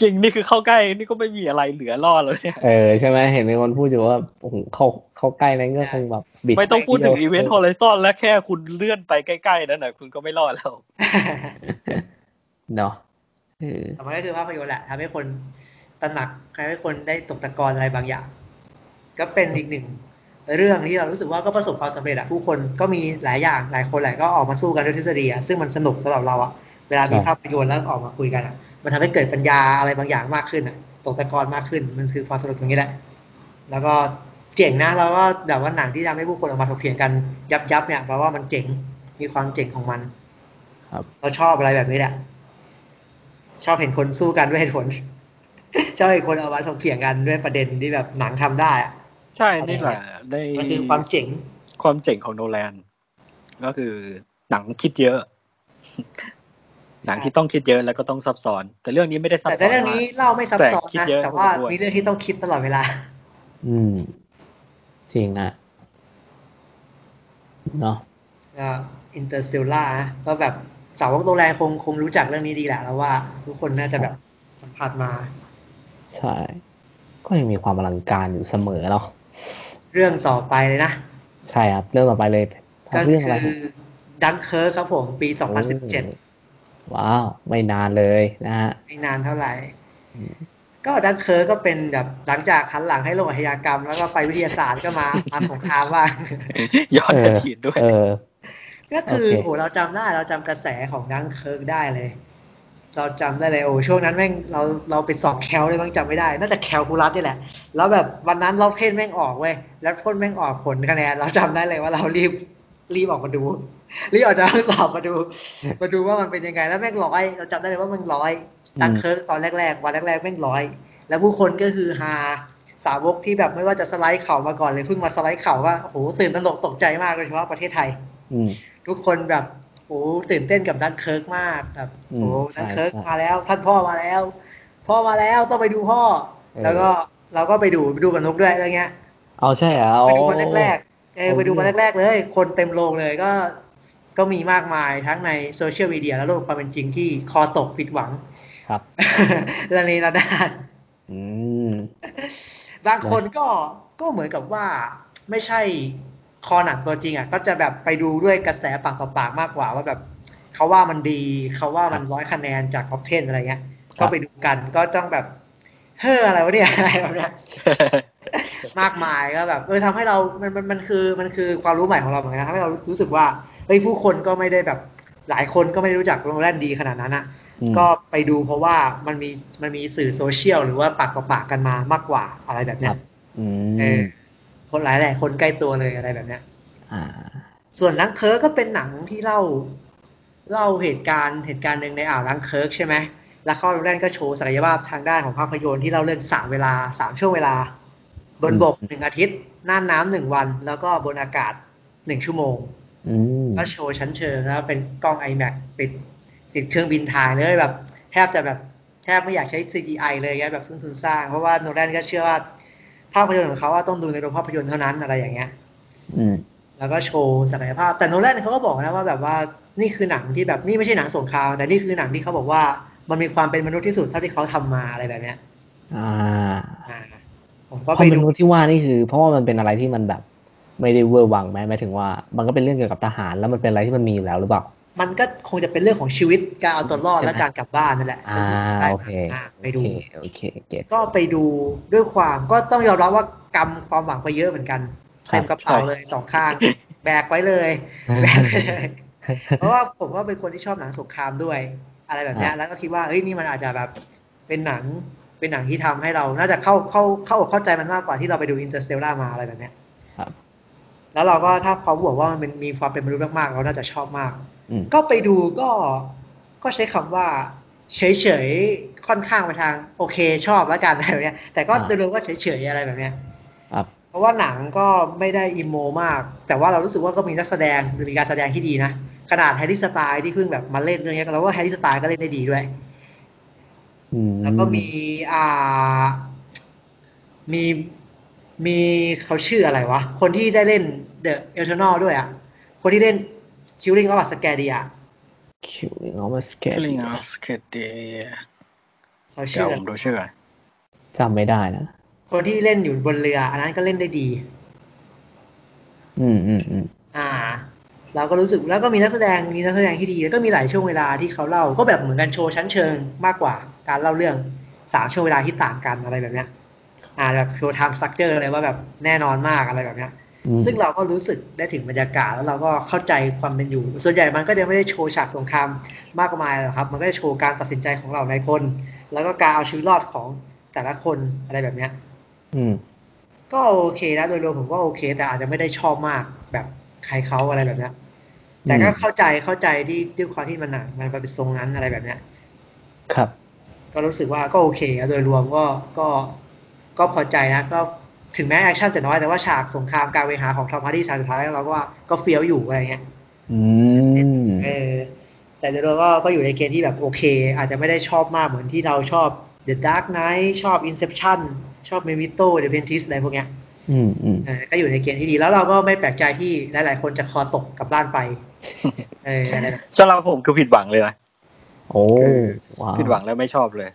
จริงนี่คือเข้าใกล้นี่ก็ไม่มีอะไรเหลือรอดเลยเนี่ยเออใช่ไหมเห็นมีคนพูดอยู่ว่าโอ้โหเข้าเข้าใกล้นั้นก็คงแบบบิดไม่ต้องพูดถึงอีเวนต์เดีฮยอลไลซอนและแค่คุณเลื่อนไปใกล้ๆนั่นน่ะคุณก็ไม่รอดแล้วเนาะเออแต่มันก็คือภาพยนตร์แหละทำให้คนตระหนักทำให้คนได้ตกตะกอนอะไรบางอย่าง ก็เป็นอีกหนึ่งเรื่องที่เรารู้สึกว่าก็ประสบความสำเร็จอะผู้คนก็มีหลายอย่างหลายคนแหละก็ออกมาสู้กันด้วยทฤษฎีอะซึ่งมันสนุกสำหรับเราอะเวลามีภาพยนตร์แล้วออกมาคุยกันอะ มันทำให้เกิดปัญญาอะไรบางอย่างมากขึ้นอะตกตะกอนมากขึ้น มันคือความสนุกตรงนี้แหละ แล้วก็เจ๋งนะแล้วก็แบบว่าหนังที่ทำให้ผู้คนออกมาถกเถียงกันยับยับๆเนี่ยแปลว่ามันเจ๋งมีความเจ๋งของมัน ครับ เราชอบอะไรแบบนี้แหละ ชอบเห็นคนสู้กันด้วยเหตุผลชอบเห็นคนเอามาถกเถียงกันด้วยประเด็นที่แบบหนังทำได้อะใช่นี่แหละในมันคือความเจ๋งความเจ๋งของโนแลนก็คือหนังคิดเยอะ หนังที่ต้องคิดเยอะแล้วก็ต้องซับซ้อน แต่เรื่องนี้ไม่ได้ซับแต่ซ้อนในเรื่องมานี้กเล่าไม่ซับซ้อนแต่คิดนะเยอะแต่ว่าด้วยมีเรื่องที่ต้องคิดตลอดเวลา อืม จริงอะเนาะก็อินเตอร์ l ต a ล่าก็แบบสาวกโนแลนคงคงรู้จักเรื่องนี้ดีแหละแล้วว่า ทุกคนน่าจะแบบสัมผัสมา ใช่ ก็ยังมีความอลังการอยู่เสมอเนาะเรื่องต่อไปเลยนะ ใช่ครับ เรื่องต่อไปเลยก็เรื่องอะไรคือดังเคิร์ครับผม ปี 2017 ว้าว ไม่นานเลยนะฮะ ไม่นานเท่าไหร่อืมก็ดังเคิร์ก็เป็นแบบหลังจากหันหลังให้โลกอาชญากรรม แล้วก็ไปวิทยาศาสตร์ก็มามาสงครามบ้างย้อนเอออดีตด้วยเออก็คือโอเคโอ้เราจำได้เราจำกระแสของดังเคิร์กได้เลย เราจำได้เลยโอ้ช่วงนั้นแม่งเราเราไปสอบแคลเลยมั้งจำไม่ได้ น่าจะแคลคูลัสนี่แหละ แล้วแบบวันนั้นเราเพ่นแม่งออกเว้ยแล้วพ่นแม่งออกผลคะแนนเราจำได้เลยว่าเรารีบ รีบออกมาดู รีบออกจากห้องสอบมาดู มาดูว่ามันเป็นยังไง แล้วแม่งร้อย เราจำได้เลยว่ามันร้อยดังเคิร์กตอนแรกๆ วันแรกๆ แม่งร้อย แล้วผู้คนก็คือฮาสาวกที่แบบไม่ว่าจะสไลด์เข่ามาก่อนเลยเพิ่งมาสไลด์เข่าว่าโอ้โหตื่นตระหนกตกใจมากโดยเฉพาะประเทศไทยอืมทุกคนแบบโอ้โหตื่นเต้นกับดังเคิร์กมากแบบอืมโอ้โหใช่ดังเคิร์กใช่มาแล้ว ท่านพ่อมาแล้ว พ่อมาแล้วต้องไปดูพ่อเออแล้วก็เราก็ไปดูไปดูกับนุกด้วยอะไรเงี้ยเอาใช่เหรอไปดูวันแรกๆ เออเอาไปดูวันเรื่องแรก ๆ เลย คนเต็มโรงเลยก็ ก็มีมากมายทั้งในโซเชียลมีเดียและโลกความเป็นจริงที่คอตกผิดหวัง ครับระเนระนาดอืมบางคนก็ก็เหมือนกับว่าไม่ใช่คอหนังตัวจริงอะ ก็จะแบบไปดูด้วยกระแสปากต่อปากมากกว่าว่าแบบเขาว่ามันดีเขาว่ามันร้อยคะแนนจาก top 10อะไรเงี้ยครับก็ไปดูกันก็ต้องแบบ เฮ้ออะไรวะเนี่ยอะไรแบบเนี้ย มากมายก็แบบเออทำให้เรา มันมันมันคือมันคือความรู้ใหม่ของเราเหมือนกันทำให้เรารู้สึกว่าเฮ้ยผู้คนก็ไม่ได้แบบหลายคนก็ไม่ได้รู้จักโนแลนดีขนาดนั้นอะอืมก็ไปดูเพราะว่ามันมีมันมีสื่อโซเชียลหรือว่าปากต่อปากกันมามากกว่าอะไรแบบคเนี้รัยบอืเอมอคนหลายหลายคนใกล้ตัวเลยอะไรแบบเนี้ยอ่าส่วนลังเคิร์กก็เป็นหนังที่เล่าเล่าเหตุการณ์เหตุการณ์หนึ่งในอ่าวลังเคิร์กใช่ไหมแล้วเข้าโรงแรมก็โชว์ศักยภาพทางด้านของภาพยนตร์ที่เล่าเรื่องสามเวลาสามช่วงเวลา บนบกอืมหนึ่งอาทิตย์น่านน้ำหนึ่งวัน แล้วก็บนอากาศหนึ่งชั่วโมงอืมก็โชว์ชั้นเชิงแล้วเป็นกล้อง iMac ติดติดเครื่องบินถ่ายเลยแบบ แทบจะแบบแทบไม่อยากใช้ CGI เลยไงแบบซุนๆสร้างเพราะว่าโนแลนก็เชื่อว่าภาพยนตร์ของเขาว่าต้องดูในโรงภาพยนตร์เท่านั้นอะไรอย่างเงี้ยอืมแล้วก็โชว์ศักยภาพ แต่โนแลนเขาก็บอกนะว่าแบบว่านี่คือหนังที่แบบนี่ไม่ใช่หนังสงครามแต่นี่คือหนังที่เขาบอกว่ามันมีความเป็นมนุษย์ที่สุดเท่าที่เขาทำมาอะไรแบบเนี้ย อ่าอ่า ผมก็คไปวามเป็นดูมนุษย์ที่ว่านี่คือ เพราะว่ามันเป็นอะไรที่มันแบบ ไม่ได้เวอร์วังไหมหมายถึงว่า มันก็เป็นเรื่องเกี่ยวกับทหาร แล้วมันเป็นอะไรที่มันมีอยู่แล้วหรือเปล่ามันก็คงจะเป็นเรื่องของชีวิตการเอาตัวรอดใช่ไหมและการกลับบ้านนั่นแหละอ่าได้โอเคอ่าไปดูโอเคโอเค getก็ไปดูด้วยความก็ต้องยอมรับว่ากำความหวังไปเยอะเหมือนกันครับเต็มกระเป๋าเลยสองข้าง แบกไว้เลยแบกไปเลยเพราะว่าผมก็เป็นคนที่ชอบหนังสงครามด้วย อะไรแบบเนี้ยอ่าแล้วก็คิดว่าเฮ้ยนี่มันอาจจะแบบเป็นหนัง เป็นหนังที่ทำให้เราน่าจะเข้าเข้าเข้าอกเข้าใจมันมากกว่าที่เราไปดูอินเตอร์เ l ลล่ามาอะไรแบบเนี้ยครับ แล้วเราก็ถ้าเขาบอกว่ามันเป็นมีความเป็นมนุษย์มากๆเราน่าจะชอบมากอืมก็ไปดูก็ก็ใช้คำว่าเฉยๆค่อนข้างไปทางโอเคชอบแล้วกันอะไรแบบเนี้ย แต่ก็อ่าโดยรวมก็เฉยๆอะไรแบบเนี้ยครับเพราะว่าหนังก็ไม่ได้ emo มาก แต่ว่าเรารู้สึกว่าก็มีนักแสดงมีการแสดงที่ดีนะขนาด Harry Styles ที่เพิ่งแบบมาเล่นเรื่องนี้เราก็ Harry Styles ก็เล่นได้ดีด้วยอืม แล้วก็มีอ่า มีมีเขาชื่ออะไรวะ คนที่ได้เล่น The Eternals ด้วยอะ คนที่เล่น Killing of a s c a r d i a คิวเอามาสเกต Killing of s k e t เขาเดี๋ชื่ยวอผมดูชื่อก่อนจำไม่ได้นะ คนที่เล่นอยู่บนเรือ อันนั้นก็เล่นได้ดี อืมอืมอืมอ่า เราก็รู้สึกแล้วก็มีนักแสดงมีนักแสดงที่ดีแล้วก็มีหลายช่วงเวลาที่เขาเล่าก็แบบเหมือนกันโชว์ชั้นเชิงมากกว่าการเล่าเรื่องสามช่วงเวลาที่ต่างกันอะไรแบบเนี้ยอ่าแบบโชว์ไทม์สตรัคเจอร์เลยว่าแบบแน่นอนมากอะไรแบบเนี้ยอืมซึ่งเราก็รู้สึกได้ถึงบรรยากาศแล้วเราก็เข้าใจความเป็นอยู่ ส่วนใหญ่มันก็จะไม่ได้โชว์ฉากสงครามมากมายหรอกครับ มันก็จะโชว์การตัดสินใจของเราในคน แล้วก็การเอาชีวิตรอดของแต่ละคนอะไรแบบเนี้ยอืมก็โอเคนะโดยรวมผมก็โอเค แต่อาจจะไม่ได้ชอบมากแบบใครเขาอะไรแบบเนี้ย แต่ก็อืมเข้าใจเข้าใจที่ด้วยความที่มันหนังมันเป็นทรงนั้นอะไรแบบเนี้ย ครับ ก็รู้สึกว่าก็โอเคนะโดยรวมก็ก็ก็พอใจนะก็ถึงแม้แอคชั่นจะน้อยแต่ว่าฉากสงครามการเวหาของทอมฮาร์ดี้ฉากสุดท้ายเราก็ว่าก็เฟี้ยวอยู่อะไรเงี้ยอืมเออแต่โดยรวมก็ก็อยู่ในเกณฑ์ที่แบบโอเค อาจจะไม่ได้ชอบมากเหมือนที่เราชอบ The Dark Knight ชอบ Inception ชอบ Memento The Apprentice อะไรพวกเนี้ย อืมอืมเออก็อยู่ในเกณฑ์ที่ดีแล้วเราก็ไม่แปลกใจที่หลาย ๆ คนจะคอตกกลับบ้านไปเอออะไรแบบสำหรับผมคือผิดหวังเลยนะโอ้คือว้าวผิดหวังแล้วไม่ชอบเลย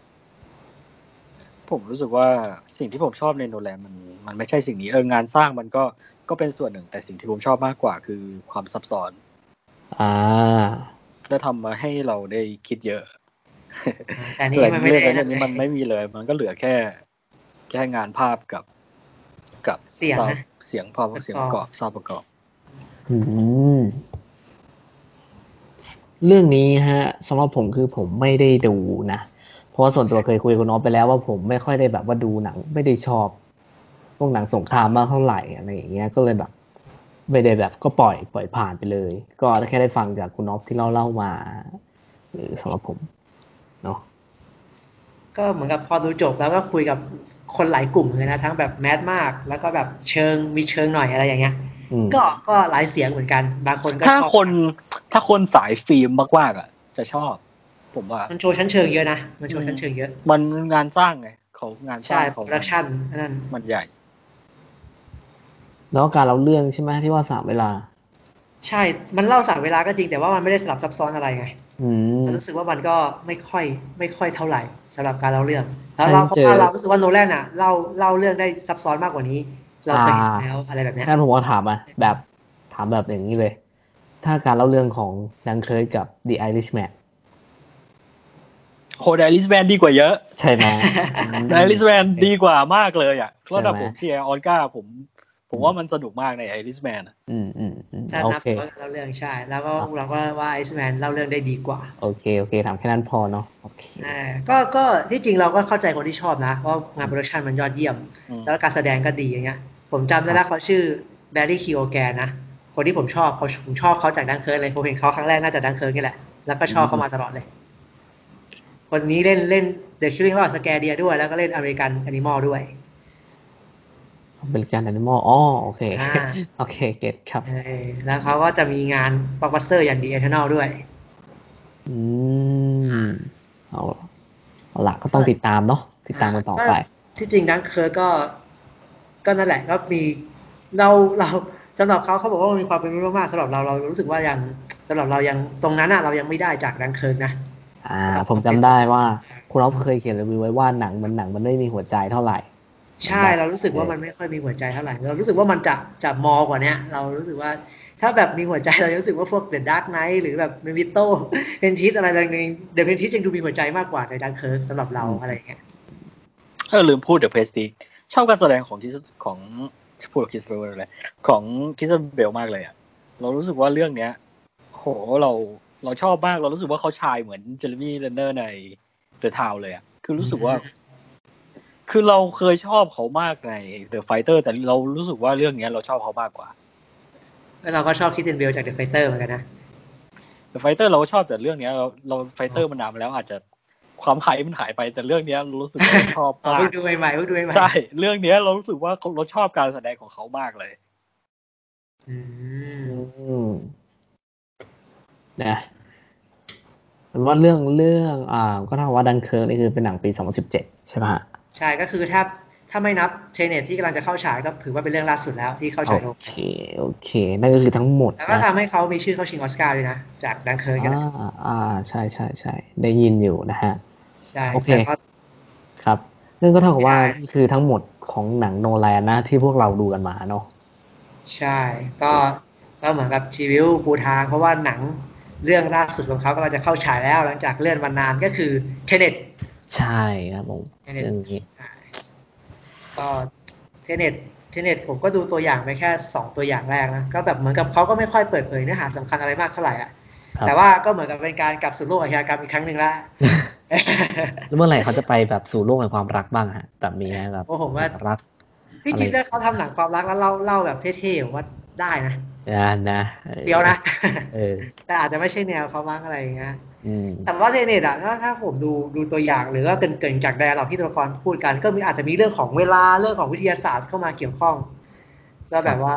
ผมรู้สึกว่าสิ่งที่ผมชอบในโนแลนมัน มันไม่ใช่สิ่งนี้เอองานสร้างมันก็ก็เป็นส่วนหนึ่ง แต่สิ่งที่ผมชอบมากกว่าคือความซับซ้อน อ่าและทำมาให้เราได้คิดเยอะแต่นี่แต่มันไม่เรื่องได้เรื่องนี้มันไม่มีเลย มันก็เหลือแค่ แค่งานภาพกับ กับเสียงซาวนะเสียงพอเสียงประกอบซาวด์ประกอบอืมเรื่องนี้ฮะสำหรับผมคือผมไม่ได้ดูนะเพราะว่าส่วนตัวเคยคุยกับคุณน้องไปแล้วว่าผมไม่ค่อยได้แบบว่าดูหนัง ไม่ได้ชอบพวกหนังสงครามมากเท่าไหร่อะไรอย่างเงี้ยก็เลยแบบไม่ได้แบบก็ปล่อยปล่อยผ่านไปเลย ก็แค่ได้ฟังจากคุณน้องที่เล่าเล่ามาหรือสำหรับผมเนาะก็เหมือนกับพอดูจบแล้วก็คุยกับ คนหลายกลุ่มเลยนะทั้งแบบแมสมาก แล้วก็แบบเชิงมีเชิงหน่อยอะไรอย่างเงี้ยอืมก็ก็หลายเสียงเหมือนกัน บางคนก็ถ้าชอบคนถ้าคนสายฟิล์มมากๆอะ จะชอบ ผมว่า มันโชว์ชั้นเชิงเยอะนะมันโชว์ชั้นเชิงเยอะ มันงานสร้างไงเขางานสใช่ร้างใช่ โปรดักชั่นเขานั่นมันใหญ่ แล้วการเล่าเรื่องใช่ไหมที่ว่าสามเวลา ใช่มันเล่าสามเวลาก็จริงแต่ว่ามันไม่ได้สลับซับซ้อนอะไรไงอืม แต่รู้สึกว่ามันก็ไม่ค่อย ไม่ค่อยเท่าไหร่สำหรับการเล่าเรื่อง แล้วเราเจอราะว่าเรารู้สึกว่าโนแลนอะเล่าเล่าเรื่องได้ซับซ้อนมากกว่านี้ เราเคยเห็นแล้วอะไรแบบเนี้ยงั้นผมก็ถามอะแบบถามแบบอย่างนี้เลย ถ้าการเล่าเรื่องของดังเคิร์กับ The Irishman โคตร Irishman ดีกว่าเยอะ ใช่ไหม Irishman ดีกว่ามากเลยอะระดับใช่ไหมผมเชียร์ออสการ์ผม ผมว่ามันสนุกมากใน Irishmanอืมอืมอืมโอเค ถ้านับว่าเล่าเรื่องใช่ แล้วก็เราก็ว่า Irishman เล่าเรื่องได้ดีกว่า โอเค โอเคถามแค่นั้นพอเนาะโอเคอ่าก็ก็ที่จริงเราก็เข้าใจคนที่ชอบนะ ว่างานโปรดักชันมันยอดเยี่ยมอืมแล้วการแสดงก็ดีอย่างเงี้ย ผมจำได้แล้วเขาชื่อแบร์รี่คิโอแกนนะ คนที่ผมชอบเขาผมชอบเขาจากดังเคิร์เลย ผมเห็นเขาครั้งแรกน่าจะดังเคิร์นี่แหละ แล้วก็ชอบเขามาตลอดเลย คนนี้เล่นเล่น The Killing of a Sacred Deer ด้วย แล้วก็เล่น American Animals ด้วย American Animals อ๋อโอเคอ่าโอเค get ครับเออแล้วเขาก็จะมีงานบล็อกบัสเตอร์อย่าง The Eternal ด้วย อืม เอาเอาละก็ต้องติดตามเนาะ ติดตามกันต่อไป ที่จริงดังเคิร์ก็ ก็นั่นแหละก็มีเราเราสำหรับเขาเขาบอกว่ามันมีความเป็นไปได้มากๆสำหรับเราเรารู้สึกว่ายังสำหรับเรายังตรงนั้นอะเรายังไม่ได้จากดังเคิร์นะอ่า ผมจำได้ว่าคุณอ๊อฟเคยเขียนรีวิวไว้ว่าหนังมันหนังมันไม่มีหัวใจเท่าไหร่ ใช่เรารู้สึกว่ามันไม่ค่อยมีหัวใจเท่าไหร่ เรารู้สึกว่ามันจะจะบอกว่าเนี้ยเรารู้สึกว่าถ้าแบบมีหัวใจเรารู้สึกว่าพวก The Dark Knight หรือแบบ Memento Prestige อะไรต่างๆ The Prestige ยังดูมีหัวใจมากกว่าในดังเคิร์สำหรับเราอืมอะไรอย่างเงี้ยเออลืมพูด The Prestigeชอบการแสดงของคริสของพูดคริสเตียนเบลอะไรของคริสเตียนเบลมากเลยอะเรารู้สึกว่าเรื่องเนี้ยโหเราเราชอบมากเรารู้สึกว่าเขาฉายเหมือนเจเรมี่เรนเนอร์ใน The Town เลยอะคือรู้สึกว่า คือเราเคยชอบเขามากใน The Fighter แต่เรารู้สึกว่าเรื่องเนี้ยเราชอบเขามากกว่าแล้วเราก็ชอบคริสเตียนเบลจาก The Fighter เหมือนกันนะ The Fighter เราก็ชอบแต่เรื่องเนี้ยเราเรา Fighter มันนานมาแล้วอาจจะความไฮมันหายไปแต่เรื่องเนี้ยเรารู้สึกว่าเราชอบอ๋อมากเพิ่งดูใหม่ๆเพิ่งดูใหม่ๆใช่เรื่องเนี้ยเรารู้สึกว่าเราชอบการแสดงของเขามากเลยอืมอืมนะเป็นว่าเรื่องเรื่องอ่าก็เท่ากับว่าดันเคิร์นี่คือเป็นหนังปี 2017 ใช่ไหมฮะ ใช่ก็คือถ้าถ้าไม่นับเทเนตที่กำลังจะเข้าฉายก็ถือว่าเป็นเรื่องล่าสุดแล้วที่เข้าฉายโรโองเคโอเค นั่นก็คือทั้งหมด แล้วก็นะทำให้เขามีชื่อเข้าชิงออสการ์ด้วยนะ จากดังเคิร์กันอ่าอ่าใช่ใช่ใช่ได้ยินอยู่นะฮะใช่โอเคแต่ก็ครับนั่นก็เท่ากับว่าใช่นี่คือทั้งหมดของหนังโนแลนนะที่พวกเราดูกันมาเนาะใช่ ก็ก็เหมือนกับชีวิวปูทางเพราะว่าหนังเรื่องล่าสุดของเขาก็เราจะเข้าฉายแล้ว หลังจากเลื่อนมานานก็คือเทเนต ใช่ครับผม Tenet เรื่องนี้ก็เทเนตเทเนตผมก็ดูตัวอย่างไปแค่สองตัวอย่างแรกนะ ก็แบบเหมือนกับเขาก็ไม่ค่อยเปิดเผยเนื้อหาสำคัญอะไรมากเท่าไหร่อะครับแต่ว่าก็เหมือนกับเป็นการกลับสู่โลกอาชญากรรมอีกครั้งหนึ่งละแล้วเมื่อไหร่เขาจะไปแบบสู่โลกแห่งความรักบ้างฮะแบบมีไหมแบบโอ้ผมว่ารักที่จริงถ้าเขาทำหนังความรักแล้วเล่าเล่าแบบเท่ๆผมว่าได้นะนะนะออเดียวนะเออแต่อาจจะไม่ใช่แนวเขามั้งอะไรอย่างเงี้ยอืม แต่ว่าเทเนตอะถ้าถ้าผมดูดูตัวอย่างหรือว่าเกินเกินจากไดอะล็อกที่ตัวละครพูดกัน ก็มีอาจจะมีเรื่องของเวลาเรื่องของวิทยาศาสตร์เข้ามาเกี่ยวข้อง แล้วแบบว่า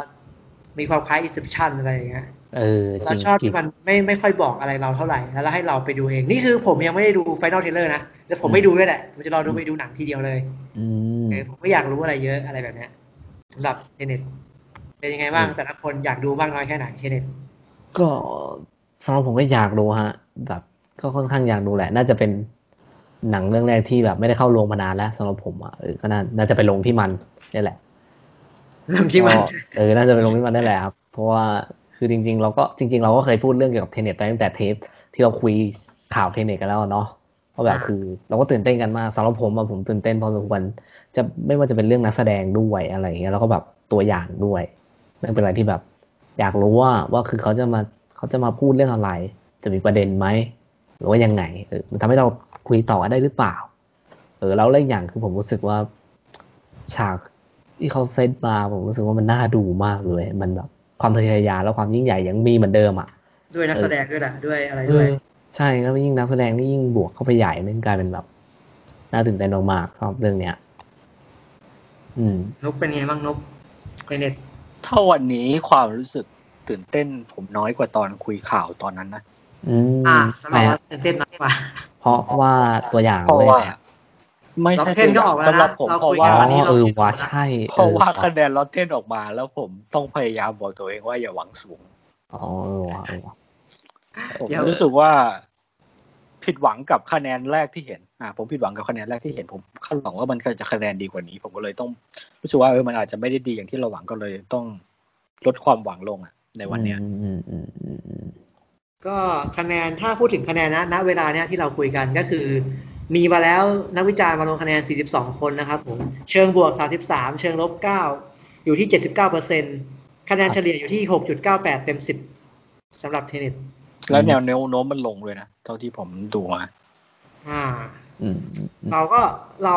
มีความคล้าย Inception อะไรอย่างเงี้ยเออจเราริงชอบจริที่งมันไม่ไม่ค่อยบอกอะไรเราเท่าไหร่ แล้วให้เราไปดูเอง นี่คือผมยังไม่ได้ดู Final Trailer นะแต่ผมไม่ดูด้วยแหละผมจะรอดูไปดูหนังทีเดียวเลยอืมเออผมก็อยากรู้อะไรเยอะอะไรแบบเนี้ยสำหรับเทเน็ตเป็นยังไงบ้างอืมแต่ละคนอยากดูมากน้อยแค่ไหนเทเน็ตก็สำหรับผมก็อยากดูฮะ แบบ ก็ค่อนข้างอยากดูแหละ น่าจะเป็นหนังเรื่องแรกที่แบบไม่ได้เข้าโรงมานานแล้วสำหรับผมอะเออก็น่าน่าจะไปลงที่มันนี่แหละเริ่มที่มันก็เออน่าจะไปลงที่มันได้แหละครับ เพราะว่าคือจริง ๆ เราก็จริง ๆ เราก็เคยพูดเรื่องเกี่ยวกับเทนเน็ตไปตั้งแต่เทปที่เราคุยข่าวเทนเน็ตกันแล้วเนาะเพราะแบบคือ เราก็ตื่นเต้นกันมากสำหรับผมอะผมตื่นเต้นพอสมควรจะไม่ว่าจะเป็นเรื่องนักแสดงด้วยอะไรอย่างเงี้ยแล้วก็แบบตัวอย่างด้วยมันเป็นอะไรที่แบบ อยากรู้ว่าว่าคือเขาจะมาเขาจะมาพูดเรื่องอะไร จะมีประเด็นไหม หรือว่ายังไงเออมันทำให้เราคุยต่อได้หรือเปล่า เออแล้วเรื่องอย่างคือผมรู้สึกว่า ฉากที่เขาเซตมาผมรู้สึกว่ามันน่าดูมากเลย มันแบบความทะเยอทะยานและความยิ่งใหญ่ยังมีเหมือนเดิมอะด้วยนักแสดงด้วยแหละด้วยอะไรเอด้วยอใช่แล้วยิ่งนักแสดงนี่ยิ่งบวกเข้าไปใหญ่มันกลายเป็นแบบน่าตื่นเต้นมากๆชอบเรื่องเนี้ยอืมนกเป็นไงบ้างนกในเน็ตถ้าวันนี้ความรู้สึกตื่นเต้น ผมน้อยกว่าตอนคุยข่าวตอนนั้นนะ อืมอ่าสำหรับแปลเราตื่นเต้นมากกว่า เพราะว่าตัวอย่างเพราะด้วยว่าแหละไม่ล็อใช่ตเทนก็ออกแล้วสำหรันะบผมเราเพราะคุยว่ากันวันนี้อ๋อเราเออคิดว่าดูนะใช่เพราะว่าออคะแนนลอตเทนออกมาแล้วผมต้องพยายามบอกตัวเองว่าอย่าหวังสูงอ๋อเออว่ะเออว่ะผมเดี๋ยวรู้สึกว่า ผิดหวังกับคะแนนแรกที่เห็น อ่า ผมผิดหวังกับคะแนนแรกที่เห็นผมคาดหวังว่ามันจะคะแนนดีกว่านี้ ผมก็เลยต้องรู้สึกว่าเออมันอาจจะไม่ได้ดีอย่างที่เราหวังก็เลยต้องลดความหวังลงอะ ในวันเนี้ย ก็คะแนนถ้าพูดถึงคะแนนนะณเวลาเนี้ยที่เราคุยกันก็คือ มีมาแล้วนักวิจารณ์มาลงคะแนน 42 คนนะครับผมเชิงบวก 33 เชิงลบ 9 อยู่ที่ 79เปอร์เซ็นคะแนนเฉลี่ยอยู่ที่ 6.98 เต็ม 10สำหรับเทนนิสแล้วแนวแนวโน้มมันลงเลยนะ เท่าที่ผมดูมาอ่าอืมอืมอืมเราก็เรา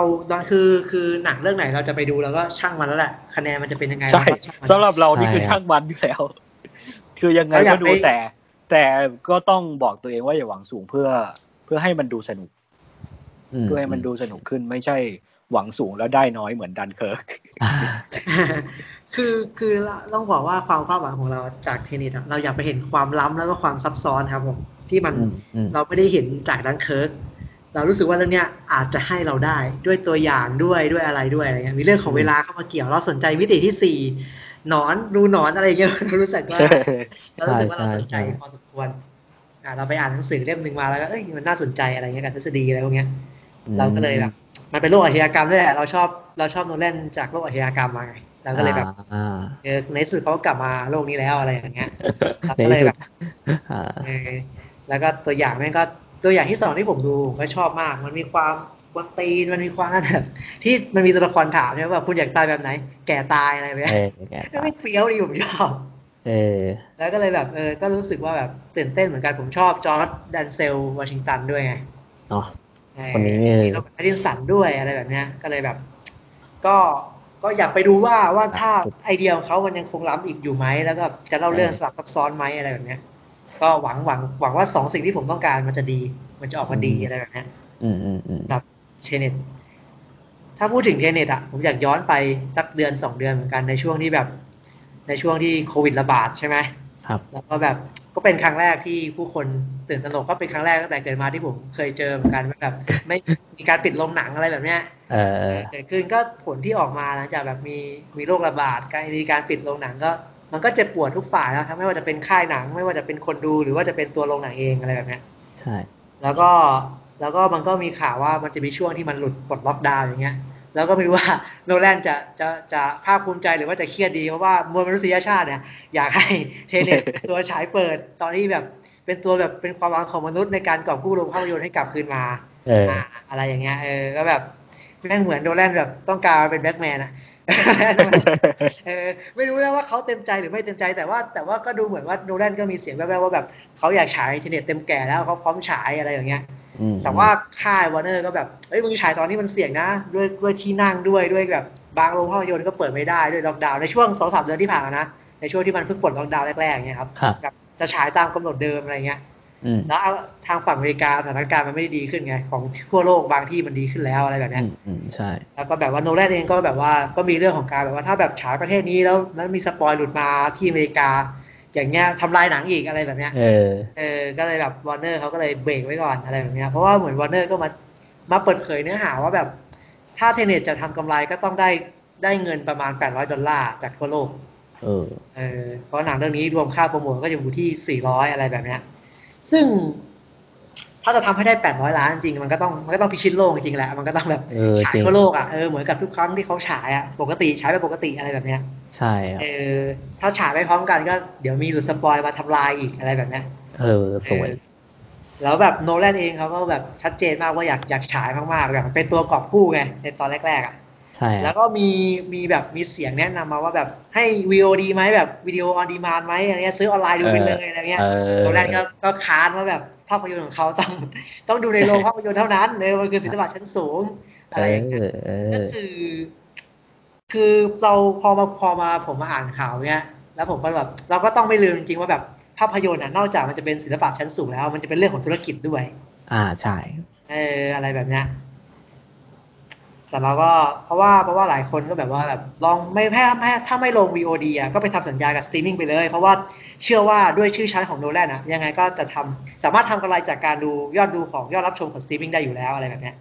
คือคือหนังเรื่องไหนเราจะไปดูแล้วก็ช่างมันแล้วแหละคะแนนมันจะเป็นยังไงใช่เราก็ช่างมันสำหรับเรานี่คือช่างมันอยู่แล้ว คือยังไงเราอยาก็กดูไปแต่ แต่ก็ต้องบอกตัวเองว่าอย่าหวังสูงเพื่อเพื่อให้มันดูสนุก เพื่อให้มันดูสนุกขึ้นไม่ใช่หวังสูงแล้วได้น้อยเหมือนดันเคิร์กอ่าคือคือต้องบอกว่าความคาดหวังของเราจากเทนนิสอะเราอยากไปเห็นความล้ำแล้วก็ความซับซ้อนครับผมที่มันอืมอืมเราไม่ได้เห็นจากดังเคิร์กเรารู้สึกว่าเรื่องเนี้ยอาจจะให้เราได้ด้วยตัวอย่างด้วยด้วยอะไรด้วยอะไรเงี้ยมีเรื่องของเวลาเข้ามาเกี่ยวเราสนใจมิติที่สี่ หนอนรูหนอนอะไรเงี้ยเรารู้สึกว่าเรารู้สึกว่าเราสนใจพอสมควรอ่าเราไปอ่านหนังสือเล่มหนึ่งมาแล้วก็เอ้ยมันน่าสนใจอะไรเงี้ยกับทฤษฎีอะไรพวกเนี้ยเราก็เลยแบบมันเป็นโลกอาชญากรรมด้วยแหละเราชอบเราชอบโนแลนจากโลกอาชญากรรมมาไงเราก็เลยแบบอ่าเออในที่สุดเขาก็กลับมาโลกนี้แล้วอะไรอย่างเงี้ยเราในก็เลยที่สุแบดบอ่าเออแล้วก็ตัวอย่างแม่งก็ตัวอย่างที่สองที่ผมดูผมก็ชอบมาก มันมีความ กวนตีนมันมีความนั่นแบบที่มันมีตัวละครถามใช่ไหมว่าคุณอยากตายแบบไหน แก่ตายอะไรแบบเอเนี้ยอแกก็ไม่เฟี้ยวดีผมชอบเออแล้วก็เลยแบบเออก็รู้สึกว่าแบบตื่นเต้นเหมือนกันผมชอบจอห์นเดนเซลวอชิงตันด้วยไงเนาะเออคนนี้นี่มีโรเบิร์ตแพตตินสันด้วยอะไรแบบเนี้ย ก็เลยแบบ ก็ก็อยากไปดูว่าว่าถ้าไอเดียของเขามันยังคงล้ำอีกอยู่ไหมแล้วก็จะเล่าเรื่องสลับซับซ้อนไหมอะไรแบบเนี้ย ก็หวังหวังหวังว่าสองสิ่งที่ผมต้องการมันจะดี มันจะออกมาดีอะไรแบบเนี้ยอืมอืมอืมสำหรับ Tenet ถ้าพูดถึง Tenet อะผมอยากย้อนไปสักเดือนสองเดือนเหมือนกันในช่วงที่แบบ ในช่วงที่โควิดระบาดใช่ไหมครับ แล้วก็แบบก็เป็นครั้งแรกที่ผู้คนตื่นตระหนกก็เป็นครั้งแรกตั้งแต่เกิดมาที่ผมเคยเจอเหมือนกันว่าแบบ ไม่มีการปิดโรงหนังอะไรแบบเนี้ยเออเออเกิดขึ้นก็ผลที่ออกมาหลังจากแบบมีมีโรคระบาดการมีการปิดโรงหนังก็ มันก็เจ็บปวดทุกฝ่ายนะทั้งไม่ว่าจะเป็นค่ายหนัง ไม่ว่าจะเป็นคนดูหรือว่าจะเป็นตัวโรงหนังเองอะไรแบบเนี้ยใช่ แล้วก็ แล้วก็มันก็มีข่าวว่ามันจะมีช่วงที่มันหลุดปลดล็อกดาวน์อย่างเงี้ย แล้วก็ไม่รู้ว่าโนแลนจะจะจะภาคภูมิใจหรือว่าจะเครียดดีเพราะว่ามวลมนุษยชาติเนี่ยอยากให้ Tenet ตัวฉายเปิดตอนที่แบบเป็นตัวแบบเป็นความหวังของมนุษย์ในการกอบกู้โรงภาพยนตร์ให้กลับคืนมาเอออ่าอะไรอย่างเงี้ยเออก็แบบแม่งเหมือนโนแลนแบบต้องการเป็นแบ็กแมนอะเออไม่รู้นะว่าเขาเต็มใจหรือไม่เต็มใจแต่ว่า แต่ว่าก็ดูเหมือนว่าโนแลนก็มีเสียงแว่วๆว่าแบบเขาอยากฉาย Tenet เต็มแก่แล้วเขาพร้อมฉายอะไรอย่างเงี้ยอืม แต่ว่าค่ายวอร์เนอร์ก็แบบเอ้ยมึงฉายตอนนี้มันเสี่ยงนะ ด้วยด้วยที่นั่งด้วยด้วยแบบบางโรงภาพยนตร์ก็เปิดไม่ได้ด้วยล็อกดาวน์ในช่วงสองสามเดือนที่ผ่านมานะในช่วงที่มันเพิ่งปลดล็อกดาวน์แรกๆเนี่ยครับครับแบบจะฉายตามกำหนดเดิมอะไรเงี้ยอืมแล้วเอาทางฝั่งอเมริกาสถานการณ์มันไม่ได้ดีขึ้นไง ของทั่วโลกบางที่มันดีขึ้นแล้วอะไรแบบเนี้ย อืมอืมใช่ แล้วก็แบบว่าโนแลนเองก็แบบว่าก็มีเรื่องของการแบบว่าถ้าแบบฉายประเทศนี้แล้วแล้วมีสปอยหลุดมาที่อเมริกา อย่างเงี้ยทำลายหนังอีกอะไรแบบเนี้ยเออเออก็เลยแบบวอร์เนอร์เขาก็เลยเบรกไว้ก่อนอะไรแบบเนี้ยเพราะว่าเหมือนวอร์เนอร์ก็มามาเปิดเผยเนื้อหาว่าแบบ ถ้า Tenet จะทำกำไรก็ต้องได้ได้เงินประมาณ 800 ดอลลาร์จากทั่วโลกเออเออเพราะหนังเรื่องนี้รวมค่าโปรโมทก็จะอยู่ที่ 400 อะไรแบบเนี้ยซึ่ง ถ้าจะทำให้ได้800ล้านจริงๆมันก็ต้องมันก็ต้องพิชิตโลกจริงๆแหละมันก็ต้องแบบเออฉายจริงทั่วโลกอะเออเหมือนกับทุกครั้งที่เขาฉายอะปกติฉายไปปกติอะไรแบบเนี้ยใช่ครับเออถ้าฉายไปพร้อมกันก็เดี๋ยวมีหลุดสปอยมาทำลายอีกอะไรแบบเนี้ยเออสปอยเออแล้วแบบโนแลนเองเขาก็แบบชัดเจนมากว่าอยากอยากฉายมากๆแบบเป็นตัวกอบกู้ไงในตอนแรกๆอะใช่ครับแล้วก็มีมีแบบมีเสียงแนะนำมาว่าแบบให้ VOD ไหมแบบ video on demand ไหมอะไรเงี้ยซื้อออนไลน์ดูไปเลยอะไรเงี้ยเออโนแลนก็ก็ค้านว่าแบบภาพยนตร์ของเขาต้องต้องดูในโรงภาพยนตร์เท่านั้นเนอะมันคือศิลปะชั้นสูงเออะไรอย่างเงี้ยเออก็คือ คือเราพอมาพอมาผมมาอ่านข่าวเนี้ย แล้วผมก็แบบเราก็ต้องไม่ลืมจริงๆว่าแบบภาพยนตร์อะนอกจากมันจะเป็นศิลปะชั้นสูงแล้ว มันจะเป็นเรื่องของธุรกิจด้วย อ่าใช่เอออะไรแบบเนี้ย แต่เราก็เพราะว่าเพราะว่าหลายคนก็แบบว่าแบบลองไม่แพ้แพ้ถ้าไม่ลง VOD อะก็ไปทำสัญญากับสตรีมมิ่งไปเลย เพราะว่าเชื่อว่าด้วยชื่อชั้นของโนแลนอะยังไงก็จะทำสามารถทำกำไรจากการดูยอดดูของยอดรับชมของสตรีมมิ่งได้อยู่แล้วอะไรแบบเนี้ย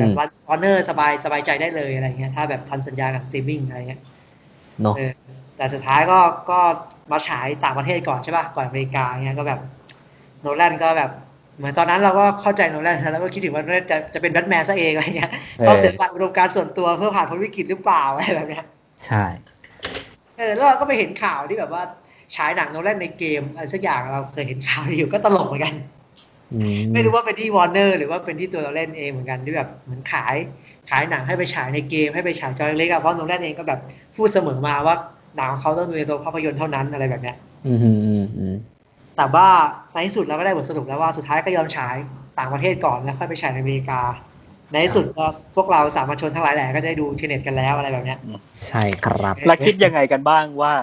แบบว่าวอร์เนอร์สบายสบายใจได้เลยอะไรเงี้ยถ้าแบบทำสัญญากับสตรีมมิ่งอะไรเงี้ยเนาะเออแต่สุดท้ายก็ก็มาฉายต่างประเทศก่อนใช่ป่ะก่อนอเมริกาเงี้ยก็แบบโนแลนก็แบบ เหมือนตอนนั้นเราก็เข้าใจโนแลนแล้วก็คิดถึงว่าโนแลนจะจะเป็นแบทแมนซะเองอะไรเงี้ยต้องเสียสละอุดมการณ์ส่วนตัวเพื่อผ่านพ้นวิกฤตหรือเปล่าอะไรแบบเนี้ยใช่เออแล้วเราก็ไปเห็นข่าวที่แบบว่าฉายหนังโนแลนในเกมอะไรสักอย่างเราเคยเห็นข่าวอยู่ก็ตลกเหมือนกันอืไม่รู้ว่าเป็นที่วอร์เนอร์หรือว่าเป็นที่ตัวเราเล่นเองเหมือนกันที่แบบเหมือนขายขายหนังให้ไปฉายในเกมให้ไปฉายจอเล็กๆอะเพราะโนแลนเองก็แบบพูดเสมอมาว่าหนังของเขาต้องดูในตัวภาพยนตร์เท่านั้นอะไรแบบเนี้ย อืมอืมอืมอืม แต่ว่าในที่สุดเราก็ได้บทสรุปแล้วว่าสุดท้ายก็ยอมฉายต่างประเทศก่อนแล้วค่อยไปฉายในอเมริกา ในที่สุดก็พวกเราสามัญชนทั้งหลายแหล่ก็จะได้ดู Tenet กันแล้วอะไรแบบเนี้ยใช่ครับ แล้วคิดยังไงกันบ้างว่า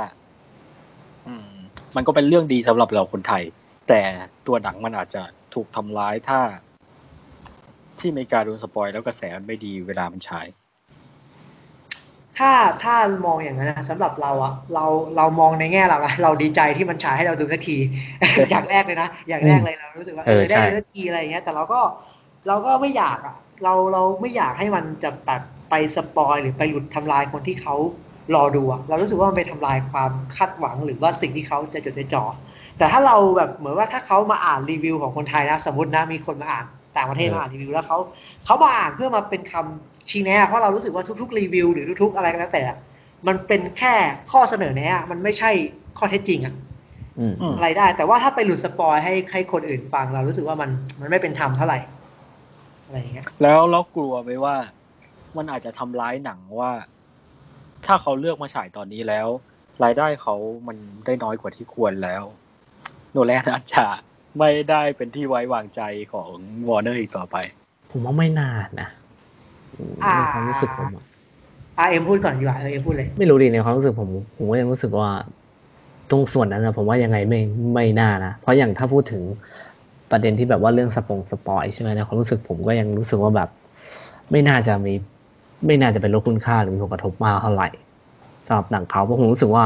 อืม มันก็เป็นเรื่องดีสำหรับเราคนไทย แต่ตัวหนังมันอาจจะถูกทำร้ายถ้า ที่อเมริกาโดนสปอยแล้วกระแสมันไม่ดีเวลามันฉาย ถ้าถ้ามองอย่างนั้นนะสำหรับเราอะเราเรามองในแง่เราอะเราดีใจที่มันฉายให้เราดูสักที อย่างแรกเลยนะอย่างแรกเลยเรารู้สึกว่าเออได้ดูสักทีอะไรอย่างเงี้ย แต่เราก็เราก็ไม่อยากอะเราเราไม่อยากให้มันจะแบบไปสปอยหรือไปหลุดทำลายคนที่เขารอดูอะเรารู้สึกว่ามันไปทำลายความคาดหวังหรือว่าสิ่งที่เขาจะจดใจจ่อแต่ถ้าเราแบบเหมือนว่าถ้าเขามาอ่านรีวิวของคนไทยนะ สมมตินะมีคนมาอ่าน ต่างประเทศมาอ่านรีวิวแล้วเขาเขามาอ่านเพื่อมาเป็นคำชี้แนะเพราะเรารู้สึกว่าทุก ๆ รีวิว หรือทุก ๆ อะไรก็แล้วแต่อะมันเป็นแค่ข้อเสนอแนะอะมันไม่ใช่ข้อเท็จจริงอะอืมอืมอะไรได้ แต่ว่าถ้าไปหลุดสปอยให้ให้คนอื่นฟังเรารู้สึกว่ามันมันไม่เป็นธรรมเท่าไหร่อะไรอย่างเงี้ย แล้วเรากลัวไหมว่า มันอาจจะทำร้ายหนังว่า ถ้าเขาเลือกมาฉายตอนนี้แล้ว รายได้เขามันได้น้อยกว่าที่ควรแล้วโนแลนอาจจะ ไม่ได้เป็นที่ไว้วางใจของวอร์เนอร์อีกต่อไป ผมว่าไม่น่านะในความรู้สึกผมอะอะเอ็มพูดก่อนดีกว่าเออเอ็มพูดเลย ไม่รู้ดิในความรู้สึกผม ผมก็ยังรู้สึกว่า ตรงส่วนนั้นนะผมว่ายังไงไม่ไม่น่านะเพราะอย่างถ้าพูดถึงประเด็นที่แบบว่าเรื่องสปงสปอยใช่ไหมในความรู้สึกผมก็ยังรู้สึกว่าแบบ ไม่น่าจะมี ไม่น่าจะเป็นลดคุณค่าหรือมีผลกระทบมากเท่าไหร่สำหรับหนังเขาเพราะผมรู้สึกว่า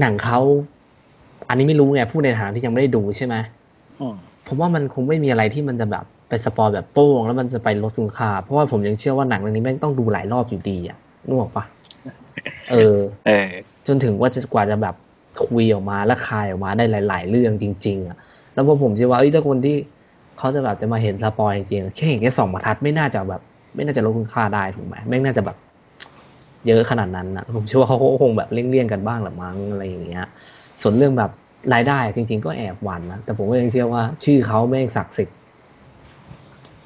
หนังเขา อันนี้ไม่รู้ไงพูดในฐานะที่ยังไม่ได้ดูใช่ไหมอืมผมว่ามันคงไม่มีอะไรที่มันจะแบบไปสปอยแบบโป้งแล้วมันจะไปลดคุณค่าเพราะว่าผมยังเชื่อว่าหนังเรื่องนี้แม่งต้องดูหลายรอบอยู่ดีอะนึกออกปะเออ เออ จนถึงว่าจะกว่าจะแบบคุยออกมาและคายออกมาได้หลาย ๆ เรื่องจริง ๆ อะ แล้วพอผมเชื่อว่าเอ้ยถ้าคนที่เขาจะแบบจะมาเห็นสปอยจริงๆแค่เห็นแค่สองบรรทัดไม่น่าจะแบบ ไม่น่าจะลดคุณค่าได้ถูกไหมไม่งน่าจะแบบ เยอะขนาดนั้นนะผมเชื่อว่าเขาก็คงแบบเลี่ยงๆกันบ้างแหละมั้งอะไรอย่างเงี้ย ส่วนเรื่องแบบรายได้จริง ๆ ก็แอบหวั่นนะแต่ผมก็ยังเชื่อว่า ชื่อเขาแม่งศักดิ์สิทธิ์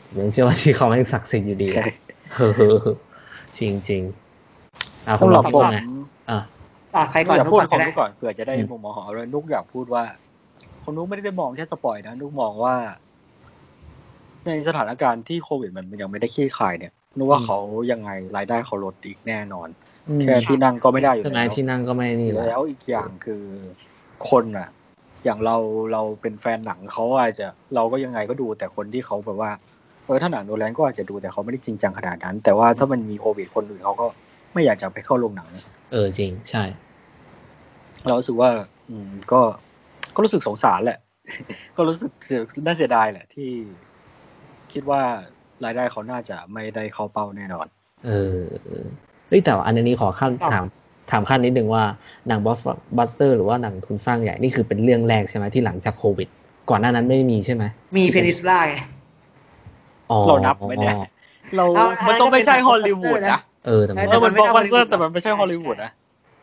ผมยังเชื่อว่าชื่อเขาแม่งศักดิ์สิทธิ์อยู่ดีอะเฮ้อจริงจริงๆอะคุณสำหลรัอบงพูดผมไงอะอะใครนุก่กอนอยากนุกพูดก่อนขอก็งได้นุกก่อนเผื่อจะได้อืมมุมมองของเราด้วยนุกอยากพูดว่าคนนุกไม่ได้มองแค่สปอยนะนุกมองว่า ในสถานการณ์ที่โควิดมันยังไม่ได้คลี่คลายเนี่ยนุกว่าเขายังไงรายได้เขาลดอีกแน่นอนอืม แค่ที่นั่งก็ไม่ได้อยู่ใช่ไหมแล้วที่นั่งก็ไม่นี่แหละแล้วอีกอย่างคือคนอะ อย่างเราเราเป็นแฟนหนังเขาอาจจะเราก็ยังไงก็ดูแต่คนที่เขาแบบว่าเออถ้าหนังโนแลนก็อาจจะดูแต่เขาไม่ได้จริงจังขนาดนั้น แต่ว่าถ้ามันมีโควิดคนอื่นเขาก็ไม่อยากจะไปเข้าโรงหนัง เออจริงใช่ เรารู้สึกว่า อืมก็ก็รู้สึกสงสารแหละ ก็รู้สึกเสียน่าเสียดายแหละ ที่คิดว่ารายได้เขาน่าจะไม่ได้เข้าเป้าแน่นอน เออ เฮ้ยแต่อันนี้ขอคั่นครับถามถามคั่นนิดนึงว่าหนังบอสบัสเตอร์หรือว่าหนังทุนสร้างใหญ่นี่คือเป็นเรื่องแรกใช่ไหมที่หลังจากโควิด ก่อนหน้านั้นไม่มีใช่ไหมมี Peninsula ไงอ๋อเรานับไหมเนี่ยเราเอาอันนั้นมันก็ไม่ใช่ก็เป็นฮอลลีวูด blockbuster นะนะเออแต่มันเออมันแต่บมัอนกไม่บัใช่สเตอร์ Hollywood แต่มันไม่ใช่ใช่ฮอลลีวูดนะ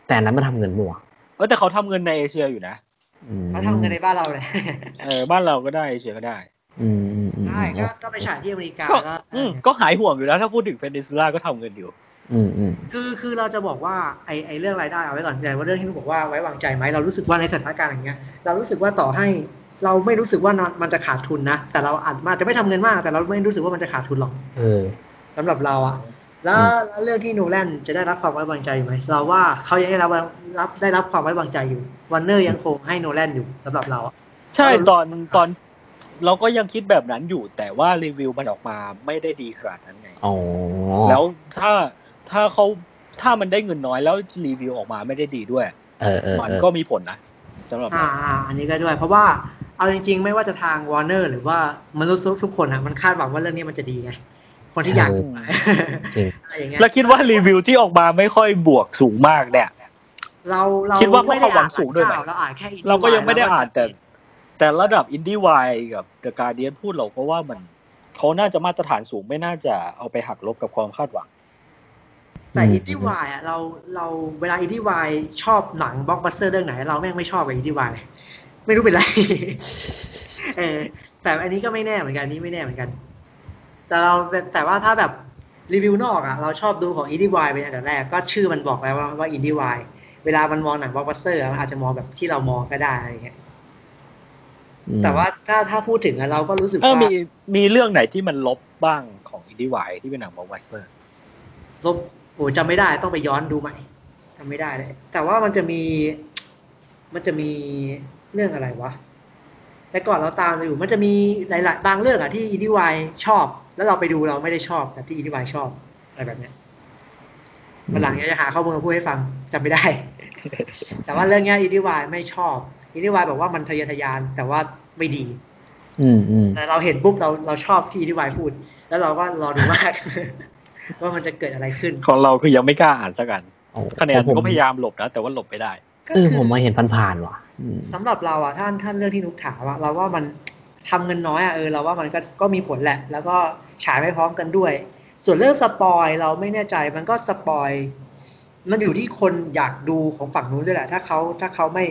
แต่อันนั้นมันทำเงินบัวเออแต่เขาทำเงินในเอเชียอยู่นะอืมเขาทำกันในบ้านเราเลยเออบ้านเราก็ได้เอเชียก็ได้อืมอืมอืมใช่ก็อืมก็ไปฉายที่อเมริกาก็ก็อืมก็หายห่วงอยู่แล้ว ถ้าพูดถึงเพนินซูล่าก็ทำเงินอยู่ อืมอืมคือคือเราจะบอกว่าไอไอเรื่องรายได้เอาไว้ก่อนแต่ว่าเรื่องที่นุกบอกว่าไว้วางใจไหมเรารู้สึกว่าในสถานการณ์อย่างเงี้ยเรารู้สึกว่าต่อให้เราไม่รู้สึกว่ามันจะขาดทุนนะแต่เราอาจอาจจะไม่ทำเงินมาก แต่เราไม่รู้สึกว่ามันจะขาดทุนหรอกเออสำหรับเราอะแล้วแล้วเรื่องที่โนแลนจะได้รับความไว้วางใจอยู่ไหมเราว่าเขายังได้รับรับได้รับความไว้วางใจอยู่วันเนอร์ยังคงให้โนแลนอยู่สำหรับเราอะใช่ตอนตอนเราก็ยังคิดแบบนั้นอยู่ แต่ว่ารีวิวมันออกมาไม่ได้ดีขนาดนั้นไงอ๋อแล้วถ้า ถ้าเขาถ้ามันได้เงินน้อยแล้วรีวิวออกมาไม่ได้ดีด้วยเออเออมันเออก็มีผลนะสำหรับอ่าอ่าอันนี้ก็ด้วย เพราะว่าเอาจริง ๆ ไม่ว่าจะทางวอร์เนอร์หรือว่ามนุษย์ทุกคนอะมันคาดหวังว่าเรื่องนี้มันจะดีไงคนที่อยากดูจริงอะไรอย่างเงี้ยแล้วคิดว่ารีวิวที่ออกมาไม่ค่อยบวกสูงมากเนี่ยเราเราคิดว่าพวกไม่ได้เขาหวัอ่างนสูงด้วยไหมเจ้าเราอ่านแค่ Indie เราก็ยังไม่ได้ Wire อ่านแต่แล้วก็แต่ระดับอินดี้วายกับเดอะการเดียนพูดเราก็ว่ามันเขาน่าจะมาตรฐานสูงไม่น่าจะเอาไปหักลบกับความคาดหวัง แต่อืม Indie Wire อะเราเราเวลา IndieWire ชอบหนังบล็อกบัสเตอร์เรื่องไหน เราแม่งไม่ชอบกับ IndieWire ไม่รู้เป็นไรเออแต่อันนี้ก็ไม่แน่เหมือนกันอันนี้ไม่แน่เหมือนกัน แต่เราแต่แต่ว่าถ้าแบบรีวิวนอกอะเราชอบดูของ IndieWire เป็นอันดับแรกก็ชื่อมันบอกแล้วว่าว่า IndieWire เวลามันมองหนังบล็อกบัสเตอร์มันอาจจะมองแบบที่เรามองก็ได้อะไรอย่างเงี้ยอืมแต่ว่าถ้าถ้าพูดถึงอะเราก็รู้สึกถ้าว่ามีมีเรื่องไหนที่มันลบบ้างของ IndieWire ที่เป็นหนังบล็อกบัสเตอร์ลบ โอ้จำไม่ได้ต้องไปย้อนดูใหม่จำไม่ได้เลยแต่ว่ามันจะมี มันจะมีเรื่องอะไรวะแต่ก่อนเราตามอยู่ มันจะมีหลายๆ บางเรื่องอะที่ IndieWire ชอบ แล้วเราไปดูเราไม่ได้ชอบแบบที่ IndieWire ชอบอะไรแบบเนี้ยวันหลังจะหาข้อมูลมาพูดให้ฟังจำไม่ได้ แต่ว่าเรื่องเนี้ย IndieWire ไม่ชอบ IndieWire บอกว่ามันทะเยอทะยาน แต่ว่าไม่ดี อืมอืมแต่เราเห็นปุ๊บเราเราชอบที่ IndieWire พูด แล้วเราก็รอดูมาก ว่ามันจะเกิดอะไรขึ้น ของเราคือยังไม่กล้าอ่านสักกันโอ้คะแนนผมก็พยายามหลบนะ แต่ว่าหลบไม่ได้ก็เออคือผมมาเห็นผ่านๆว่ะอืมสำหรับเราอะท่านท่านเรื่องที่นุกถามอะเราว่ามันทำเงินน้อยอะเออเราว่ามันก็ก็มีผลแหละ แล้วก็ฉายไม่พร้อมกันด้วย ส่วนเรื่องสปอยเราไม่แน่ใจมันก็สปอยมันอยู่ที่คนอยากดูของฝั่งนู้นด้วยแหละ ถ้าเขาถ้าเขาไม่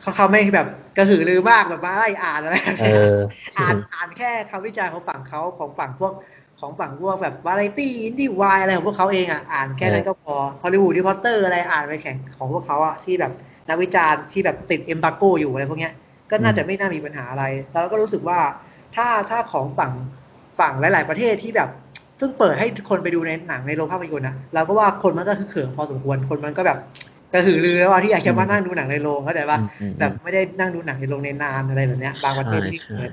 เขาเขาไม่แบบกระหือรือมากแบบมาไล่อ่านอะไรเอออ่านอ่านแค่คำวิจารณ์ของฝั่งเขาของฝั่งพวก ของฝั่งพวกแบบ Variety IndieWire อะไรของพวกเขาเองอะอ่านแค่นั้นก็พอ Hollywood Reporter อะไรอ่านไปแข่งของพวกเขาอะที่แบบนักวิจารณ์ที่แบบติด embargo อยู่อะไรพวกเนี้ยก็น่าจะไม่น่ามีปัญหาอะไร แล้วก็รู้สึกว่าถ้าถ้าของฝั่งฝั่งหลาย ๆ ประเทศที่แบบเพิ่งเปิดให้คนไปดูในหนังในโรงภาพยนตร์นะเราก็ว่าคนมันก็คือเขิมพอสมควรคนมันก็แบบกระหือรือแล้วว่าที่อยากจะมานั่งดูหนังในโรงเข้าใจปะอืมอืมแบบไม่ได้นั่งดูหนังในโรงในนานอะไรแบบเนี้ยบางประเทศใช่ที่ใช่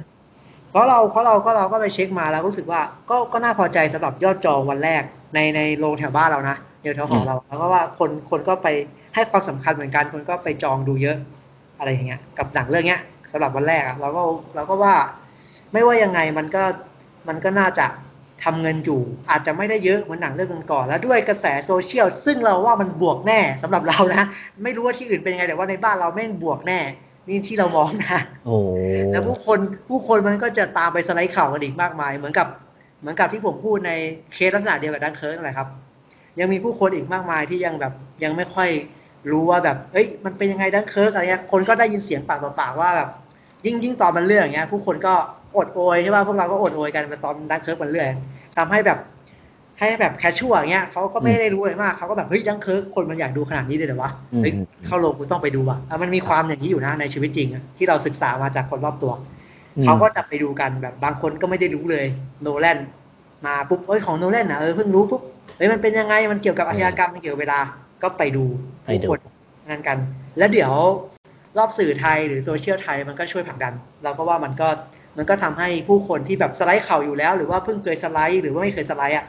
เปิดเพราะเราเพราะเราก็เราก็ไปเช็คมาแล้วรู้สึกว่าก็ก็น่าพอใจสำหรับยอดจองวันแรกในในโรงแถวบ้านเรานะเดี๋ยวแถวหอเราแล้วก็ว่าคนคนก็ไปให้ความสำคัญเหมือนกันคนก็ไปจองดูเยอะอะไรอย่างเงี้ยกับหนังเรื่องเนี้ยสำหรับวันแรกอะเราก็เราก็ว่าไม่ว่ายังไงมันก็มันก็น่าจะทำเงินอยู่ อาจจะไม่ได้เยอะเหมือนหนังเรื่องก่อนๆแล้วด้วยกระแสโซเชียลซึ่งเราว่ามันบวกแน่สำหรับเรานะ ไม่รู้ว่าที่อื่นเป็นยังไงแต่ว่าในบ้านเราแม่งบวกแน่ นี่ที่เรามองนะโอ้แล้วผู้คนผู้คนมันก็จะตามไปสไลด์ข่าวกันอีกมากมาย เหมือนกับเหมือนกับที่ผมพูดในเคสลักษณะเดียวกับดังเคิร์กนั่นแหละครับ ยังมีผู้คนอีกมากมายที่ยังแบบยังไม่ค่อยรู้ว่าแบบเอ้ยมันเป็นยังไงดังเคิร์กอะไรเงี้ยคนก็ได้ยินเสียงปากต่อปากว่าแบบยิ่งยิ่งตอนมันเรื่องอย่างเงี้ย ผู้คนก็อดโอยใช่ป่ะพวกเราก็อดโอยกันไปตอนดังเคิร์กมันเรื่องทำให้แบบ ให้แบบ casual อย่างเงี้ยเขาก็ไม่ได้รู้อะไรมากเขาก็แบบเฮ้ยดังเคิร์กคนมันอยากดูขนาดนี้เลยเหรอวะเฮ้ยเข้าโรงกูต้องไปดูว่ะอะมันมีความอย่างนี้อยู่นะในชีวิตจริงอะที่เราศึกษามาจากคนรอบตัวเขาก็จะไปดูกันแบบบางคนก็ไม่ได้รู้เลยโนแลนมาปุ๊บเอ้ยของโนแลนนะเออเพิ่งรู้ปุ๊บเฮ้ยมันเป็นยังไงมันเกี่ยวกับอาชญากรรมมันเกี่ยวกับเวลาก็ไปดูไปผู้ดูคนงานกัน แล้วเดี๋ยวรอบสื่อไทยหรือโซเชียลไทยมันก็ช่วยผลักดัน เราก็ว่ามันก็มันก็ทำให้ผู้คนที่แบบสไลด์ข่าวอยู่แล้ว หรือว่าเพิ่งเคยสไลด์หรือว่าไม่เคยสไลด์อะ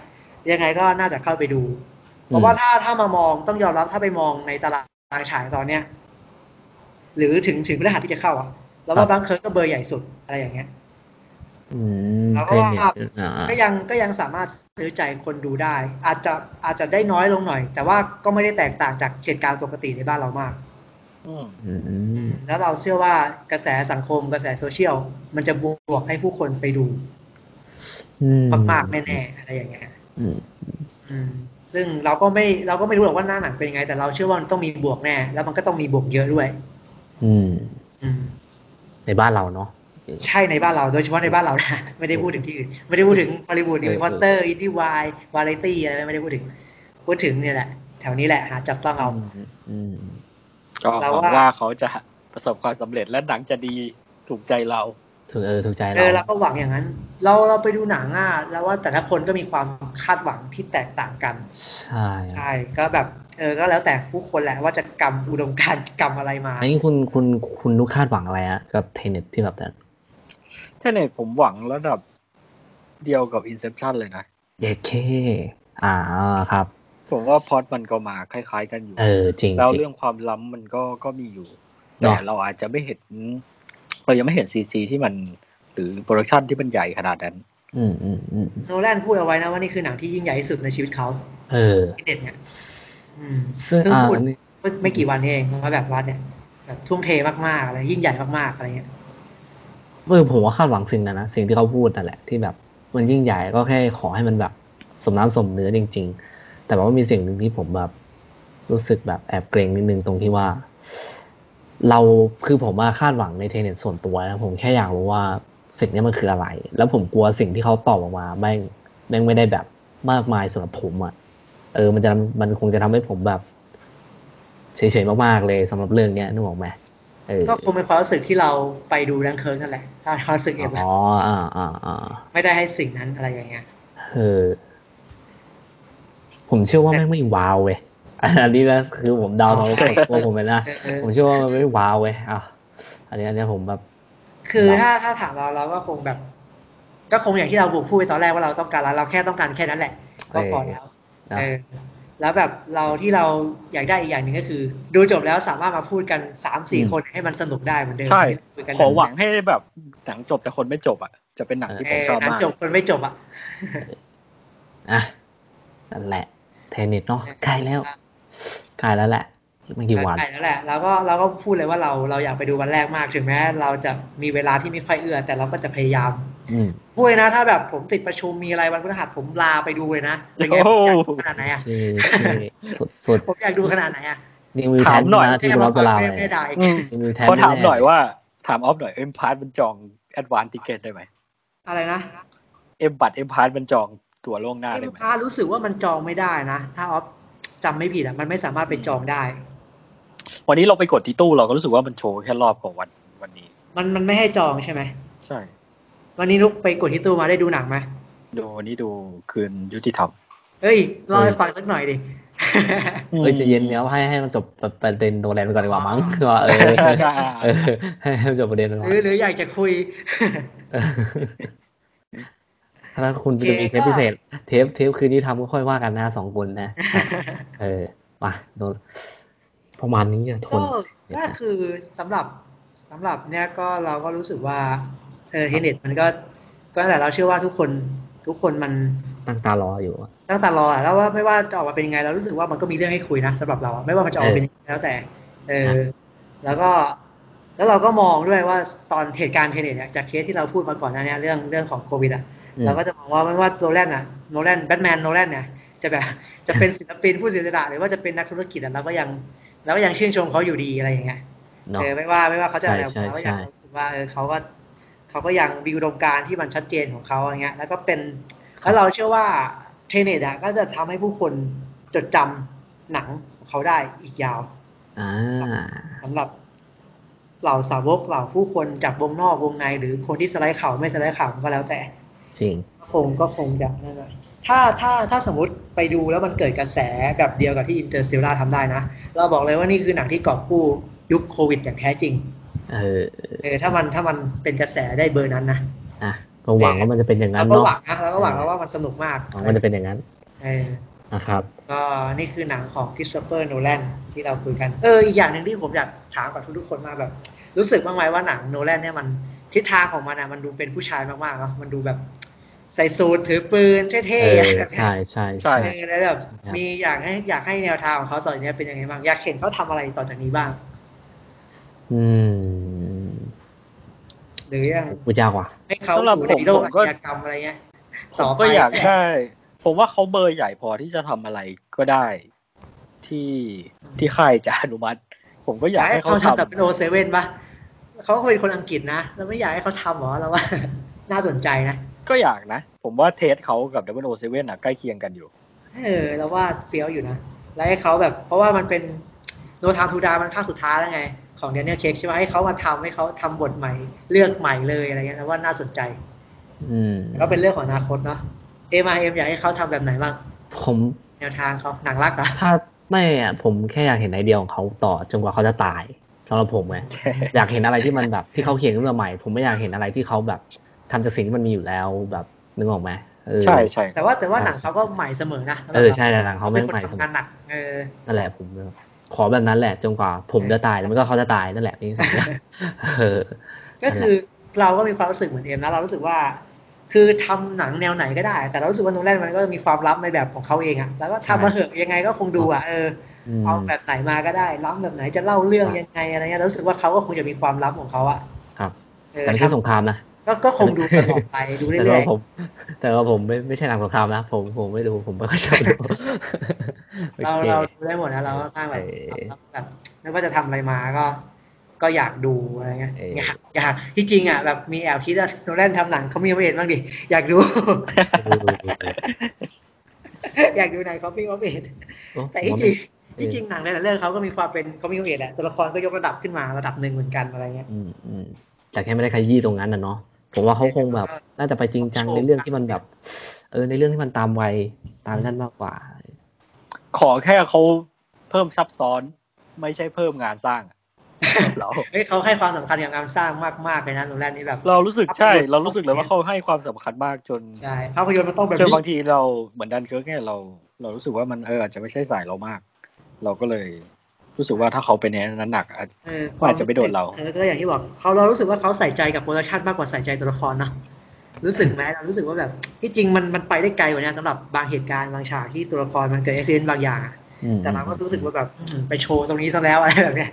ยังไงก็น่าจะเข้าไปดู เพราะว่าถ้าถ้ามามองต้องยอมรับถ้าไปมองในตลาดฉายตอนเนี้ย หรือถึงถึงพฤหัสที่จะเข้าอะเราว่าบางเคิร์กก็เบอร์ใหญ่สุดอะไรอย่างเงี้ยอืมเราก็เคยว่าเห็นอ่าก็ยังก็ยังสามารถซื้อใจคนดูได้ อาจจะอาจจะได้น้อยลงหน่อย แต่ว่าก็ไม่ได้แตกต่างจากเหตุการณ์ปกติในบ้านเรามากอืมอืมแล้วเราเชื่อว่ากระแสสังคมกระแสโซเชียล มันจะบวกให้ผู้คนไปดูอืมมากๆแน่ๆอะไรอย่างเงี้ยอืมอืม ซึ่งเราก็ไม่เราก็ไม่รู้หรอกว่าหน้าหนังเป็นยังไง แต่เราเชื่อว่ามันต้องมีบวกแน่ แล้วมันก็ต้องมีบวกเยอะด้วย อืมอืมในบ้านเราเนาะใช่ในบ้านเราโดยเฉพาะในบ้านเรานะไม่ได้พูดถึงที่อื่นไม่ได้พูดถึงฮอลลีวูดเอนิอวพอตเตอร์อินดี้วายวาไรตี้อะไรไม่ได้พูดถึง พูดถึงเนี่ยแหละ แถวนี้แหละหาจับต้องเอาอืมอืมก็เราหวังว่าว่าเขาจะประสบความสำเร็จและหนังจะดีถูกใจเรา ถูกเออถูกใจเออเราเราก็หวังอย่างนั้น เราเราไปดูหนังอะแล้วว่าแต่ละคนก็มีความคาดหวังที่แตกต่างกัน ใช่ใช่ก็แบบเออก็แล้วแต่ผู้คนแหละว่าจะกำอุดมการณ์กำอะไรมาอันนี้คุณคุณคุณนุกคาดหวังอะไรอะกับเทเน็ตที่แบบนั้นTenet ผมหวังระดับเดียวกับ Inception เลยนะเยเคอ่าครับ ผมว่าพล็อตมันก็มาคล้าย ๆ กันอยู่ เออจริงแล้วจริงเรื่องความล้ำมันก็ก็มีอยู่เนอะแต่เราอาจจะไม่เห็น เรายังไม่เห็น CG ที่มันหรือโปรดักชันที่มันใหญ่ขนาดนั้น อืมอืมอืมโนแลนพูดเอาไว้นะว่านี่คือหนังที่ยิ่งใหญ่ที่สุดในชีวิตเขาเออที่เด็ดเนี่ยอืมซึ่งเพิ่งอ่าพูดอันนี้เมื่อไม่กี่วันนี้เองว่าแบบว่าเนี่ย แบบทุ่มเทมากๆอะไรยิ่งใหญ่มากๆอะไรเงี้ยเออผมว่าคาดหวังสิ่งนั้นนะสิ่งที่เขาพูดนั่นแหละที่แบบมันยิ่งใหญ่ก็แค่ขอให้มันแบบสมน้ำสมเนื้อจริง ๆ แต่ว่ามีสิ่งหนึ่งที่ผมแบบรู้สึกแบบแอบเกรงนิดนึงตรงที่ว่า เราคือผมมาคาดหวังในเทเน็ตส่วนตัวนะผมแค่อยากรู้ว่าสิ่งนี้มันคืออะไร แล้วผมกลัวสิ่งที่เขาตอบออกมาแม่งแม่งไม่ได้แบบมากมายสำหรับผมอะ่ะ เออ มันจะมันคงจะทำให้ผมแบบเฉยๆมากๆเลยสำหรับเรื่องเนี้ยนึกออกไหมเออก็คงเป็นความรู้สึกที่เราไปดูดังเคิร์กนั่นแหละถ้าความรู้สึกเอ็มอ๋ออ่าอ่าอ่าไม่ได้ให้สิ่งนั้นอะไรอย่างเงี้ยเออผมเชื่อว่าแม่งไม่ว้าวเว้ย อันนี้นะคือผมเดาตรงตัวผมเลยนะเออเออผมเชื่อว่ามันไม่ว้าวเว้ยอะอันนี้อันนี้ผมแบบ คือถ้าถ้าถามเราเราก็คงแบบ ก็คงอย่างที่เราบอกพูดไปตอนแรกว่าเราต้องการแล้วเราแค่ต้องการแค่นั้นแหละ ก็พอแล้วนะเออแล้วแบบเราที่เราอยากได้อีกอย่างหนึ่งก็คือ ดูจบแล้วสามารถมาพูดกันสามสี่คนให้มันสนุกได้เหมือนเดิมใช่ที่คุยกันขอหวังให้แบบหนังจบแต่คนไม่จบอะจะเป็นหนังที่เอผมอชอบหนังมากจบคนไม่จบอะอะนั่นแหละเทนนิสเนาะใกล้แล้ว ใกล้แล้วแหละอีกไม่กี่วันใช่แล้วแหละเราก็เราก็พูดเลยว่าเราเราอยากไปดูวันแรกมากถึงแม้เราจะมีเวลาที่ไม่ค่อยเอื้อ แต่เราก็จะพยายามอืมพูดเลยนะ ถ้าแบบผมติดประชุมมีอะไรวันพฤหัสผมลาไปดูเลยนะเป็นไงโอ้ผมโหอยากดูขนาดไหนอะคือคือสุดสุดผมอยากดูขนาดไหนอะนี่มีแทถามนหน่อยนะที่คุณรอบจะลาไม่ไปไม่ได้อืมมีแทนขอถามแๆหน่อยว่าถามออฟหน่อยเอ็มพาร์ตมันจองแอดวานติเกตได้ไหมอะไรนะเอ็มบัตรเอ็มพาร์ตมันจองตั๋วล่วงหน้าเอ็ได้มไหมพารู้สึกว่ามันจองไม่ได้นะ ถ้าออฟ จำไม่ผิดอะมันไม่สามารถไปจองได้ วันนี้เราไปกดที่ตู้เราก็รู้สึกว่ามันโชว์แค่รอบของวันวันนี้ มันมันไม่ให้จองใช่ไหมใช่ วันนี้นุกไปกดที่ตู้มาได้ดูหนังไหมดูวันนี้ดูคืนยุติธรรมเฮ้ยเล่าให้ฟังสักหน่อยดิเอ้ยใจะเย็นเนี้ยให้ให้มันจบประเด็นโนแลนไปก่อนดีกว่ามั้งคือว่าเออใช่ใช่เออให้ให้มันจบประเด็นไปก่อนหรือหรืออยากจะคุยเออ ถ้าคุณโอเคจะมีเทปก็พิเศษ เทปเทปคืนนี้ทำก็ค่อยว่ากันนะสองคนนะ เออมาโดนประมาณนี้อะทก็นก็คือสำหรับสำหรับเนี่ยก็เราก็รู้สึกว่าเออ Tenet มันก็ก็นั่นแหละเราเชื่อว่าทุกคนทุกคนมันตั้งตารออยู่อะตั้งตารออะแล้วว่าไม่ว่าจะออกมาเป็นยังไง เรารู้สึกว่ามันก็มีเรื่องให้คุยนะสำหรับเราอะไม่ว่ามันจะออกมาเป็นยังไงแล้วแต่ เออ แล้วก็แล้วเราก็มองด้วยว่าตอนเหตุการณ์ Tenet เนี่ยจากเคสที่เราพูดมาก่อนหน้านี้เรื่องเรื่องของโควิดอะอืม เราก็จะมองว่าไม่ว่าโนแลนอะโนแลนแบทแมนโนแลนเนี่ยจะแบบจะเป็นศิลปินผู้เสียสละหรือว่าจะเป็นนักธุรกิจอะเราก็ยังเราก็ยังชื่นชมเขาอยู่ดีอะไรอย่างเงี้ยเนาะเออไม่ว่าไม่ว่าเขาจะอะไรใช่เราก็ใช่ยังรู้สึกว่าเออเขาก็เขาก็ยังมีอุดมการณ์ที่มันชัดเจนของเขาอย่างเงี้ย แล้วก็เป็นแล้วเราเชื่อว่าเทเน็ตอะก็จะทำให้ผู้คนจดจำหนังของเขาได้อีกยาวอ่าสำหรับเหล่าสาวกเหล่าผู้คนจากวงนอกวงในหรือคนที่สไลด์ข่าวไม่สไลด์ข่าวก็แล้วแต่ จริงก็คงก็คงจะนั่นแหละถ้าถ้าถ้าสมมติไปดูแล้วมันเกิดกระแสแบบเดียวกับที่อินเตอร์ l ิ a ล่าทำได้นะ เราบอกเลยว่านี่คือหนังที่กอบกู้ยุคโควิดอย่างแท้จริง เออเออถ้ามันถ้ามันเป็นกระแสได้เบอร์นั้นนะอะก็หวังว่ามันจะเป็นอย่างเรานั้นก็เนาะหวังนะเราก็หวังแล้วว่ามันสนุกมากหวังว่ามันจะเป็นอย่างนั้นเออนะครับก็นี่คือหนังของคริสโตเฟอร์โนแลนที่เราคุยกัน เอออีกอย่างหนึ่งที่ผมอยากถามกับทุกๆคนมาแบบ รู้สึกบ้างไหมว่าหนังโนแลนเนี่ยมัน ทิศทางของมันอะมันดูเป็นผู้ชายมากๆเนาะมันดูแบบใส่สูทถือปืนเอเท่อๆใช่ใช่ใช่ใช่เออแล้วแบบครับมีอยากให้อยากให้แนวทางของเขาต่อจากเนี้ยเป็นยังไงบ้างอยากเห็นเขาทำอะไรต่อจากนี้บ้าง อืมหรือยังพูดยากว่ะให้เขาสำหรับอยู่ผในมโลกผมอาก็ชญากรรมอะไรเงี้ยผต่อมไปก็อยากได้ผมว่าเขาเบอร์ใหญ่พอที่จะทำอะไรก็ได้ที่ที่ค่ายจะอนุมัติ ผมก็อายอยากกให้ให้เขาเขาทำแบบทำเป็น O Seven ปะ เขาก็เป็นคนอังกฤษนะเราไม่อยากให้เขาทำหรอเราว่า น่าสนใจนะ ก็อยากนะ ผมว่าเทสเขากับ w 0 7 อะใกล้เคียงกันอยู่ เออเราว่าเฟี้ยวอยู่นะ แล้วให้เขาแบบ เพราะว่ามันเป็น No Time to Die มันภาคสุดท้ายแล้วไง ของแดเนียลเครกใช่ไหมให้เขามาทำให้เขาทำบทใหม่เลือกใหม่เลยอะไรเงี้ยนะว่าน่าสนใจ อืมก็เป็นเรื่องของอนาคตเนาะเอ็มเอ็มอยากให้เขาทำแบบไหนบ้างผมแนวทางเขาหนังรักเหรอะถ้าไม่อะผมแค่อยากเห็นไอเดียของเขาต่อจนกว่าเขาจะตาย สำหรับผมไงอยากเห็นอะไรที่มันแบบที่เขาเขียนขึ้นมาใหม่ ผมไม่อยากเห็นอะไรที่เขาแบบทำจากสิ่งที่มันมีอยู่แล้วแบบนึกออกไหมเออใช่ใช่แต่ว่าแต่ว่าหนังเขาก็ใหม่เสมอนะเออใช่แต่หนังเขาไม่เป็นคนใหม่เสมทำงาอนหนักเออนั่นแหละผมขอแบบนั้นแหละจนกว่าผมจะตายแล้วมันก็เขาจะตายนั่นแหละนี่สัญญาเออก็คือเราก็มีความรู้สึกเหมือนเอ็มนะเรารู้สึกว่า คือทำหนังแนวไหนก็ได้ แต่เรารู้สึกว่าโนแลนมันก็มีความลับในแบบของเขาเองอะแล้วก็ทำมาเถอะยังไงก็คงดูอะเอออืม เอาแบบไหนมาก็ได้ล้ำแบบไหนจะเล่าเรื่องยังไงอะไรเงี้ยเรารู้สึกว่าเขาก็คงจะมีความลับของเขาอะครับเออแต่ไม่ใช่สงครามนะก็ก็คงดูตลอดไปดูแต่เรื่อว่ายผมแต่ว่าผมไม่ไม่ใช่หนังสงครามนะผมผมไม่ดูผมไม่ค่อยชอบดูๆเราโอคเราดูได้หมดนะเราก็ข้างแบบเออแบบไม่ว่าจะทำอะไรมาก็ ก็อยากดูอะไรเงี้ยเอออยากอยากที่จริงอะแบบมีแอบคิดว่าโนแลนทำหนังเขามีไม่เห็นบ้างดิอยากดู อยากดูหนังเขาพี่เขาเห็นโอ้แต่ผมที่ว่าจริงไม่ ที่จริงหนังในหลายเรื่องเขาก็มีความเป็นเขามีความเอกแหละตัวละครก็ยกระดับขึ้นมาระดับหนึ่งเหมือนกันอะไรเงี้ยอืมอืมแต่แค่ไม่ได้ขยี้ตรงนั้นนะเนาะผมว่าเขาคงแบบ น่าจะไปจริงจังในเรื่องที่มันแบบ เออในเรื่องที่มันตามวัยตามนั่นมากกว่า ขอแค่เขาเพิ่มซับซ้อนไม่ใช่เพิ่มงานสร้างอะเราเฮ้ยเขาให้ความสำคัญกับงานสร้างมากๆเลยนะโนแลนนี่แบบ เรารู้สึกใช่ เรารู้สึกเลยว่าเขาให้ความสำคัญมากจนใช่ภาพยนตร์มันต้องแบบจนนี้บางทีเราเหมือนดันเคิร์กเนี่ยเรา เรารู้สึกว่ามันเอออาจจะไม่ใช่สายเรามาก เราก็เลยรู้สึกว่าถ้าเขาเป็นในนั้นหนักอาจเออเขาอาจจะไม่โดนเราเออก็อย่างที่บอกเขาเรารู้สึกว่าเขาใส่ใจกับ production มากกว่าใส่ใจตัวละครเนอะรู้สึกไหมเรารู้สึกว่าแบบที่จริงมันมันไปได้ไกลกว่านี้สำหรับบางเหตุการณ์บางฉากที่ตัวละครมันเกิดอุบิเหตุบางอย่างอะอืมแต่เราก็รู้สึกว่าแบบอืมไปโชว์ตรงนี้ซะแล้วอะไรแบบเนี้ย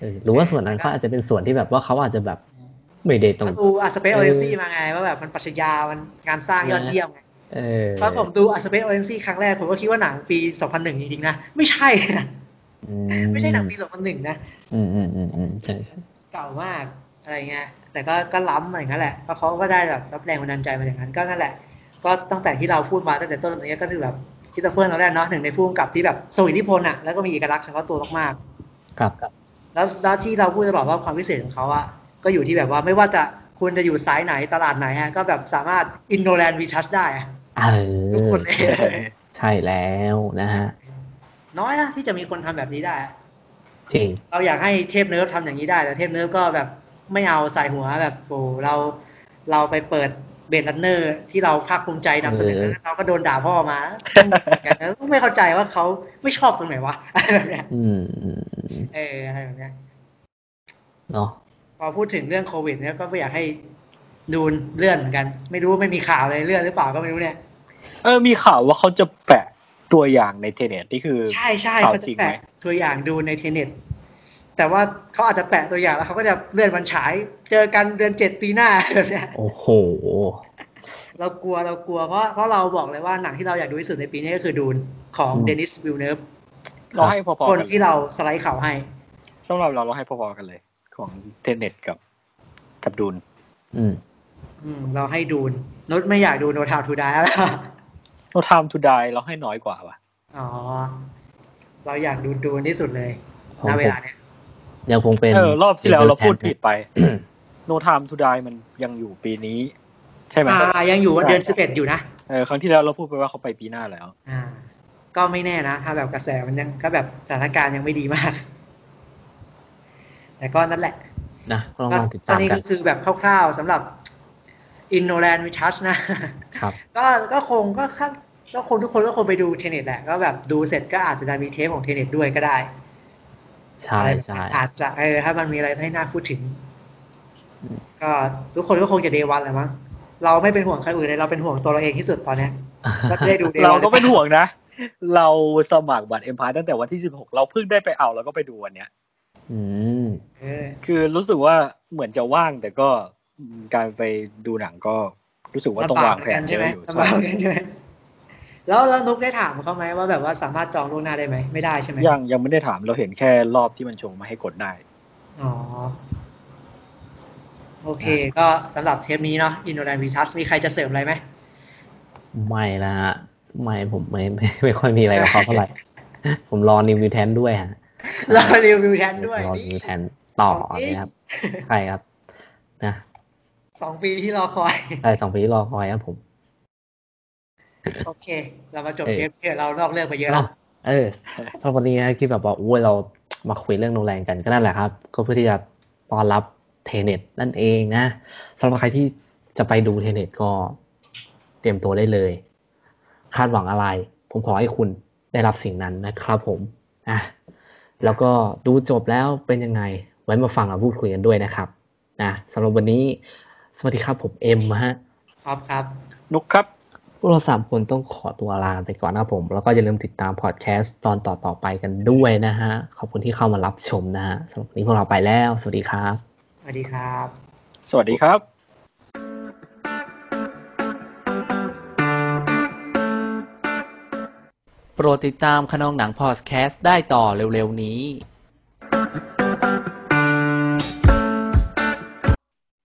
เออหรือว่าส่วนนั้นเขาอาจจะเป็นส่วนที่แบบว่าเขาอาจจะแบบไม่ได้ตรงเขาดูอัสเปซโอเรนซี่มาไงว่าแบบมันปรัชญามันงานสร้างยอดเยี่ยมไง เออตอนผมดูอัสเปซโอเรนซี่ครั้งแรก ผมก็คิดว่าหนังปี 2001 จริงๆ นะ ไม่ใช่นะอืไม่ใช่หนังปี 2001 นะ อืมอืมอืมอืมใช่ใช่เก่ามากอะไรเงี้ย แต่ก็ก็ล้ำอะไรอย่างนั้นแหละเพราะเขาก็ได้แบบรับแรงบันดาลใจมาอย่างนั้นก็นั่นแหละ ก็ตั้งแต่ที่เราพูดมาตั้งแต่ต้นตรงนี้ก็คือแบบคริสโตเฟอร์ โนแลนเนาะหนึ่งในผู้กำกับที่แบบทรงอิทธิพลอะแล้วก็มีเอกลักษณ์เฉพาะตัวมากๆ ครับ แล้วแล้วที่เราพูดตลอดว่าความพิเศษของเขาอะก็อยู่ที่แบบว่าไม่ว่าจะคุณจะอยู่สายไหนตลาดไหนฮะก็แบบสามารถ In Nolan We Trust ได้อะ เอทุกอคนเลยใช่แล้วนะฮะ น้อยนะที่จะมีคนทำแบบนี้ได้อะจริง เราอยากให้เทพเนิร์ฟทำอย่างนี้ได้ แต่เทพเนิร์ฟก็แบบไม่เอาใส่หัวแบบโอ้เราเราไปเปิด Blade Runner ที่เราภาคภูมิใจนำเสนอเออเราก็โดนด่าพ่อมาต้องไม่เข้าใจว่าเขาไม่ชอบตรงไหนวะอะไรแบบเนี้ยอืมอืมอืมเอออะไรแบบเนี้ยเนาะพอพูดถึงเรื่องโควิดเนี่ยก็ไม่อยากให้ Dune เลื่อนเหมือนกัน ไม่รู้ว่าไม่มีข่าวเลยเลื่อนหรือเปล่าก็ไม่รู้เนี่ย เออมีข่าวว่าเขาจะแปะตัวอย่างใน Tenet นี่คือใช่ใช่ข่าวเขาจะจริงไหมแปะตัวอย่าง Dune ใน Tenet แต่ว่าเขาอาจจะแปะตัวอย่างแล้วเขาก็จะเลื่อนวันฉาย เจอกันเดือนเจ็ดปีหน้าแบบเนี่ยโอ้โห เรากลัวเรากลัวเพราะเพราะเราบอกเลยว่าหนังที่เราอยากดูที่สุดในปีนี้ก็คือ Dune ของอืมเดนิสวิลเนิฟเราให้พอๆคนกันที่เราสไลด์ข่าวให้สำหรับเราเราให้พอๆกันเลย ของ Tenet กับกับ Dune อืม อืม เราให้ดูนนุชไม่อยากดูโนทาวทูดายแล้ว โนทามทูไดเราให้น้อยกว่าว่ะอ๋อ เราอยากดูดูนที่สุดเลยของณผมเวลาเนี้ยยังคงเป็นเออรอบที่แล้วเราพูด Evil ผิด Tan ไปโนทามทูไดมันยังอยู่ปีนี้ ใช่ไหมอ่า ยังอยู่ว่าเดือนสิบเอ็ดอยู่นะเออครั้งที่แล้วเราพูดไปว่าเขาไปปีหน้าแล้ว อ่า ก็ไม่แน่นะ ถ้าแบบกระแสมันยังก็แบบสถานการณ์ยังไม่ดีมากแต่ก็นั่นแหละนะก็ลองก็ลองติดตอตานมนี้กัก็นคือแบบคร่าวๆสำหรับ i n n o l a n d w i c h a s นะครับก็ก็คงก็ค่า ก็คงทุกคนก็คงไปดูเทเน็ตแหละ ก็แบบดูเสร็จก็อาจจะได้มีเทปของเทเน็ตด้วยก็ได้ ใช่อะไรแบบใช่นั้นอาจจะเออถ้ามันมีอะไรให้น่าพูดถึงอืมก็ทุกคนก็คงจะเดวันแหละมั้งเราไม่เป็นห่วงใครอื่นเลยเราเป็นห่วงตัวเราเองที่สุดตอนเนี้ยก็จะได้ดู Day เรา One ก็เป็นห่วงนะ เราสมัครบัตรเอ็มพายตั้งแต่วันที่สิบหกเราเพิ่งได้ไปเอาแล้วก็ไปดูวันเนี้ยอืมเออคือรู้สึกว่าเหมือนจะว่างแต่ก็การไปดูหนังก็รู้สึกว่าต้องวางแผนใช่ไหมเยอะอยู่ลำบากเหมือนกันใช่ไหม แล้วแล้วนุกได้ถามเขาไหมว่าแบบว่าสามารถจองล่วงหน้าได้ไหมไม่ได้ใช่ไหมยังยังไม่ได้ถามเราเห็นแค่รอบที่มันโชว์มาให้กดได้ อ๋อ โอเค ก็สำหรับเทปนี้เนาะอินโดนีเซียมีใครจะเสริมอะไรไหมไม่นะฮะไม่ผมไม่ไม่ไม่ค่อยมีอะไรกับเขาเท่าไหร่ ผมรอรีวิวแทนด้วยฮะรอรีวิวแทนด้วยรอนี่รีวิวแทนต่อของจริงเนี่ยครับใช่ครับนะสองปีที่รอคอยใช่สองปีที่รอคอยครับผม โอเค เรามาจบเออเทปเถอะเรานอกเรื่องไปเยอะแล้วเออสำหรับวันนี้นะที่แบบว่าอุ้ยเรามาคุยเรื่องโรงแรมกันก็นั่นแหละครับ ก็เพื่อที่จะต้อนรับ Tenet นั่นเองนะสำหรับใครที่จะไปดูเทเน็ตก็เตรียมตัวได้เลย คาดหวังอะไร ผมขอให้คุณได้รับสิ่งนั้นนะครับผมอะแล้วก็ดูจบแล้วเป็นยังไง ไว้มาฟังเราพูดคุยกันด้วยนะครับนะสำหรับวันนี้ สวัสดีครับผมเอ็มนะฮะ ครับครับ นุกครับพ วกเราสามคนต้องขอตัวลาไปก่อนนะครับผม แล้วก็อย่าลืมติดตามพอดแคสต์ตอนต่อๆไปกันด้วยนะฮะ ขอบคุณที่เข้ามารับชมนะฮะสำหรับวันนี้พวกเราไปแล้ว สวัสดีครับ สวัสดีครับ สวัสดีครับโปรดติดตามขนองหนังพอดแคสต์ได้ต่อเร็วๆนี้ค